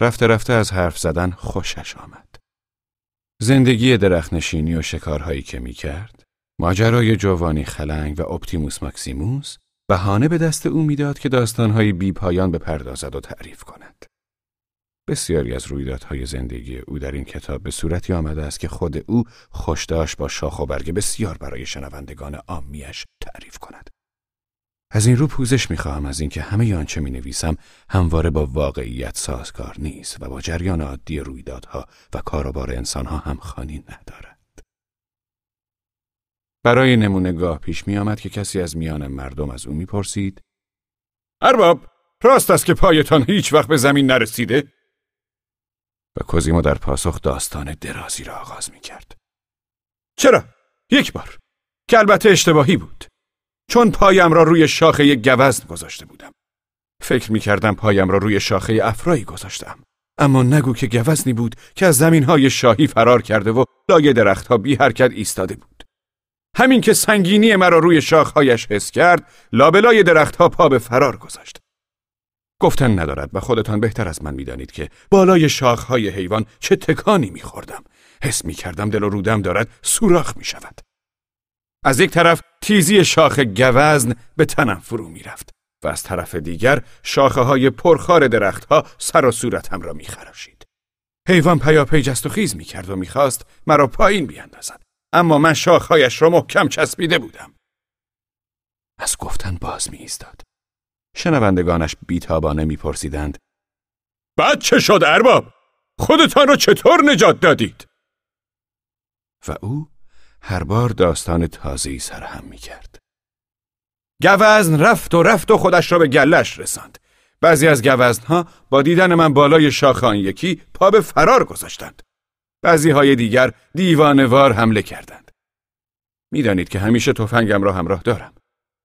رفته رفته از حرف زدن خوشش آمد. زندگی درختنشینی و شکارهایی که می کرد، ماجرای جوانی خلنگ و اپتیموس ماکسیموس بهانه به دست او می‌داد که داستانهای بی پایان بپردازد و تعریف کند. بسیاری از رویدادهای زندگی او در این کتاب به صورتی آمده است که خود او خوشداشت با شاخ و برگ بسیار برای شنوندگان عامیش تعریف کند. از این رو پوزش می‌خواهم از اینکه همه آنچه می نویسم همواره با واقعیت سازگار نیست و با جریان عادی رویدادها و کاروبار انسانها هم خانی ندارد. برای نمونه گاه پیش می آمد که کسی از میان مردم از او می‌پرسید ارباب راست است که پایتان هیچ وقت به زمین نرسیده؟ و کوزیمو در پاسخ داستان درازی را آغاز می کرد. چرا؟ یک بار که البته اشتباهی بود چون پایم را روی شاخه یک گوزن گذاشته بودم فکر می کردم پایم را روی شاخه افرایی گذاشتم اما نگو که گوزنی بود که از زمین های شاهی فرار کرده و لای درختها بی حرکت ایستاده بود همین که سنگینی مرا روی شاخهایش حس کرد لابلای درختها پا به فرار گذاشت. گفتن ندارد و خودتان بهتر از من می‌دانید که بالای شاخهای حیوان چه تکانی میخوردم. حس می‌کردم دل و رودم دارد سوراخ می‌شود. از یک طرف تیزی شاخ گوزن به تنم فرو می‌رفت و از طرف دیگر شاخه های پرخار درختها سر و صورتم را میخراشید. حیوان پیاپی جست و خیز می‌کرد و می‌خواست مرا پایین بیاندازد. اما من شاخهایش را محکم چسبیده بودم از گفتن باز می ایستاد. شنوندگانش بیتابانه میپرسیدند بعد چه شد ارباب؟ خودتان را چطور نجات دادید؟ و او هر بار داستان تازه‌ای سرهم می کرد. گوزن رفت و رفت و خودش را به گلش رساند. بعضی از گوزنها با دیدن من بالای شاخه آن یکی پا به فرار گذاشتند. بعضی های دیگر دیوانوار حمله کردند. می‌دانید که همیشه تفنگم را همراه دارم.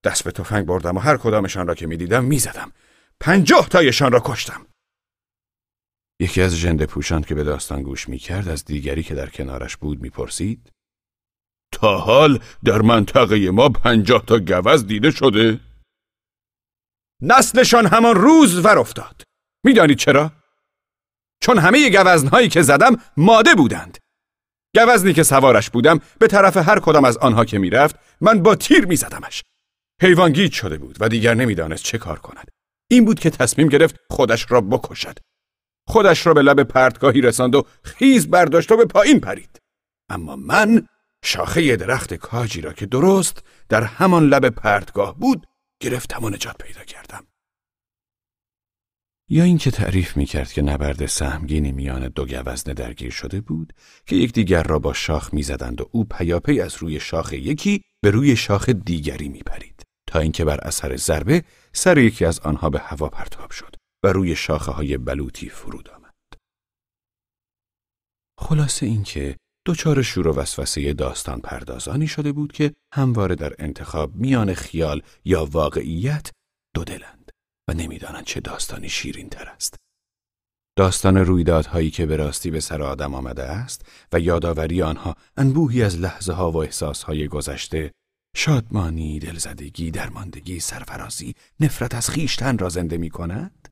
دست به تفنگ بردم و هر کدامشان را که می‌دیدم می‌زدم. پنجاه تایشان را کشتم. یکی از ژنده پوشان که به داستان گوش می‌کرد از دیگری که در کنارش بود می‌پرسید تا حال در منطقه ما پنجاه تا گوز دیده شده؟ نسلشان همان روز ور افتاد. می‌دانید چرا؟ چون همه گوزنهایی که زدم ماده بودند. گوزنی که سوارش بودم به طرف هر کدام از آنها که می‌رفت من با تیر میزدمش. حیوان گیج شده بود و دیگر نمی‌دانست چه کار کند. این بود که تصمیم گرفت خودش را بکشد. خودش را به لب پرتگاهی رساند و خیز برداشت و به پایین پرید. اما من شاخه درخت کاجی را که درست در همان لب پرتگاه بود گرفتم و نجات پیدا کردم. یا اینکه تعریف می کرد که نبرد سهمگینی میان دو گوزنه درگیر شده بود که یکدیگر را با شاخ می‌زدند و او پیاپی از روی شاخ یکی به روی شاخ دیگری می پرید تا اینکه بر اثر ضربه سر یکی از آنها به هوا پرتاب شد و روی شاخه های بلوطی فرود آمد. خلاصه اینکه دچار شور و وسوسه داستان پردازانی شده بود که همواره در انتخاب میان خیال یا واقعیت دو دلند و نمی‌دانند چه داستانی شیرین تر است. داستان رویدادهایی که به راستی به سر آدم آمده است و یادآوری آنها انبوهی از لحظه ها و احساسهای گذشته شادمانی، دلزدگی، درماندگی، سرفرازی، نفرت از خیشتن را زنده می کند؟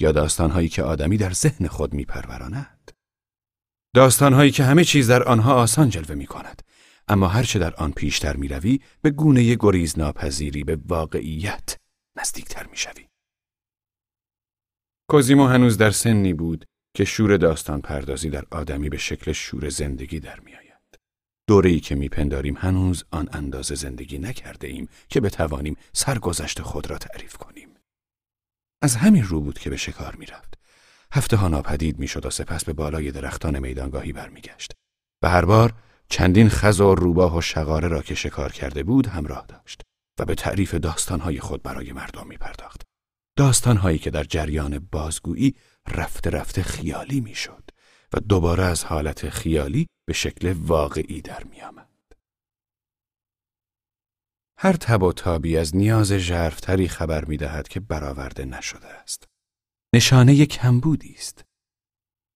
یا داستانهایی که آدمی در ذهن خود می پروراند؟ داستانهایی که همه چیز در آنها آسان جلوه می کند اما هرچه در آن پیشتر می روی به گونه گریز ناپذیری به واقعیت نزدیکتر می شوی. کوزیمو هنوز در سنی بود که شور داستان پردازی در آدمی به شکل شور زندگی در می آید. دوره‌ای که میپنداریم هنوز آن اندازه زندگی نکرده ایم که بتوانیم سرگذشت خود را تعریف کنیم. از همین رو بود که به شکار می‌رفت. هفته ها ناپدید می‌شد و سپس به بالای درختان میدانگاهی برمیگشت. به هر بار چندین خز و روباه و شقاره را که شکار کرده بود همراه داشت و به تعریف داستانهای خود برای مردم می پرداخت. داستانهایی که در جریان بازگویی رفته رفته خیالی می‌شد و دوباره از حالت خیالی به شکل واقعی در می آمد. هر تب و تابی از نیاز ژرفتری خبر می دهد که برآورده نشده است. نشانه کمبودی است.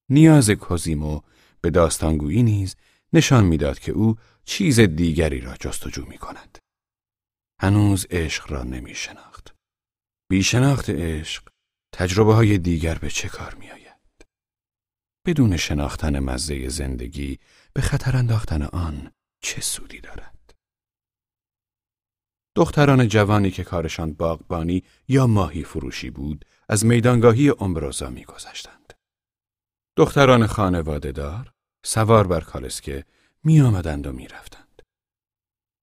نیاز کوزیمو به داستانگویی نیز نشان می‌داد که او چیز دیگری را جستجو می کند. هنوز عشق را نمی شناخت. بی شناخت عشق تجربه های دیگر به چه کار می آید؟ بدون شناختن مزه زندگی به خطر انداختن آن چه سودی دارد؟ دختران جوانی که کارشان باغبانی یا ماهی فروشی بود از میدانگاهی امبروزا میگذشتند. دختران خانواده دار سوار بر کالسکه می آمدند و می رفتند.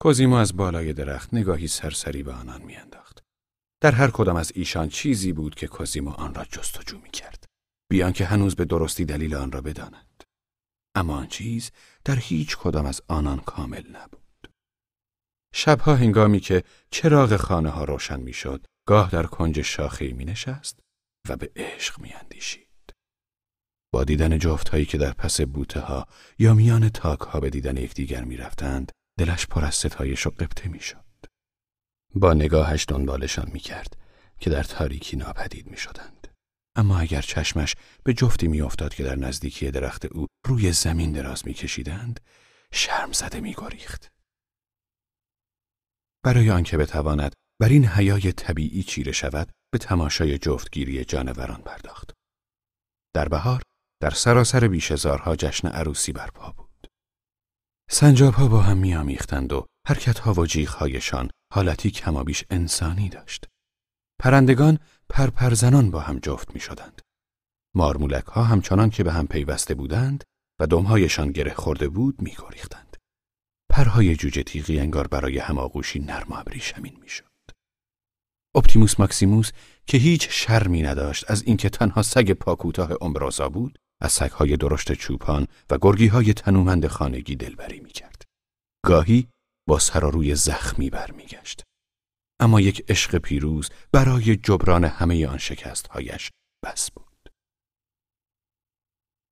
کوزیمو از بالای درخت نگاهی سرسری به آنان می انداخت. در هر کدام از ایشان چیزی بود که کوزیمو آن را جستجو می کرد. بیان که هنوز به درستی دلیل آن را بداند. اما آن چیز در هیچ کدام از آنان کامل نبود. شبها هنگامی که چراغ خانه ها روشن می شد، گاه در کنج شاخه می نشست و به عشق می اندیشید. با دیدن جفت هایی که در پس بوته ها یا میان تاک ها به دیدن یکدیگر می رفتند، دلش پر از ستایش و قبطه می شد. با نگاهش دنبالشان می کرد که در تاریکی ناپدید می شدند. اما اگر چشمش به جفتی می افتاد که در نزدیکی درخت او روی زمین دراز می کشیدند، شرم زده می گریخت. برای آنکه بتواند بر این حیای طبیعی چیره شود به تماشای جفتگیری جانوران پرداخت. در بهار در سراسر بیشزارها جشن عروسی برپا بود. سنجاب ها با هم میامیختند و حرکت ها و هایشان حالتی کمابیش انسانی داشت. پرندگان پرپرزنان با هم جفت می شدند. مارمولک ها همچنان که به هم پیوسته بودند و دمهایشان گره خورده بود می گریختند. پرهای جوجه تیغی انگار برای هماغوشی نرم ابریشمین می شد. اپتیموس ماکسیموس که هیچ شرمی نداشت از اینکه تنها سگ پاکوتاه امبرازا بود از سگهای درشت چوپان و گرگیهای تنومند خانگی دلبری می‌کرد. گاهی با سراروی زخمی برمیگشت. اما یک عشق پیروز برای جبران همه آن شکستهایش بس بود.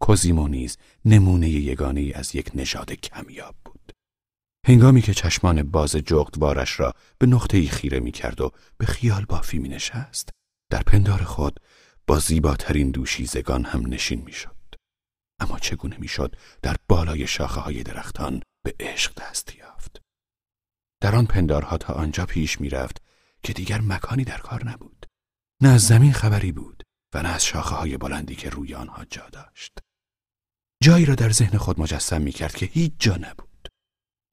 کوزیمو نیز نمونه یگانه از یک نژاد کمیاب بود. هنگامی که چشمان باز جغدوارش را به نقطه‌ای خیره می کرد و به خیال بافی می نشست، در پندار خود با زیباترین دوشیزگان هم نشین می شد. اما چگونه می‌شد در بالای شاخه های درختان به عشق دست یافت؟ در آن پندارها تا آنجا پیش می‌رفت که دیگر مکانی در کار نبود. نه از زمین خبری بود و نه از شاخه های بلندی که روی آنها جا داشت. جایی را در ذهن خود مجسم می کرد که هیچ جا نبود.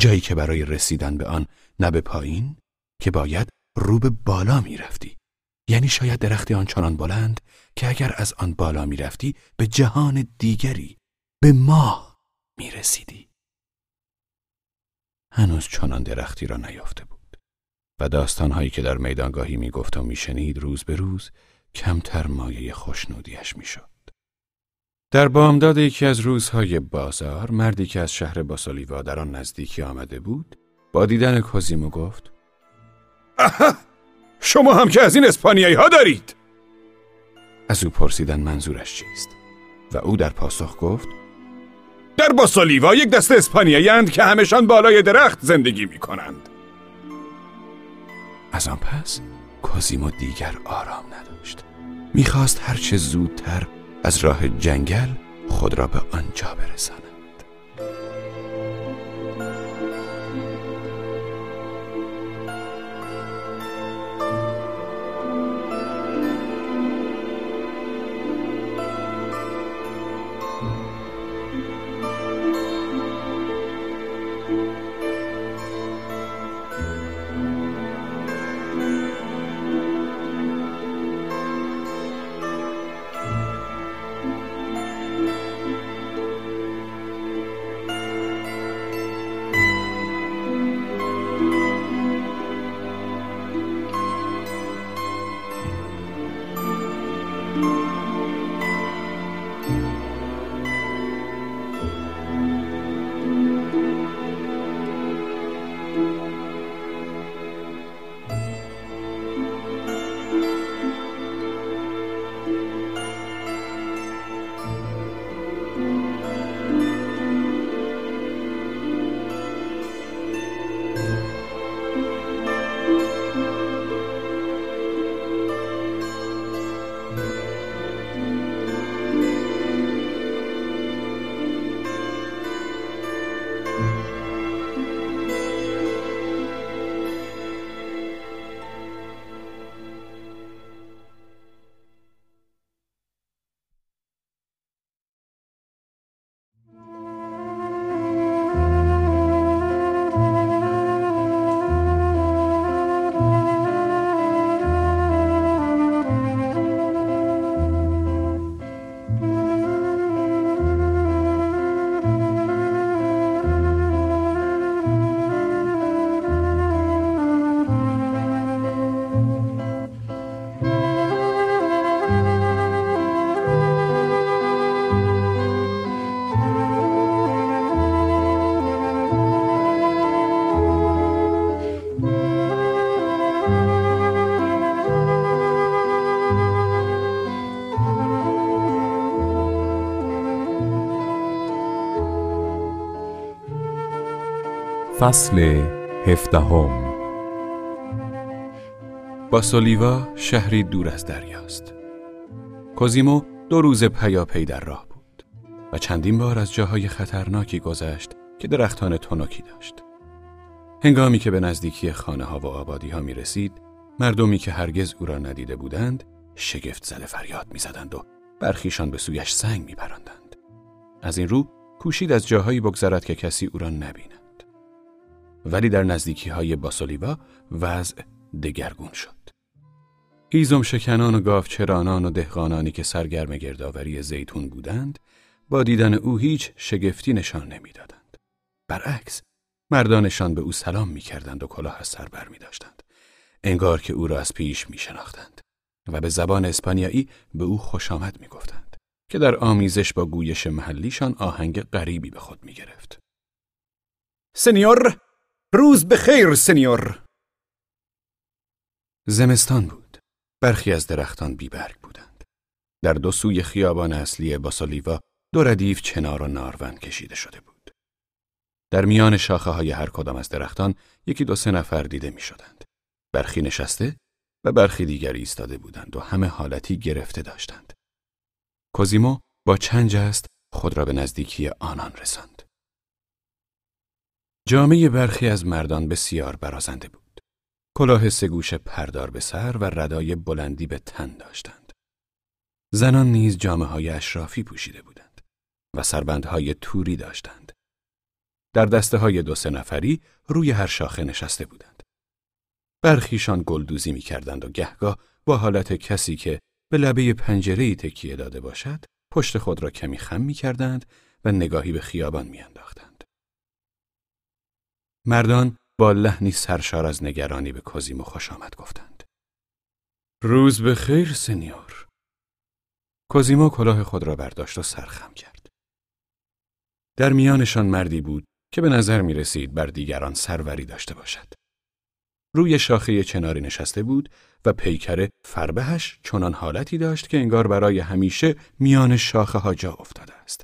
جایی که برای رسیدن به آن نه به پایین که باید رو به بالا می رفتی. یعنی شاید درختی آنچنان بلند که اگر از آن بالا می رفتی به جهان دیگری به ماه می رسیدی. هنوز چنان درختی را نیافته بود و داستانهایی که در میدانگاهی می گفت و می شنید روز به روز کمتر مایه خوشنودیش می شد. در بامداد یکی از روزهای بازار مردی که از شهر باسالیوا در آن نزدیکی آمده بود با دیدن کوزیمو گفت شما هم که از این اسپانیایی ها دارید از او پرسیدن منظورش چیست و او در پاسخ گفت در باسالیوا یک دست اسپانیایی اند که همشان بالای درخت زندگی می کنند از آن پس کوزیمو دیگر آرام نداشت. می‌خواست هرچه زودتر از راه جنگل خود را به آنجا برساند. فصل هفدهم باسولیوا شهری دور از دریاست. کوزیمو دو روز پیاپی در راه بود و چندین بار از جاهای خطرناکی گذشت که درختان تنکی داشت. هنگامی که به نزدیکی خانه ها و آبادی ها می رسید، مردمی که هرگز او را ندیده بودند، شگفت زده فریاد می زدند و برخیشان به سویش سنگ می پرندند. از این رو کوشید از جاهایی بگذرد که کسی او را نبیند. ولی در نزدیکی های باسولیوا وضع دگرگون شد. هیزم شکنان و گاوچرانان و دهقانانی که سرگرم گردآوری زیتون بودند با دیدن او هیچ شگفتی نشان نمی‌دادند. برعکس مردانشان به او سلام می‌کردند و کلاه از سر بر می داشتند. انگار که او را از پیش می شناختند و به زبان اسپانیایی به او خوش آمد می گفتند که در آمیزش با گویش محلیشان آهنگ غریبی به خود می گرفت. سنیور روز به خیر سنیور زمستان بود. برخی از درختان بیبرگ بودند. در دو سوی خیابان اصلی باسالیوا دو ردیف چنار و نارون کشیده شده بود. در میان شاخه های هر کدام از درختان یکی دو سه نفر دیده می شدند. برخی نشسته و برخی دیگری ایستاده بودند و همه حالتی گرفته داشتند. کوزیمو با چند جست خود را به نزدیکی آنان رساند. جامعه برخی از مردان بسیار برازنده بود. کلاه سگوش پردار به سر و ردای بلندی به تن داشتند. زنان نیز جامعه های اشرافی پوشیده بودند و سربندهای توری داشتند. در دسته های دو سه نفری روی هر شاخه نشسته بودند. برخیشان گلدوزی می کردند و گهگاه با حالت کسی که به لبه پنجره تکیه داده باشد پشت خود را کمی خم می کردند و نگاهی به خیابان می انداختند. مردان با لحنی سرشار از نگرانی به کوزیمو خوش آمد گفتند. روز به خیر سنیور. کوزیمو کلاه خود را برداشت و سرخم کرد. در میانشان مردی بود که به نظر می رسید بر دیگران سروری داشته باشد. روی شاخه چناری نشسته بود و پیکر فربهش چنان حالتی داشت که انگار برای همیشه میان شاخه ها جا افتاده است.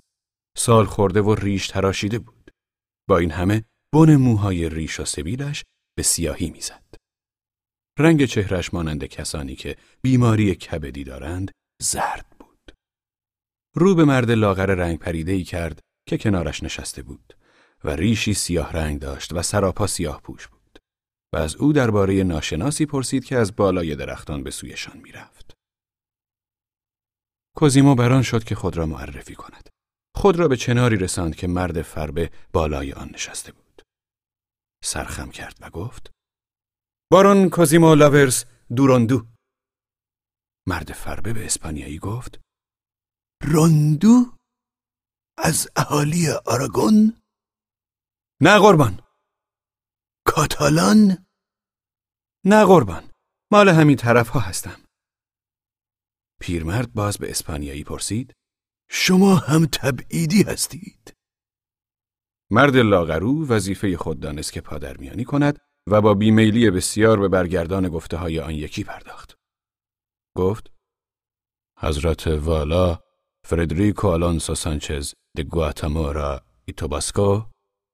سال خورده و ریش تراشیده بود. با این همه بن موهای ریش و سبیلش به سیاهی می‌زد. رنگ چهرش مانند کسانی که بیماری کبدی دارند زرد بود. رو به مرد لاغر رنگ پریده ای کرد که کنارش نشسته بود و ریشی سیاه رنگ داشت و سراپا سیاه پوش بود و از او درباره ناشناسی پرسید که از بالای درختان به سویشان می‌رفت. کوزیمو بران شد که خود را معرفی کند. خود را به چناری رساند که مرد فربه بالای آن نشسته بود. سرخم کرد و گفت بارون کوزیمو لاورس دوروندو. مرد فربه به اسپانیایی گفت روندو؟ از اهالی آراگون؟ نه قربان. کاتالان؟ نه قربان مال همین طرف ها هستم. پیرمرد باز به اسپانیایی پرسید شما هم تبعیدی هستید؟ مرد لاغرو وظیفه خود دانست که پادرمیانی کند و با بیمیلی بسیار به برگردان گفته های آن یکی پرداخت. گفت حضرت والا فردریکو آلونسو سانچز د گواتامورا ایتوباسکو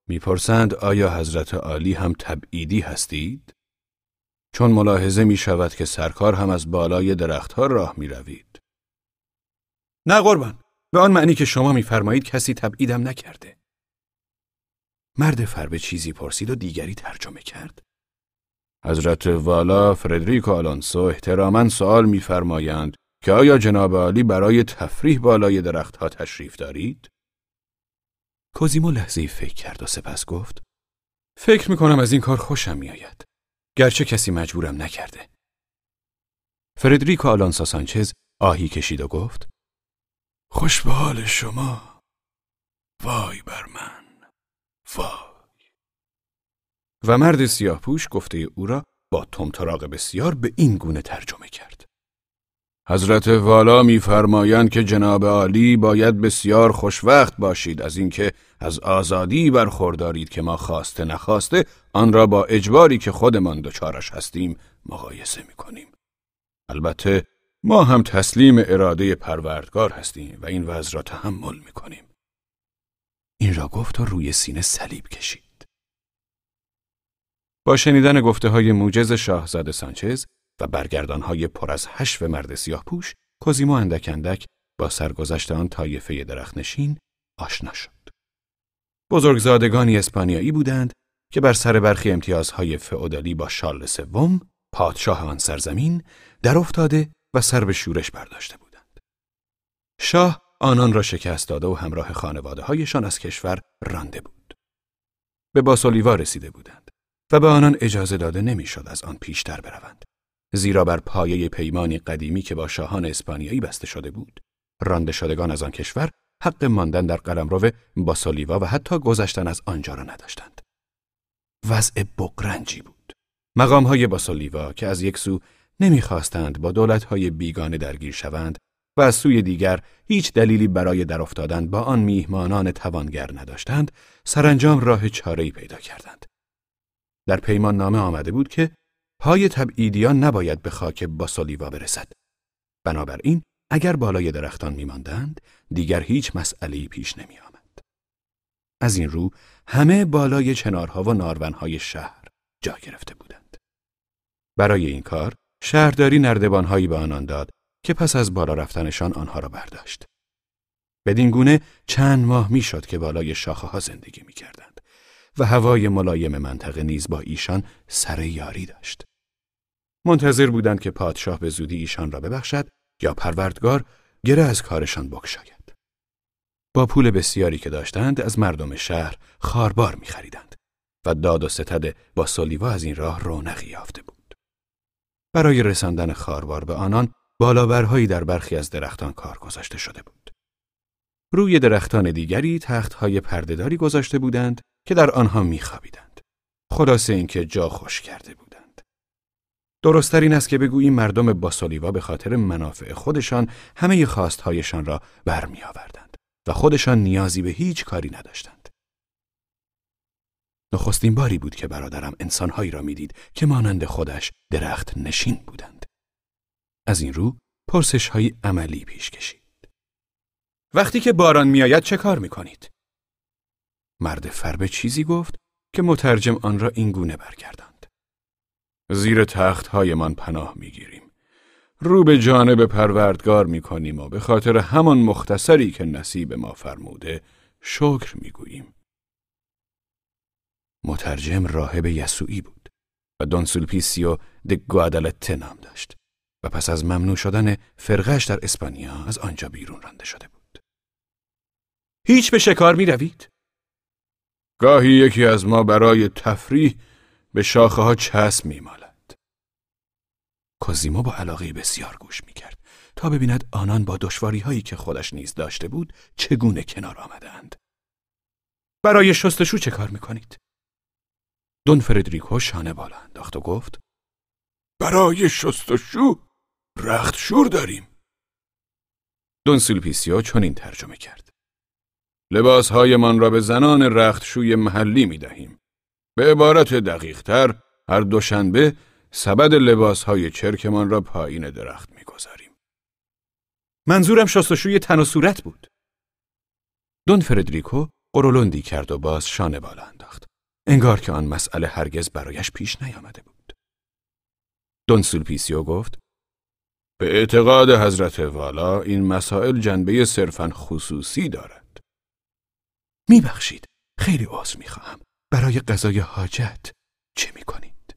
می‌پرسند آیا حضرت عالی هم تبعیدی هستید؟ چون ملاحظه می شود که سرکار هم از بالای درختها راه می روید. نه قربان به آن معنی که شما میفرمایید کسی تبعیدم نکرده. مرد فربه چیزی پرسید و دیگری ترجمه کرد. حضرت والا فردریکو آلونسو احتراما سوال میفرمایند که آیا جناب عالی برای تفریح بالای درختها تشریف دارید؟ کوزیمو لحظه فکر کرد و سپس گفت فکر می‌کنم از این کار خوشم میآید. گرچه کسی مجبورم نکرده. فردریکو آلونسو سانچز آهی کشید و گفت خوش به حال شما وای بر من وای و مرد سیاه پوش گفته او را با تمتراغ بسیار به این گونه ترجمه کرد. حضرت والا میفرمایند که جناب عالی باید بسیار خوشوقت باشید از اینکه از آزادی برخوردارید که ما خواسته نخواسته آن را با اجباری که خودمان دچارش هستیم مقایسه می‌کنیم. البته ما هم تسلیم اراده پروردگار هستیم و این وضع را تحمل می‌کنیم. این را گفت و روی سینه صلیب کشید با شنیدن گفته های موجز شاهزاده سانچز و برگردان های پر از حشو مرد سیاه پوش کوزیمو اندک اندک با سرگذشت آن طایفه درختنشین آشنا شد. بزرگزادگانی اسپانیایی بودند که بر سر برخی امتیازهای فئودالی با شارل سوم پادشاه آن سرزمین در افتاده و سر به شورش برداشته بودند. شاه آنان را شکست داده و همراه خانواده هایشان از کشور رانده بود. به باسولیوا رسیده بودند و به آنان اجازه داده نمی‌شد از آن پیشتر بروند. زیرا بر پایه پیمانی قدیمی که با شاهان اسپانیایی بسته شده بود رانده شدگان از آن کشور حق ماندن در قلمرو باسولیوا و حتی گذشتن از آنجا را نداشتند وضع بقرنجی بود مقامهای باسولیوا که از یک سو نمی‌خواستند با دولتهای بیگانه درگیر شوند و از سوی دیگر هیچ دلیلی برای در افتادن با آن میهمانان توانگر نداشتند سرانجام راه چاره‌ای پیدا کردند در پیمان نامه آمده بود که پای تبعیدیان نباید به خاک باسالیوا برسد. بنابراین اگر بالای درختان میماندند دیگر هیچ مسئله‌ای پیش نمی آمد. از این رو همه بالای چنارها و نارونهای شهر جا گرفته بودند. برای این کار شهرداری نردبانهایی به آنان داد که پس از بالا رفتنشان آنها را برداشت. بدین گونه چند ماه می‌شد که بالای شاخه ها زندگی می کردند و هوای ملایم منطقه نیز با ایشان سر یاری داشت. منتظر بودند که پادشاه به زودی ایشان را ببخشد یا پروردگار گره از کارشان بکشاید. با پول بسیاری که داشتند از مردم شهر خاربار می‌خریدند و داد و ستد با سولیوا از این راه رونقی یافته بود. برای رساندن خاربار به آنان بالابرهایی در برخی از درختان کار گذاشته شده بود. روی درختان دیگری تختهای پردهداری گذاشته بودند که در آنها میخوابیدند. خلاصه اینکه جا خوش کرده بود. درستتر این است که بگوییم مردم باسالیوا به خاطر منافع خودشان همه خواستهایشان را برمی آوردند و خودشان نیازی به هیچ کاری نداشتند. نخستین باری بود که برادرم انسانهایی را می‌دید که مانند خودش درخت نشین بودند. از این رو پرسش های عملی پیش کشید. وقتی که باران میآید چه کار می‌کنید؟ مرد فربه چیزی گفت که مترجم آن را این گونه برگرداند. زیر تخت من پناه می‌گیریم رو به جانب پروردگار می کنیم و به خاطر همان مختصری که نصیب ما فرموده شکر می گوییم. مترجم راهب یسوعی بود و دون سولپیسیو د گوادالته نام داشت و پس از ممنوع شدن فرقش در اسپانیا از آنجا بیرون رانده شده بود. هیچ به شکار می روید؟ گاهی یکی از ما برای تفریح به شاخه ها چسب می مالد. کوزیمو با علاقه بسیار گوش می کرد تا ببیند آنان با دشواری هایی که خودش نیز داشته بود چگونه کنار آمدند. برای شستشو چه کار می کنید؟ دون فردریکو شانه بالا انداخت و گفت برای شستشو رخت شور داریم. دون سولپیسیو چنین ترجمه کرد. لباسهایمان را به زنان رختشوی محلی می دهیم. به عبارت دقیقتر هر دوشنبه سبد لباسهای چرکمان را پایین درخت می گذاریم. منظورم شستشوی تن و صورت بود. دون فردریکو قرولندی کرد و باز شانه بالا انداخت. انگار که آن مسئله هرگز برایش پیش نیامده بود. دون سولپیسیو گفت به اعتقاد حضرت والا این مسائل جنبه صرفا خصوصی دارد. میبخشید. خیلی عذر می‌خواهم. برای قضای حاجت چه می‌کنید؟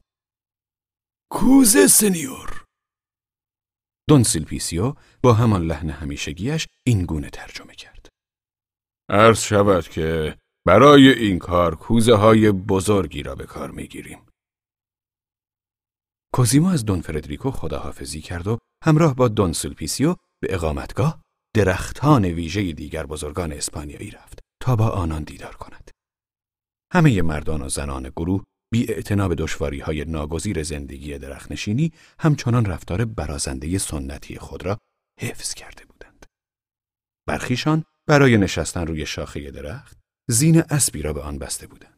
کوزه سنیور دون سولپیسیو با همان لحن همیشگیش این گونه ترجمه کرد. عرض شود که برای این کار کوزه های بزرگی را به کار می‌گیریم. کوزیمو از دون فردریکو خداحافظی کرد و همراه با دون سلپیسیو به اقامتگاه درختان ویژه دیگر بزرگان اسپانیایی رفت تا با آنان دیدار کند. همه مردان و زنان گروه بی به دشواری های ناگزیر زندگی درختنشینی همچنان رفتار برازنده سنتی خود را حفظ کرده بودند. برخیشان برای نشستن روی شاخه درخت زین اسبی را به آن بسته بودند.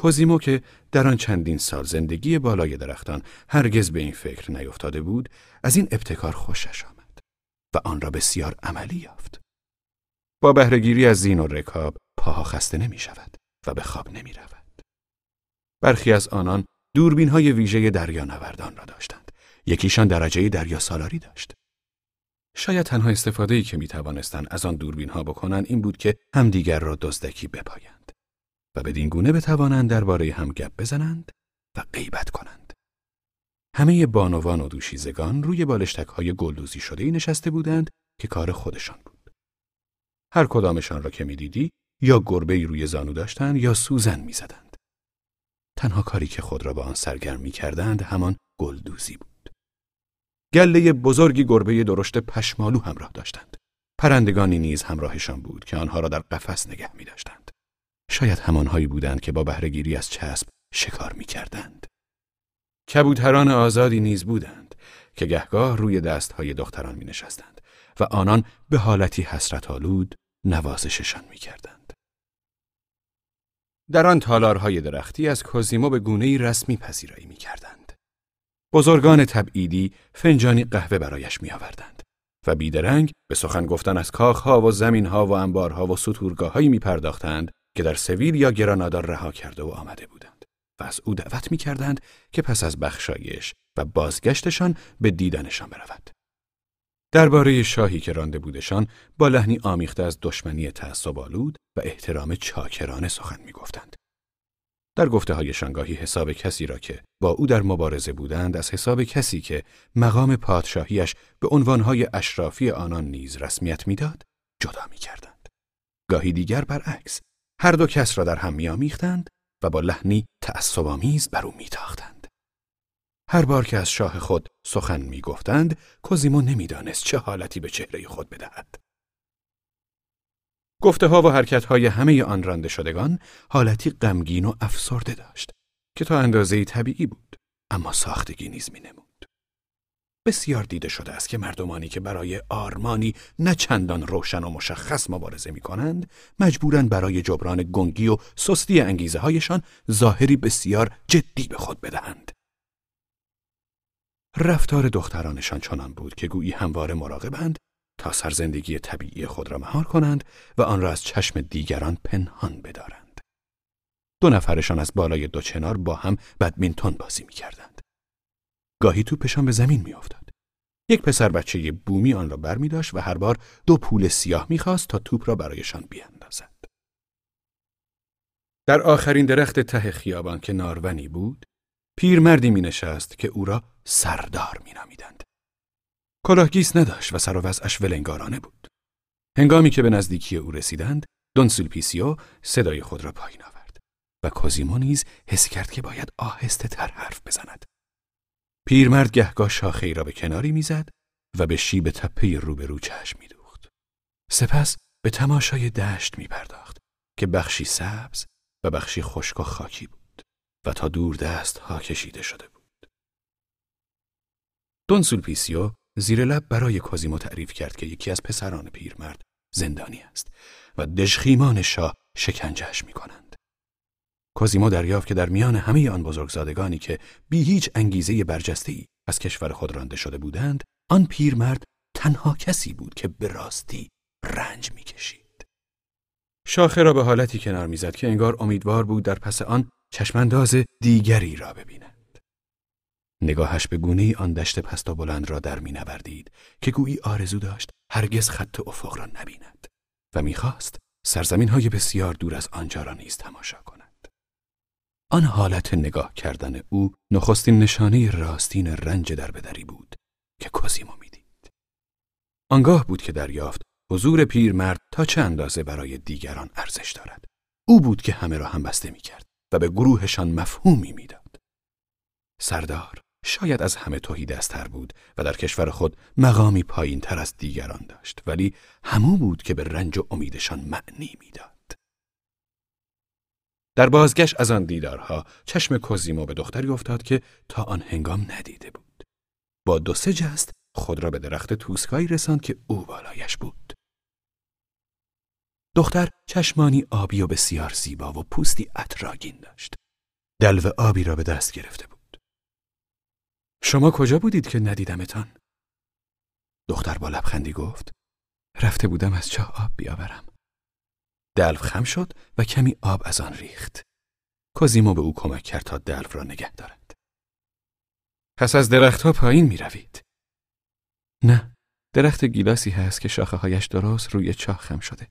کوزیمو که در آن چندین سال زندگی بالای درختان هرگز به این فکر نیفتاده بود از این ابتکار خوشش آمد و آن را بسیار عملی یافت. با بهرهگیری از زین و رکاب پاها خسته نمی شود و به خواب نمی رود. برخی از آنان دوربین های ویژه دریانوردان را داشتند. یکیشان درجه دریا سالاری داشت. شاید تنها استفاده ای که می توانستند از آن دوربین ها بکنند این بود که همدیگر را دزدکی بپایند و بدین گونه بتوانند درباره هم گپ بزنند و غیبت کنند. همه بانوان و دوشیزگان روی بالشتک های گلدوزی شده نشسته بودند که کار خودشان بود. هر کدامشان را که می‌دیدی یا گربه روی زانو داشتند یا سوزن می‌زدند. تنها کاری که خود را به آن سرگرم می کردند همان گلدوزی بود. گله بزرگی گربه درشت پشمالو همراه داشتند. پرندگانی نیز همراهشان بود که آنها را در قفس نگه می داشتند. شاید همانهایی بودند که با بهرهگیری از چسب شکار می کردند. کبوتران آزادی نیز بودند که گهگاه روی دستهای دختران می نشستند و آنان به حالتی حسرت آلود نوازششان می کردند. در آن تالارهای درختی از کوزیمو به گونه رسمی پذیرایی می کردند. بزرگان تبعیدی فنجانی قهوه برایش می آوردند و بیدرنگ به سخن گفتن از کاخها و زمینها و انبارها و سطورگاههایی می پرداختند که در سویل یا گرانادا رها کرده و آمده بودند و از او دعوت می کردند که پس از بخشایش و بازگشتشان به دیدنشان برود. درباره شاهی که رانده بودشان با لحنی آمیخته از دشمنی تعصب آلود و احترام چاکرانه سخن می گفتند. در گفته های شنگاهی حساب کسی را که با او در مبارزه بودند از حساب کسی که مقام پادشاهیش به عنوانهای اشرافی آنان نیز رسمیت می‌داد جدا می کردند. گاهی دیگر برعکس هر دو کس را در هم میآمیختند و با لحنی تعصبآمیز بر او میتاختند. هر بار که از شاه خود سخن می‌گفتند کوزیمو نمی‌دانست چه حالتی به چهره خود بدهد. گفته ها و حرکت های همه آن رانده شدگان حالتی غمگین و افسرده داشت که تا اندازه طبیعی بود اما ساختگی نیز می نمود. بسیار دیده شده است که مردمانی که برای آرمانی نه چندان روشن و مشخص مبارزه می کنند مجبورن برای جبران گنگی و سستی انگیزه هایشان ظاهری بسیار جدی به خود بدهند. رفتار دخترانشان چنان بود که گویی همواره مراقبند تا سرزندگی طبیعی خود را مهار کنند و آن را از چشم دیگران پنهان بدارند. دو نفرشان از بالای دو چنار با هم بدمینتون بازی می کردند. گاهی توپشان به زمین می افتاد. یک پسر بچه بومی آن را بر داشت و هر بار دو پول سیاه می‌خواست تا توپ را برایشان بیاندازد. در آخرین درخت ته خیابان که نارونی بود، پیرمردی می نشست که او را سردار می نامیدند. کلاهگیس نداشت و سر و وضعش ولنگارانه بود. هنگامی که به نزدیکی او رسیدند، دون سولپیسیو صدای خود را پایین آورد و کوزیمو نیز حس کرد که باید آهسته تر حرف بزند. پیرمرد گهگاه شاخه را به کناری می‌زد و به شیب تپه روبرو چشم میدوخت. سپس به تماشای دشت می پرداخت که بخشی سبز و بخشی خشک و خاکی بود و تا دور دست ها کشیده شده بود. دون سولپیسیو زیر لب برای کوزیمو تعریف کرد که یکی از پسران پیرمرد زندانی است و دژخیمان شاه شکنجهش می کنند. کوزیمو دریافت که در میان همه آن بزرگزادگانی که بی هیچ انگیزه برجسته از کشور خود رانده شده بودند، آن پیرمرد تنها کسی بود که به راستی رنج می‌کشید. شاخه را به حالتی کنار می‌زد که انگار امیدوار بود در پس آن چشمانداز دیگری را ببیند. نگاهش به گونه آن دشت پست و بلند را در مینوردید که گویی آرزو داشت هرگز خط افق را نبیند و می‌خواست سرزمین های بسیار دور از آنجا را نیز تماشا کند. آن حالت نگاه کردن او نخستین نشانه راستین رنج در بدری بود که کوزیمو می‌دید. آنگاه بود که دریافت حضور پیرمرد تا چه اندازه برای دیگران ارزش دارد. او بود که همه را هم بسته می کرد و به گروهشان مفهومی می‌داد. سردار شاید از همه توهی دستتر بود و در کشور خود مقامی پایین تر از دیگران داشت ولی همو بود که به رنج و امیدشان معنی می‌داد. در بازگشت از آن دیدارها چشم کوزیمو به دختری افتاد که تا آن هنگام ندیده بود. با دو سه جست خود را به درخت توسکایی رساند که او بالایش بود. دختر چشمانی آبی و بسیار زیبا و پوستی اطراگین داشت. دلو آبی را به دست گرفته بود. شما کجا بودید که ندیدمتان؟ دختر با لبخندی گفت رفته بودم از چاه آب بیاورم. دلو خم شد و کمی آب از آن ریخت. کوزیمو به او کمک کرد تا دلو را نگه دارد. پس از درختها پایین می روید. نه، درخت گیلاسی هست که شاخه هایش درست روی چاه خم شده.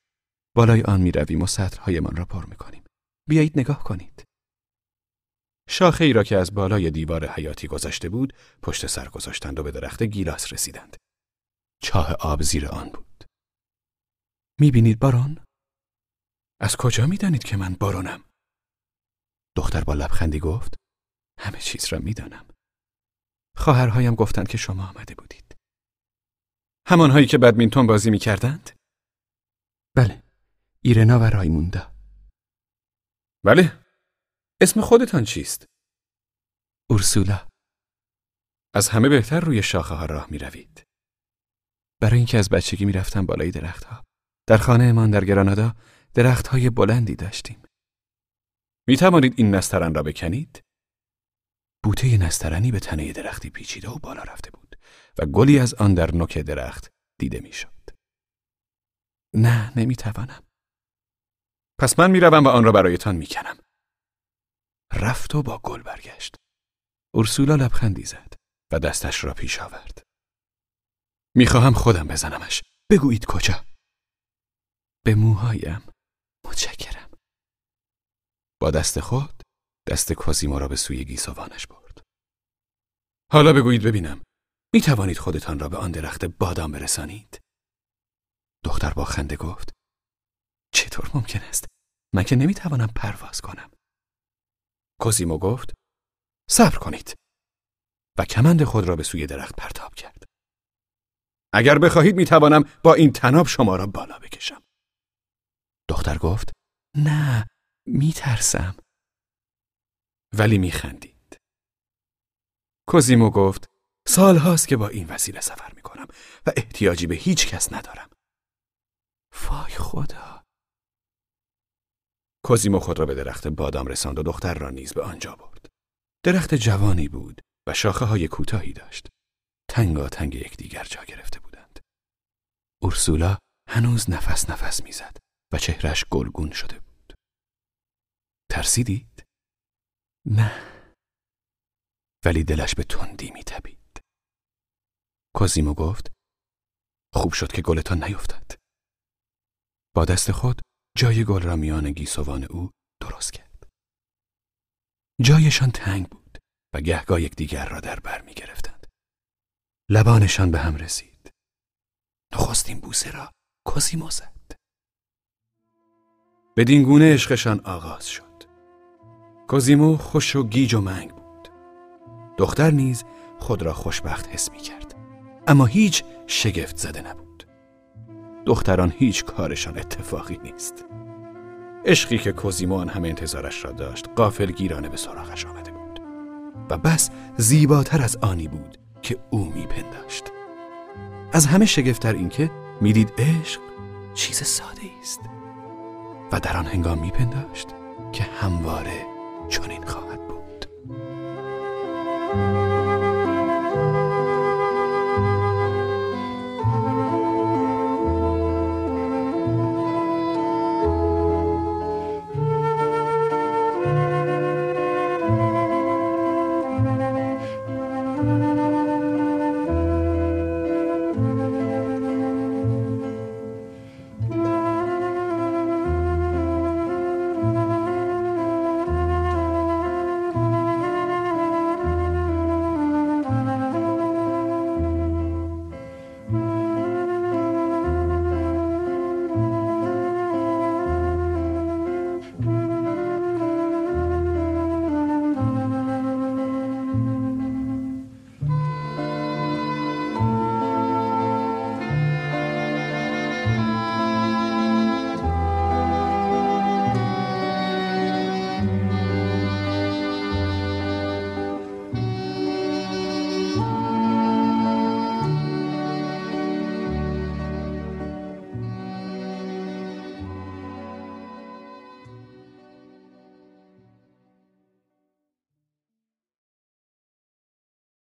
بالای آن می رویم و سطرهایمان را پر می کنیم. بیایید نگاه کنید. شاخه ای را که از بالای دیوار حیاتی گذشته بود، پشت سر گذاشتند و به درخت گیلاس رسیدند. چاه آب زیر آن بود. می بینید بارون؟ از کجا می دانید که من بارونم؟ دختر با لبخندی گفت همه چیز را می دانم. خواهرهایم گفتند که شما آمده بودید. همانهایی که بدمینتون بازی می کردند؟ بله، ایرنا و رایموندا. بله، اسم خودتان چیست؟ اورسولا. از همه بهتر روی شاخه ها راه می روید. برای اینکه از بچگی می رفتم بالای درختها. در خانه من در گرانادا درخت های بلندی داشتیم. می توانید این نسترن را بکنید؟ بوته نسترنی به تنه درختی پیچیده و بالا رفته بود و گلی از آن در نوک درخت دیده می‌شد. نه نمی توانم. پس من می‌روم و آن را برایتان می‌کنم. رفت و با گل برگشت. اورسولا لبخندی زد و دستش را پیش آورد. می‌خواهم خودم بزنمش. بگویید کجا؟ به موهایم. متشکرم. با دست خود دست کازیما را به سوی گیسوانش برد. حالا بگویید ببینم می توانید خودتان را به آن درخت بادام برسانید؟ دختر با خنده گفت چطور ممکن است؟ من که نمی توانم پرواز کنم. کوزیمو گفت صبر کنید و کمند خود را به سوی درخت پرتاب کرد. اگر بخواهید می توانم با این تناب شما را بالا بکشم. دختر گفت نه می ترسم. ولی می خندید. کوزیمو گفت سال هاست که با این وسیله سفر می کنم و احتیاجی به هیچ کس ندارم. فای خدا. کوزیمو خود را به درخت بادام رساند و دختر را نیز به آنجا برد. درخت جوانی بود و شاخه های کوتاهی داشت. تنگا تنگ یکدیگر جا گرفته بودند. اورسولا هنوز نفس نفس می‌زد و چهرش گلگون شده بود. ترسیدید؟ نه. ولی دلش به تندی میتپید. کوزیمو گفت خوب شد که گلتان نیفتد. با دست خود جای گل را میان گیسوان او درست کرد. جایشان تنگ بود و گهگاه یکدیگر را در بر می گرفتند. لبانشان به هم رسید. نخستین بوسه را کوزیمو زد. بدین گونه عشقشان آغاز شد. کوزیمو خوش و گیج و منگ بود. دختر نیز خود را خوشبخت حس می کرد. اما هیچ شگفت زده نبود. دختران هیچ کارشان اتفاقی نیست. عشقی که کوزیمو آن همه انتظارش را داشت قافل گیرانه به سراغش آمده بود و بس زیباتر از آنی بود که او میپنداشت از همه شگفتتر اینکه می‌دید عشق چیز ساده است و در آن هنگام میپنداشت که همواره چنین خواهد بود.